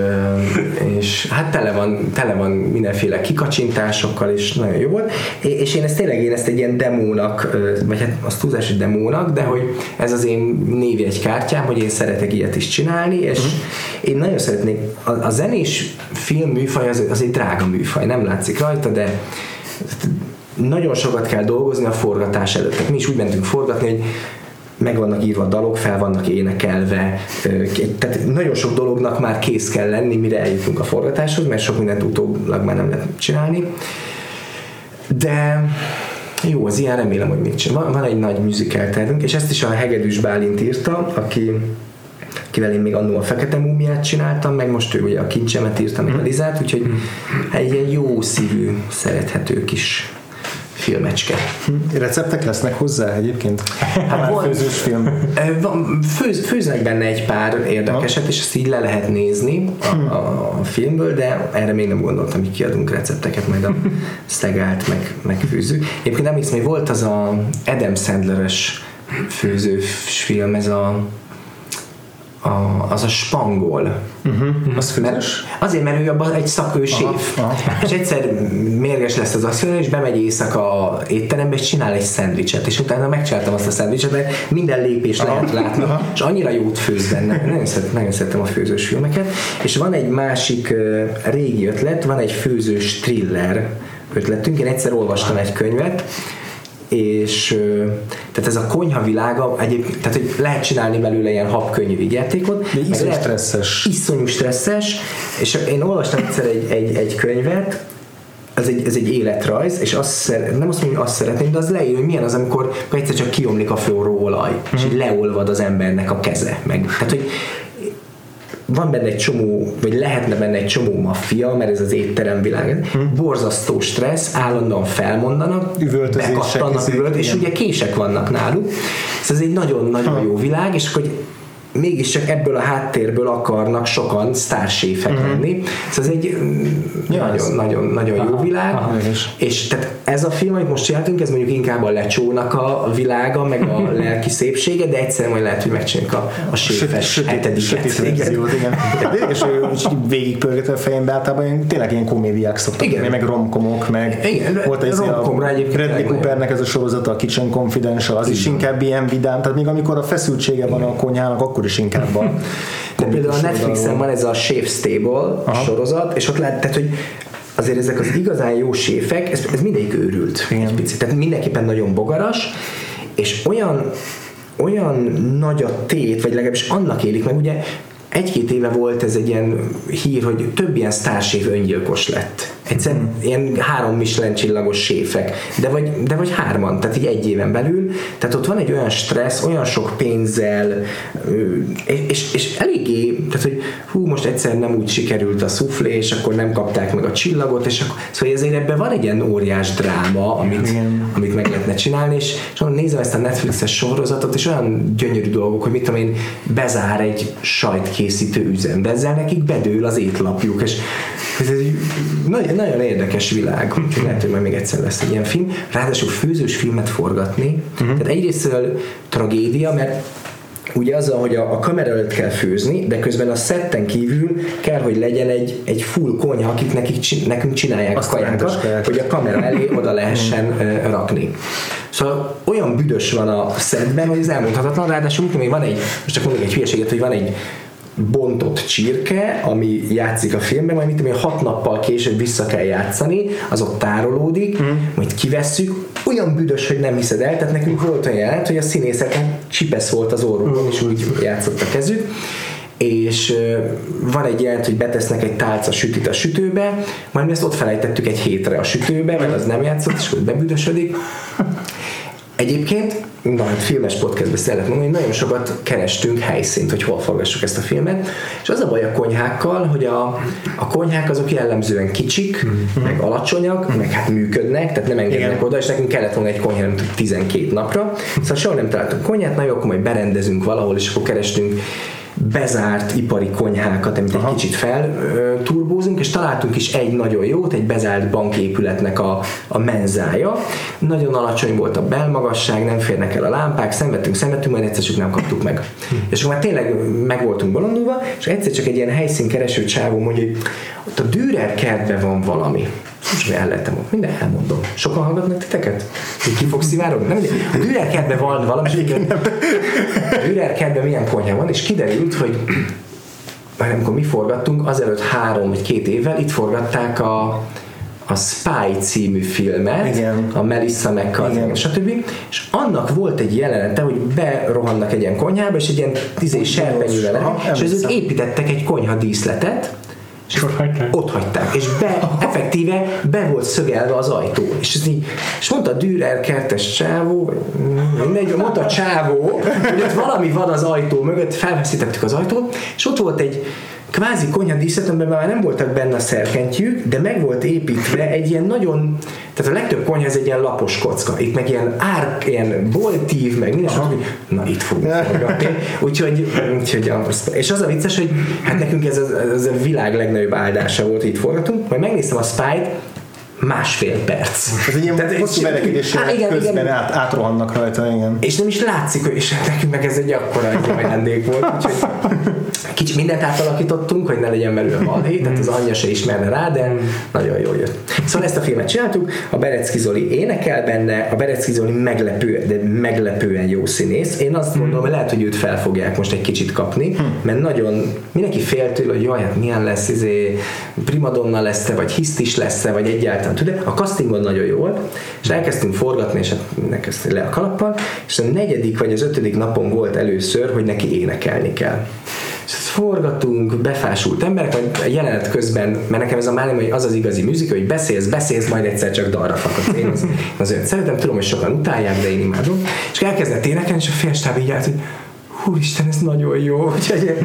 és hát tele van, tele van mindenféle kikacsintásokkal, és nagyon jó volt, és én ezt tényleg én ezt egy ilyen demónak, vagy hát az túlzás, hogy demónak, de hogy ez az én névjegykártyám, hogy én szeretek ilyet is csinálni, és uh-huh. én nagyon szeretnék, a, a zenés film műfaj az, az egy drága műfaj, nem látszik rajta, de nagyon sokat kell dolgozni a forgatás előtt. Tehát mi is úgy mentünk forgatni, hogy meg vannak írva dalok, fel vannak énekelve, tehát nagyon sok dolognak már kész kell lenni, mire eljutunk a forgatáshoz, mert sok mindent utólag már nem lehet csinálni. De jó, az ilyen remélem, hogy még csinál. Van, van egy nagy musical tervünk, és ezt is a Hegedűs Bálint írta, aki akivel én még annól a Fekete Múmiát csináltam, meg most ő ugye a Kincsemet írta, meg a Lizát, úgyhogy egy ilyen jó szívű, szerethető kis filmecske. Hm. Receptek lesznek hozzá egyébként? Hát van, főzős film. Főz, főznek benne egy pár érdekeset, és ezt így le lehet nézni a, hm. a, a filmből, de erre még nem gondoltam, hogy kiadunk recepteket, majd a szegált meg, megfőzzük. Egyébként emlékszem, hogy volt az a Adam Sandler-es főzős film, ez a a, az a spangol. Uh-huh. Az főzős? Azért, mert ő abban egy szakő séf. És egyszer mérges lesz az asszony, és bemegy éjszaka étterembe, és csinál egy szendvicset, és utána megcsináltam azt a szendvicset, mert minden lépés Aha. lehet látni, Aha. és annyira jót főz benne. Nagyon, szeret, nagyon szeretem a főzős filmeket. És van egy másik uh, régi ötlet, van egy főzős thriller ötletünk. Én egyszer olvastam egy könyvet, és tehát ez a konyha világa, egyébként, tehát hogy lehet csinálni belőle ilyen habkönnyű vigyátékot. De iszonyú lehet, stresszes. Iszonyú stresszes, és én olvastam egyszer egy, egy, egy könyvet, ez egy, ez egy életrajz, és azt szeret, nem azt mondom, hogy azt szeretném, de az leír, hogy milyen az, amikor egyszer csak kiomlik a forró olaj, mm. és így leolvad az embernek a keze. Meg, tehát, hogy van benne egy csomó, vagy lehetne benne egy csomó maffia, mert ez az étterem világ, hmm. borzasztó stressz, állandóan felmondanak, bekattannak üvölt, és ugye kések vannak náluk. Ez egy nagyon-nagyon jó világ, és hogy mégiscsak ebből a háttérből akarnak sokan sztárséfek uh-huh. lenni. Szóval ez egy mm, Ja, nagyon, ez- nagyon, nagyon jó Aha, világ. aha. És- tehát ez a film, amit most csináltunk, ez mondjuk inkább a lecsónak a világa, meg a lelki szépsége, de egyszer majd lehet, hogy megcsináljuk a, a séfes hetediket. sötét Igen. verziót, igen. És ő végigpörgetve a fejembe általában ilyen, tényleg ilyen komédiák szoktak Igen. meg romkomok, meg Igen, volt ez romkomra a Bradley. Coopernek ez a sorozata, a Kitchen Confidential, az is inkább ilyen vidám, tehát még amikor a feszültsége van a konyhának, akkor is inkább a De például a Netflixen van ez a Chef Stable Aha. sorozat, és ott lehet, tehát, hogy azért ezek az igazán jó séfek, ez, ez mindegyik őrült Igen. egy picit, tehát mindenképpen nagyon bogaras, és olyan olyan nagy a tét, vagy legalábbis annak élik meg, ugye egy-két éve volt ez egy ilyen hír, hogy több ilyen sztárséf öngyilkos lett. Egyszer Mhm. ilyen három Michelin csillagos séfek, de vagy, de vagy hárman, tehát így egy éven belül. Tehát ott van egy olyan stressz, olyan sok pénzzel, és, és eléggé, tehát hogy hú, most egyszer nem úgy sikerült a szuflé, és akkor nem kapták meg a csillagot, és akkor, szóval ezért ebben van egy ilyen óriás dráma, amit, Igen. amit meg lehetne csinálni, és, és nézem ezt a Netflixes sorozatot, és olyan gyönyörű dolgok, hogy mit tudom én, bezár egy sajtkészítő üzem, de ezzel nekik bedől az étlapjuk, és ez egy nagyon, nagyon érdekes világ, úgyhogy lehet, hogy majd még egyszer lesz egy ilyen film. Ráadásul főzős filmet forgatni, uh-huh. tehát egyrésztől tragédia, mert Ugye azzal, hogy a, a kamera előtt kell főzni, de közben a szetten kívül kell, hogy legyen egy, egy full konyha, akik nekik, nekünk csinálják Azt a kaját. hogy a kamera elé oda lehessen ö, rakni. Szóval olyan büdös van a szedben, hogy ez elmondhatatlan, ráadásul még van egy, most csak mondok egy hülyeséget, hogy van egy bontott csirke, ami játszik a filmben, majd mit tudom én, hat nappal később vissza kell játszani, az ott tárolódik, mm. majd kivesszük, olyan büdös, hogy nem hiszed el, tehát nekünk volt olyan jelent, hogy a színészeknek csipesz volt az orrukon, és úgy játszott a kezük, és van egy jelent, hogy betesznek egy tálca sütit a sütőbe, majd mi ezt ott felejtettük egy hétre a sütőbe, mert az nem játszott, és akkor bebüdösödik. Egyébként, na filmes podcastben szeretném mondani, hogy nagyon sokat kerestünk helyszínt, hogy hol forgassuk ezt a filmet, és az a baj a konyhákkal, hogy a, a konyhák azok jellemzően kicsik, meg alacsonyak, meg hát működnek, tehát nem engednek Igen. oda, és nekünk kellett volna egy konyha nem tudom, 12 napra, szóval soha nem találtunk konyhát, na jó, akkor majd berendezünk valahol, és akkor kerestünk bezárt ipari konyhákat, amit egy kicsit felturbózunk, és találtunk is egy nagyon jót, egy bezárt banképületnek a, a menzája. Nagyon alacsony volt a belmagasság, nem férnek el a lámpák, szenvedtünk, szenvedtünk, majd egyszer csak nem kaptuk meg. És akkor már tényleg meg voltunk bolondulva, és egyszer csak egy ilyen helyszínkereső csávó mondja, hogy ott a Dürer kertben van valami. Most el lehetem ott, minden elmondom. Sokan hallgatnak titeket? Hogy ki fog szivárogni? Nem, a Dürer kertben van valami. és a Dürer kertben milyen konyha van, és kiderült, hogy már amikor mi forgattunk, azelőtt három vagy két évvel itt forgatták a, a Spy című filmet, Igen. a Melissa McCarthy, stb. És annak volt egy jelenete, hogy berohannak egy ilyen konyhába, és egy ilyen tizé serpenyővel, és emlékszem. építettek egy konyha díszletet, És ott hagyták. ott hagyták, és be, effektíve be volt szögelve az ajtó. És, ez így, és mondta a Dürer kertes csávó, mindegy, mondta a csávó, hogy ott valami van az ajtó mögött, felveszítettük az ajtót, és ott volt egy kvázi konyha díszlet, amiben már nem voltak benne a szerkentyűk, de meg volt építve egy ilyen nagyon, tehát a legtöbb konyha ez egy ilyen lapos kocka. Itt meg ilyen árk, ilyen boltív, meg minden, stb. Na itt fogunk forgatni. Úgyhogy, úgyhogy az, és az a vicces, hogy hát nekünk ez, az, ez a világ legnagyobb áldása volt, hogy itt forgatunk. Majd megnéztem a Spy-t, másfél perc. Ez egy ilyen Tehát- hosszú verekedés Á, igen, közben igen. Át, átrohannak rajta, igen. És nem is látszik, és nekünk meg ez egy akkora egy ajándék volt, úgyhogy kicsit mindent átalakítottunk, hogy ne legyen belőle balhé, tehát az anyja se ismerne rá, de nagyon jól jött. Szóval ezt a filmet csináltuk, a Berecki Zoli énekel benne, a Berecki Zoli meglepő, de meglepően jó színész. Én azt gondolom, hogy lehet, hogy őt fel fogják most egy kicsit kapni, mert nagyon mindenki fél tőle, hogy jaj, hát milyen lesz, izé, primadonna lesz-e, vagy hisztis lesz-e, vagy egyáltalán tudod, a castingon nagyon jó volt, és elkezdtünk forgatni, és hát elkezdtünk le a kalappal, és a negyedik vagy az ötödik napon volt először, hogy neki énekelni kell. És ezt forgatunk, befásult emberek, majd a jelenet közben, mert nekem ez a málim, hogy az az igazi műzik, hogy beszélsz, beszélsz, majd egyszer csak dalra fakadsz. Én az, az őt szeretem, tudom, hogy sokan utálják, de én imádom. És elkezdett énekelni, és a félstáb így állt, hogy Úristen, ez nagyon jó. Úgyhogy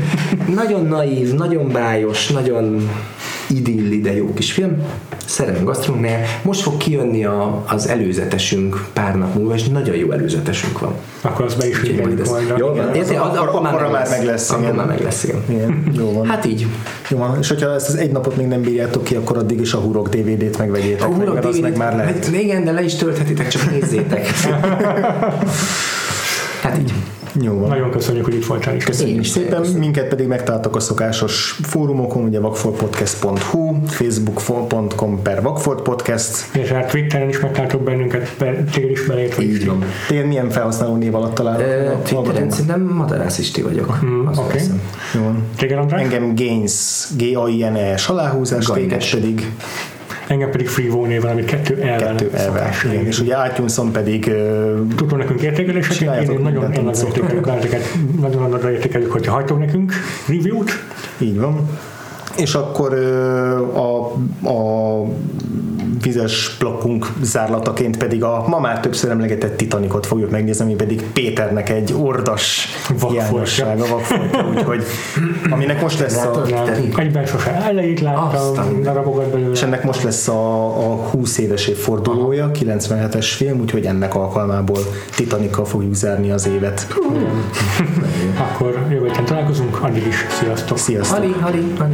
nagyon naív, nagyon bájos, nagyon idilli, de jó kis film. Szerelem gasztronómnél. Most fog kijönni a, az előzetesünk pár nap múlva, és nagyon jó előzetesünk van. Akkor az be is Úgyhogy majd. Jó, Igen, az-? Az- akkor- akkor már meg lesz, Akkor már meg lesz, igen. Igen, jó van. Hát így. Jó van. És hogyha ezt az egy napot még nem bírjátok ki, akkor addig is a Hurok DVD-t megvegyétek A meg, Hurok az meg már lehet. Hát, igen, de le is tölthetitek, csak nézzétek. hát így. Jó van. Nagyon köszönjük, hogy itt voltál is. Köszönjük Én szépen, köszönöm. minket pedig megtaláltok a szokásos fórumokon, ugye vakfoltpodcast.hu, facebook.com per vakfoltpodcast. És hát Twitteren is megtaláltok bennünket, be- téged is belétve is. Így van. Téged milyen felhasználó név alatt a Twitteren szerintem Madarász Isti vagyok. Mm, oké. hiszem. Jó van. Téged András? Engem Gaines, G-A-I-N-E-S aláhúzás, téged pedig Engem pedig Freevo néven, amit kettő elven kettő elve. szokás Igen, és ugye iTunes-on pedig tudtok nekünk értékeléseket, én nagyon, nagyon nagyon nagyra értékeljük, hogyha hagytok nekünk review-t, Így van. És akkor a, a vizes blokkunk zárlataként pedig a ma már többször emlegetett Titanicot fogjuk megnézni, ami pedig Péternek egy ordas hiányossága, vakfoltja, úgyhogy aminek most lesz a, egyben sose elejét láttam, darabokat belőle. és ennek most lesz a, a 20 éves évfordulója, 97-es film, úgyhogy ennek alkalmából Titanikkal fogjuk zárni az évet. Akkor jövő találkozunk, addig is sziasztok! Sziasztok! Hali, hali, hali.